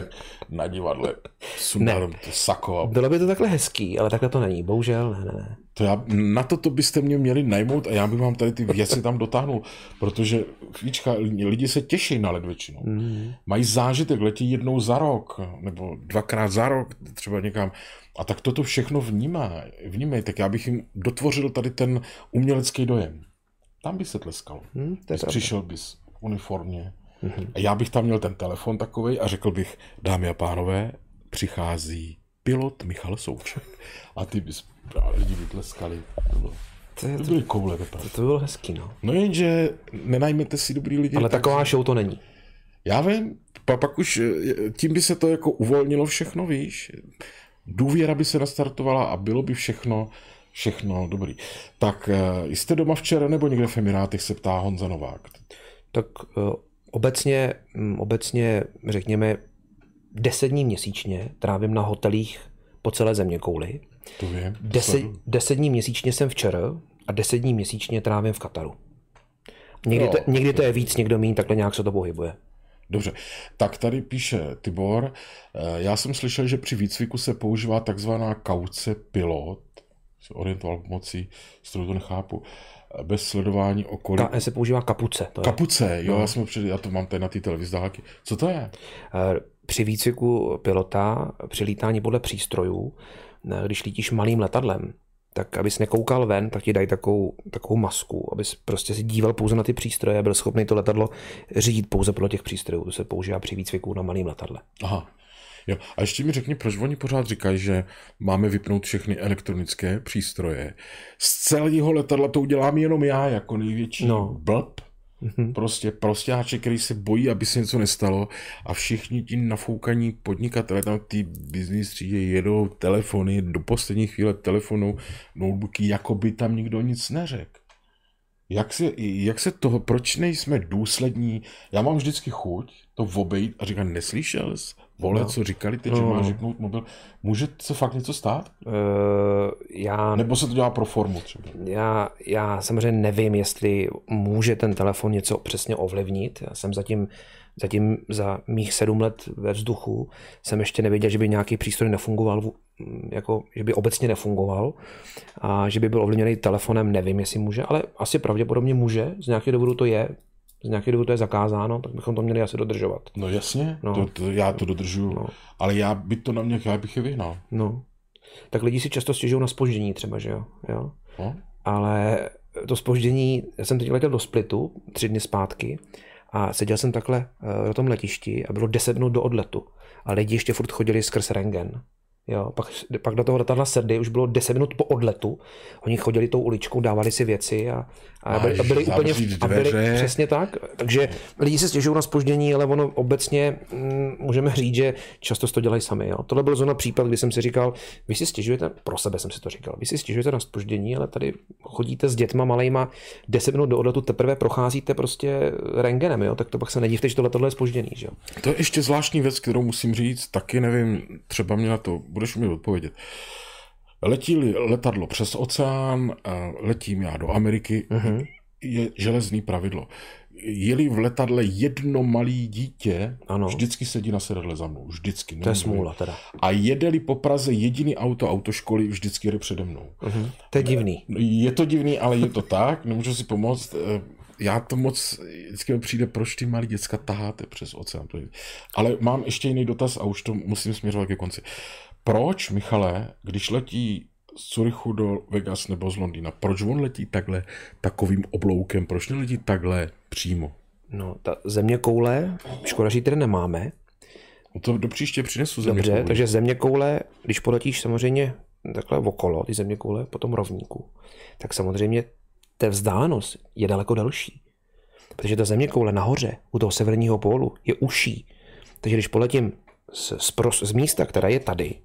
Speaker 1: na divadle sundá
Speaker 2: Ne.
Speaker 1: to sako a
Speaker 2: Bylo by to takhle hezký, ale takhle to není, bohužel, ne, ne, ne.
Speaker 1: To já, na to, to byste mě měli najmout a já bych vám tady ty věci tam dotáhnul, protože chvíčka, lidi se těší na let většinou.
Speaker 2: Mm.
Speaker 1: Mají zážitek, letí jednou za rok, nebo dvakrát za rok, třeba někam. A tak toto všechno vnímá, vnímají, tak já bych jim dotvořil tady ten umělecký dojem. Tam by se.
Speaker 2: Hm, to
Speaker 1: Bys
Speaker 2: pravda. Mhm.
Speaker 1: přišel bys v uniformě. A já bych tam měl ten telefon takový a řekl bych, dámy a pánové, přichází pilot Michal Souček. A ty bys lidi by tleskali. To, bylo,
Speaker 2: To, je,
Speaker 1: to
Speaker 2: to,
Speaker 1: byly koule
Speaker 2: to by bylo hezký, no.
Speaker 1: No jenže nenajmete si dobrý lidi.
Speaker 2: Ale
Speaker 1: tak-
Speaker 2: taková show to není.
Speaker 1: Já vím, pa, pak už eh, tím by se to jako uvolnilo všechno, víš. Důvěra by se nastartovala a bylo by všechno, všechno dobrý. Tak eh, jste doma včera nebo někde v Emirátech, se ptá Honza Novák.
Speaker 2: Tak uh, obecně, mm, obecně, řekněme, 10 dní měsíčně trávím na hotelích po celé země kouli.
Speaker 1: To vím. to
Speaker 2: 10,
Speaker 1: sleduju.
Speaker 2: 10 dní měsíčně jsem včera a 10 dní měsíčně trávím v Kataru. Někdy,
Speaker 1: Jo,
Speaker 2: to, někdy to je víc, někdo méně, takhle nějak se to pohybuje.
Speaker 1: Dobře, tak tady píše Tibor, eh, já jsem slyšel, že při výcviku se používá takzvaná kauce pilot, se orientoval pomocí strojů, to nechápu, bez sledování okolí.
Speaker 2: Ka- se používá kapuce. To je.
Speaker 1: Kapuce, jo, já, jsem před, já to mám tady na té televizi dálky. Co to je?
Speaker 2: Eh, Při výcviku pilota, při lítání podle přístrojů, eh, když lítíš malým letadlem, tak abys nekoukal ven, tak ti dají takovou, takovou masku, abys prostě si díval pouze na ty přístroje a byl schopný to letadlo řídit pouze podle těch přístrojů. To se používá při výcviku na malým letadle.
Speaker 1: Aha. Jo. A ještě mi řekni, proč oni pořád říkají, že máme vypnout všechny elektronické přístroje. Z celého letadla to udělám jenom já, jako největší
Speaker 2: No.
Speaker 1: blb. Prostě prostěáček, který se bojí, aby se něco nestalo a všichni ti nafoukaní podnikatelé tam ty business třídě jedou telefony, do poslední chvíle telefonu, notebooky, jako by tam nikdo nic neřekl. Jak se, jak se toho, proč nejsme důslední? Já mám vždycky chuť to obejít a říkat, neslyšel jsi? Vole,
Speaker 2: No.
Speaker 1: co říkali teď, že
Speaker 2: No.
Speaker 1: máš řeknout mobil. Může se fakt něco stát?
Speaker 2: Uh, já,
Speaker 1: Nebo se to dělá pro formu třeba?
Speaker 2: já, já samozřejmě nevím, jestli může ten telefon něco přesně ovlivnit. Já jsem zatím Zatím za mých sedm let ve vzduchu jsem ještě nevěděl, že by nějaký přístroj nefungoval, jako, že by obecně nefungoval a že by byl ovlivněný telefonem, nevím, jestli může, ale asi pravděpodobně může, z nějakého důvodu to je, z nějakého důvodu to je zakázáno, tak bychom to měli asi dodržovat.
Speaker 1: No jasně, no. To, to, já to dodržuju, no. ale já by to na mě, já bych je vyhnal.
Speaker 2: No. Tak lidi si často stěžují na spoždění třeba, že jo? jo? No. Ale to spoždění, já jsem teď letěl do Splitu tři dny zpátky a seděl jsem takhle eh, na tom letišti a bylo 10 minut do odletu. A lidi ještě furt chodili skrz rengen. Jo, pak, pak do toho letadla sedli, už bylo 10 minut po odletu. Oni chodili tou uličkou, dávali si věci a, a, byli, a byli úplně a byli, přesně tak. Takže lidi se stěžují na spoždění, ale ono obecně m, mm, můžeme říct, že často to dělají sami. Jo. Tohle byl zrovna případ, kdy jsem si říkal, vy si stěžujete, pro sebe jsem si to říkal, vy si stěžujete na spoždění, ale tady chodíte s dětma malejma 10 minut do odletu, teprve procházíte prostě rengenem, jo, tak to pak se nedívte, že to letadlo je spožděný. Že?
Speaker 1: To je ještě zvláštní věc, kterou musím říct, taky nevím, třeba mě na to budeš mi odpovědět. Letí letadlo přes oceán, letím já do Ameriky, uh-huh. je železný pravidlo. Je-li v letadle jedno malý dítě, ano. vždycky sedí na sedadle za mnou. Vždycky.
Speaker 2: To je smůla teda.
Speaker 1: A jede-li po Praze jediný auto autoškoly, vždycky jede přede mnou.
Speaker 2: Uh-huh. To je divný.
Speaker 1: Je to divný, ale je to tak. Nemůžu si pomoct já to moc, vždycky mi přijde, proč ty malí děcka taháte přes oceán. Ale mám ještě jiný dotaz a už to musím směřovat ke konci. Proč, Michale, když letí z Curychu do Vegas nebo z Londýna, proč on letí takhle takovým obloukem, proč neletí takhle přímo?
Speaker 2: No, ta země koule, škoda, že tady nemáme.
Speaker 1: No to do příště přinesu země
Speaker 2: Dobře, koule. takže země koule, když poletíš samozřejmě takhle okolo, ty země koule po tom rovníku, tak samozřejmě ta vzdálenost je daleko delší. Protože ta země koule nahoře, u toho severního pólu, je uší. Takže když poletím z, z, z místa, která je tady,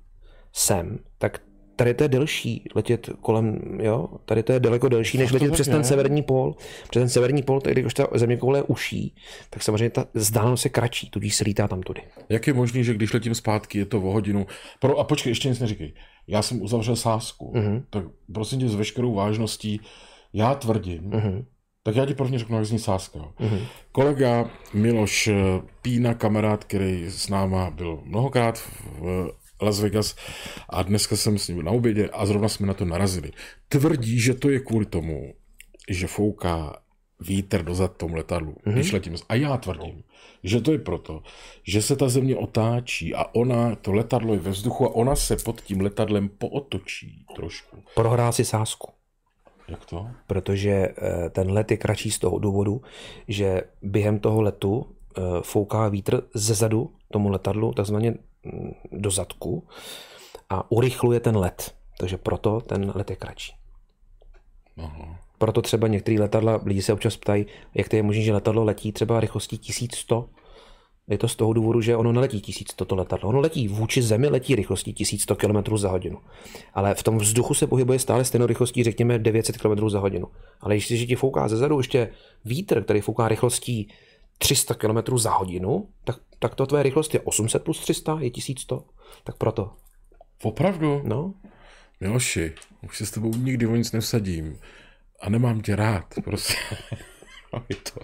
Speaker 2: sem, tak tady to je delší letět kolem, jo, tady to je daleko delší, než letět přes ten severní pól. Přes ten severní pól, tady, když ta země koule je uší, tak samozřejmě ta vzdálenost je kratší, tudíž se lítá tam tudy.
Speaker 1: Jak je možné, že když letím zpátky, je to o hodinu? Pro, a počkej, ještě nic neříkej. Já jsem uzavřel sásku, mm-hmm. tak prosím tě s veškerou vážností, já tvrdím, mm-hmm. tak já ti prvně řeknu, jak zní sáska. Mm-hmm. Kolega Miloš Pína, kamarád, který s náma byl mnohokrát v Las Vegas a dneska jsem s ním na obědě a zrovna jsme na to narazili. Tvrdí, že to je kvůli tomu, že fouká vítr dozad tomu letadlu, mm-hmm. když letím. A já tvrdím, že to je proto, že se ta země otáčí a ona, to letadlo je ve vzduchu a ona se pod tím letadlem pootočí trošku.
Speaker 2: Prohrá si sásku.
Speaker 1: Jak to?
Speaker 2: Protože eh, ten let je kratší z toho důvodu, že během toho letu fouká vítr ze zadu tomu letadlu, takzvaně do zadku a urychluje ten let. Takže proto ten let je kratší. Aha. Proto třeba některé letadla, lidi se občas ptají, jak to je možné, že letadlo letí třeba rychlostí 1100. Je to z toho důvodu, že ono neletí 1100 to letadlo. Ono letí vůči zemi, letí rychlostí 1100 km za hodinu. Ale v tom vzduchu se pohybuje stále stejnou rychlostí, řekněme 900 km za hodinu. Ale když ti fouká ze zadu ještě vítr, který fouká rychlostí 300 km za hodinu, tak, tak to tvoje rychlost je 800 plus 300, je 1100. Tak proto.
Speaker 1: Opravdu?
Speaker 2: No.
Speaker 1: Miloši, už se s tebou nikdy o nic nevsadím. A nemám tě rád, prostě. je to,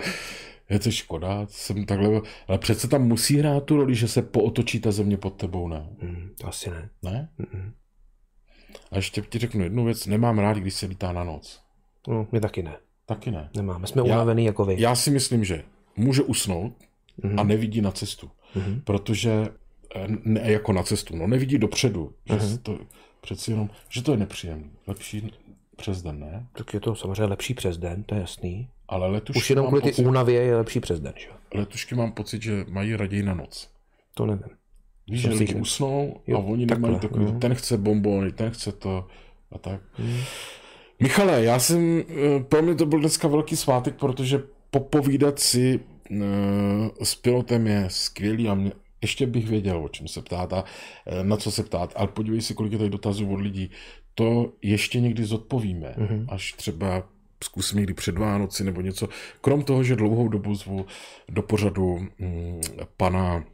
Speaker 1: je to škoda, jsem takhle, ale přece tam musí hrát tu roli, že se pootočí ta země pod tebou, ne?
Speaker 2: Mm, to asi ne.
Speaker 1: Ne? Mm-mm. A ještě ti řeknu jednu věc, nemám rád, když se lítá na noc.
Speaker 2: No, my taky ne.
Speaker 1: Taky ne.
Speaker 2: Nemáme, jsme unavený jako vy.
Speaker 1: Já si myslím, že může usnout mm-hmm. a mhm. nevidí na cestu. Mm-hmm. Protože, eh, ne jako na cestu, no nevidí dopředu. Že mm-hmm. to, přeci jenom, že to je nepříjemné. Lepší přes den, ne?
Speaker 2: Tak je to samozřejmě lepší přes den, to je jasný.
Speaker 1: Ale letušky
Speaker 2: Už jenom kvůli ty únavě je lepší přes den, že?
Speaker 1: Letušky mám pocit, že mají raději na noc.
Speaker 2: To nevím.
Speaker 1: Víš, že lidi usnou jo, a oni takhle, nemají takový, no. ten chce bombony, ten chce to a tak. Hmm. Michale, já jsem, eh, pro mě to byl dneska velký svátek, protože popovídat si uh, s pilotem je skvělý a mě, ještě bych věděl, o čem se ptát a uh, na co se ptát, ale podívej si, kolik je tady dotazů od lidí. To ještě někdy zodpovíme, mm-hmm. až třeba zkusím někdy před Vánoci nebo něco. Krom toho, že dlouhou dobu zvu do pořadu um, pana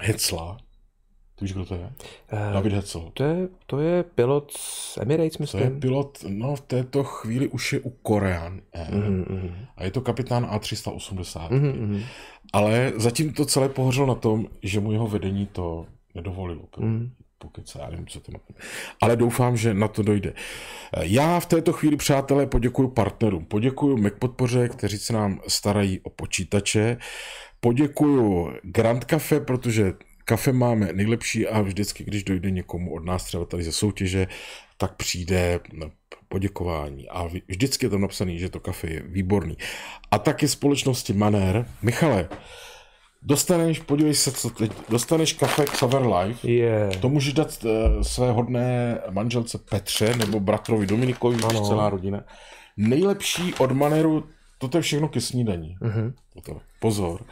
Speaker 1: Hecla, Ty víš, kdo to je? Uh, David Hetzel.
Speaker 2: To je, to je pilot z Emirates, myslím.
Speaker 1: To je pilot, no v této chvíli už je u Korean Air. Mm-hmm. A je to kapitán A380. Mm-hmm. Ale zatím to celé pohořelo na tom, že mu jeho vedení to nedovolilo. Mm. Pokud se, já nevím, co to má. Ale doufám, že na to dojde. Já v této chvíli, přátelé, poděkuji partnerům. Poděkuji Mac podpoře, kteří se nám starají o počítače. Poděkuji Grand Cafe, protože kafe máme nejlepší a vždycky, když dojde někomu od nás třeba tady ze soutěže, tak přijde no, poděkování a vždycky je tam napsaný, že to kafe je výborný. A taky společnosti Maner. Michale, dostaneš, podívej se, co teď, dostaneš kafe Xaver Life,
Speaker 2: yeah.
Speaker 1: to můžeš dát uh, své hodné manželce Petře nebo bratrovi Dominikovi, ano. celá rodina. Nejlepší od Maneru, toto je všechno ke snídaní. Uh-huh. Pozor.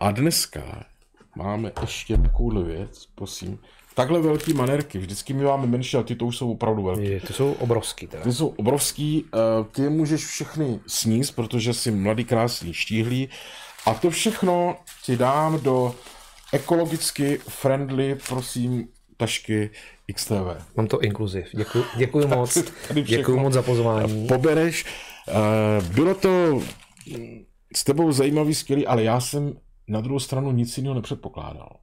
Speaker 1: A dneska máme ještě takovou věc, prosím. Takhle velký manerky, vždycky my máme menší, ale ty to už jsou opravdu velké.
Speaker 2: Je, ty jsou obrovský. Teda.
Speaker 1: Ty jsou obrovský, uh, ty můžeš všechny sníst, protože jsi mladý, krásný, štíhlý. A to všechno ti dám do ekologicky friendly, prosím, tašky XTV.
Speaker 2: Mám to inkluziv. Děkuji, děkuji moc. Děkuji moc za pozvání.
Speaker 1: Pobereš. Uh, bylo to s tebou zajímavý, skvělý, ale já jsem na druhou stranu nic jiného nepředpokládal.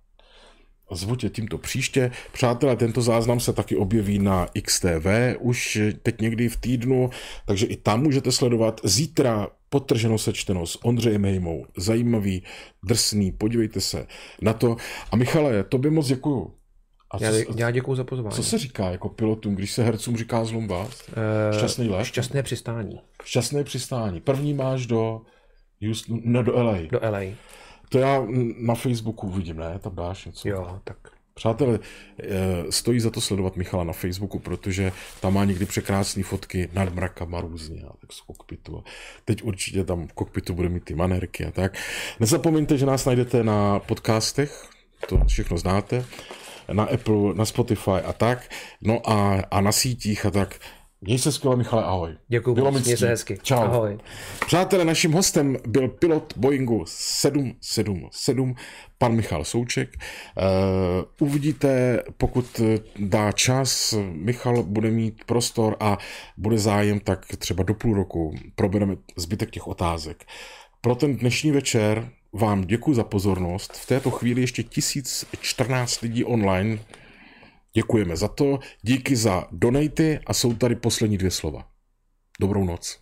Speaker 1: Zvu tě tímto příště. Přátelé, tento záznam se taky objeví na XTV už teď někdy v týdnu, takže i tam můžete sledovat. Zítra potrženo sečteno s Ondřejem Hejmou. Zajímavý, drsný, podívejte se na to. A Michale, tobě moc děkuju.
Speaker 2: A já, co, já děkuji za pozvání.
Speaker 1: Co se říká jako pilotům, když se hercům říká zlomba?
Speaker 2: Uh, Šťastný let? Šťastné přistání.
Speaker 1: Šťastné přistání. První máš do Houston, ne, do LA.
Speaker 2: Do LA.
Speaker 1: To já na Facebooku vidím, ne? Tam dáš něco.
Speaker 2: Jo, tak.
Speaker 1: Přátelé, eh, stojí za to sledovat Michala na Facebooku, protože tam má někdy překrásné fotky nad mrakama různě, a tak z kokpitu. A teď určitě tam v kokpitu bude mít ty manérky a tak. Nezapomeňte, že nás najdete na podcastech, to všechno znáte, na Apple, na Spotify a tak, no a, a na sítích a tak. Měj se skvěle, Michale, ahoj.
Speaker 2: Děkuji, Bylo měj se hezky.
Speaker 1: Čau.
Speaker 2: Ahoj.
Speaker 1: Přátelé, naším hostem byl pilot Boeingu 777, pan Michal Souček. Uh, uvidíte, pokud dá čas, Michal bude mít prostor a bude zájem, tak třeba do půl roku probereme zbytek těch otázek. Pro ten dnešní večer vám děkuji za pozornost. V této chvíli ještě 1014 lidí online Děkujeme za to, díky za donaty a jsou tady poslední dvě slova. Dobrou noc.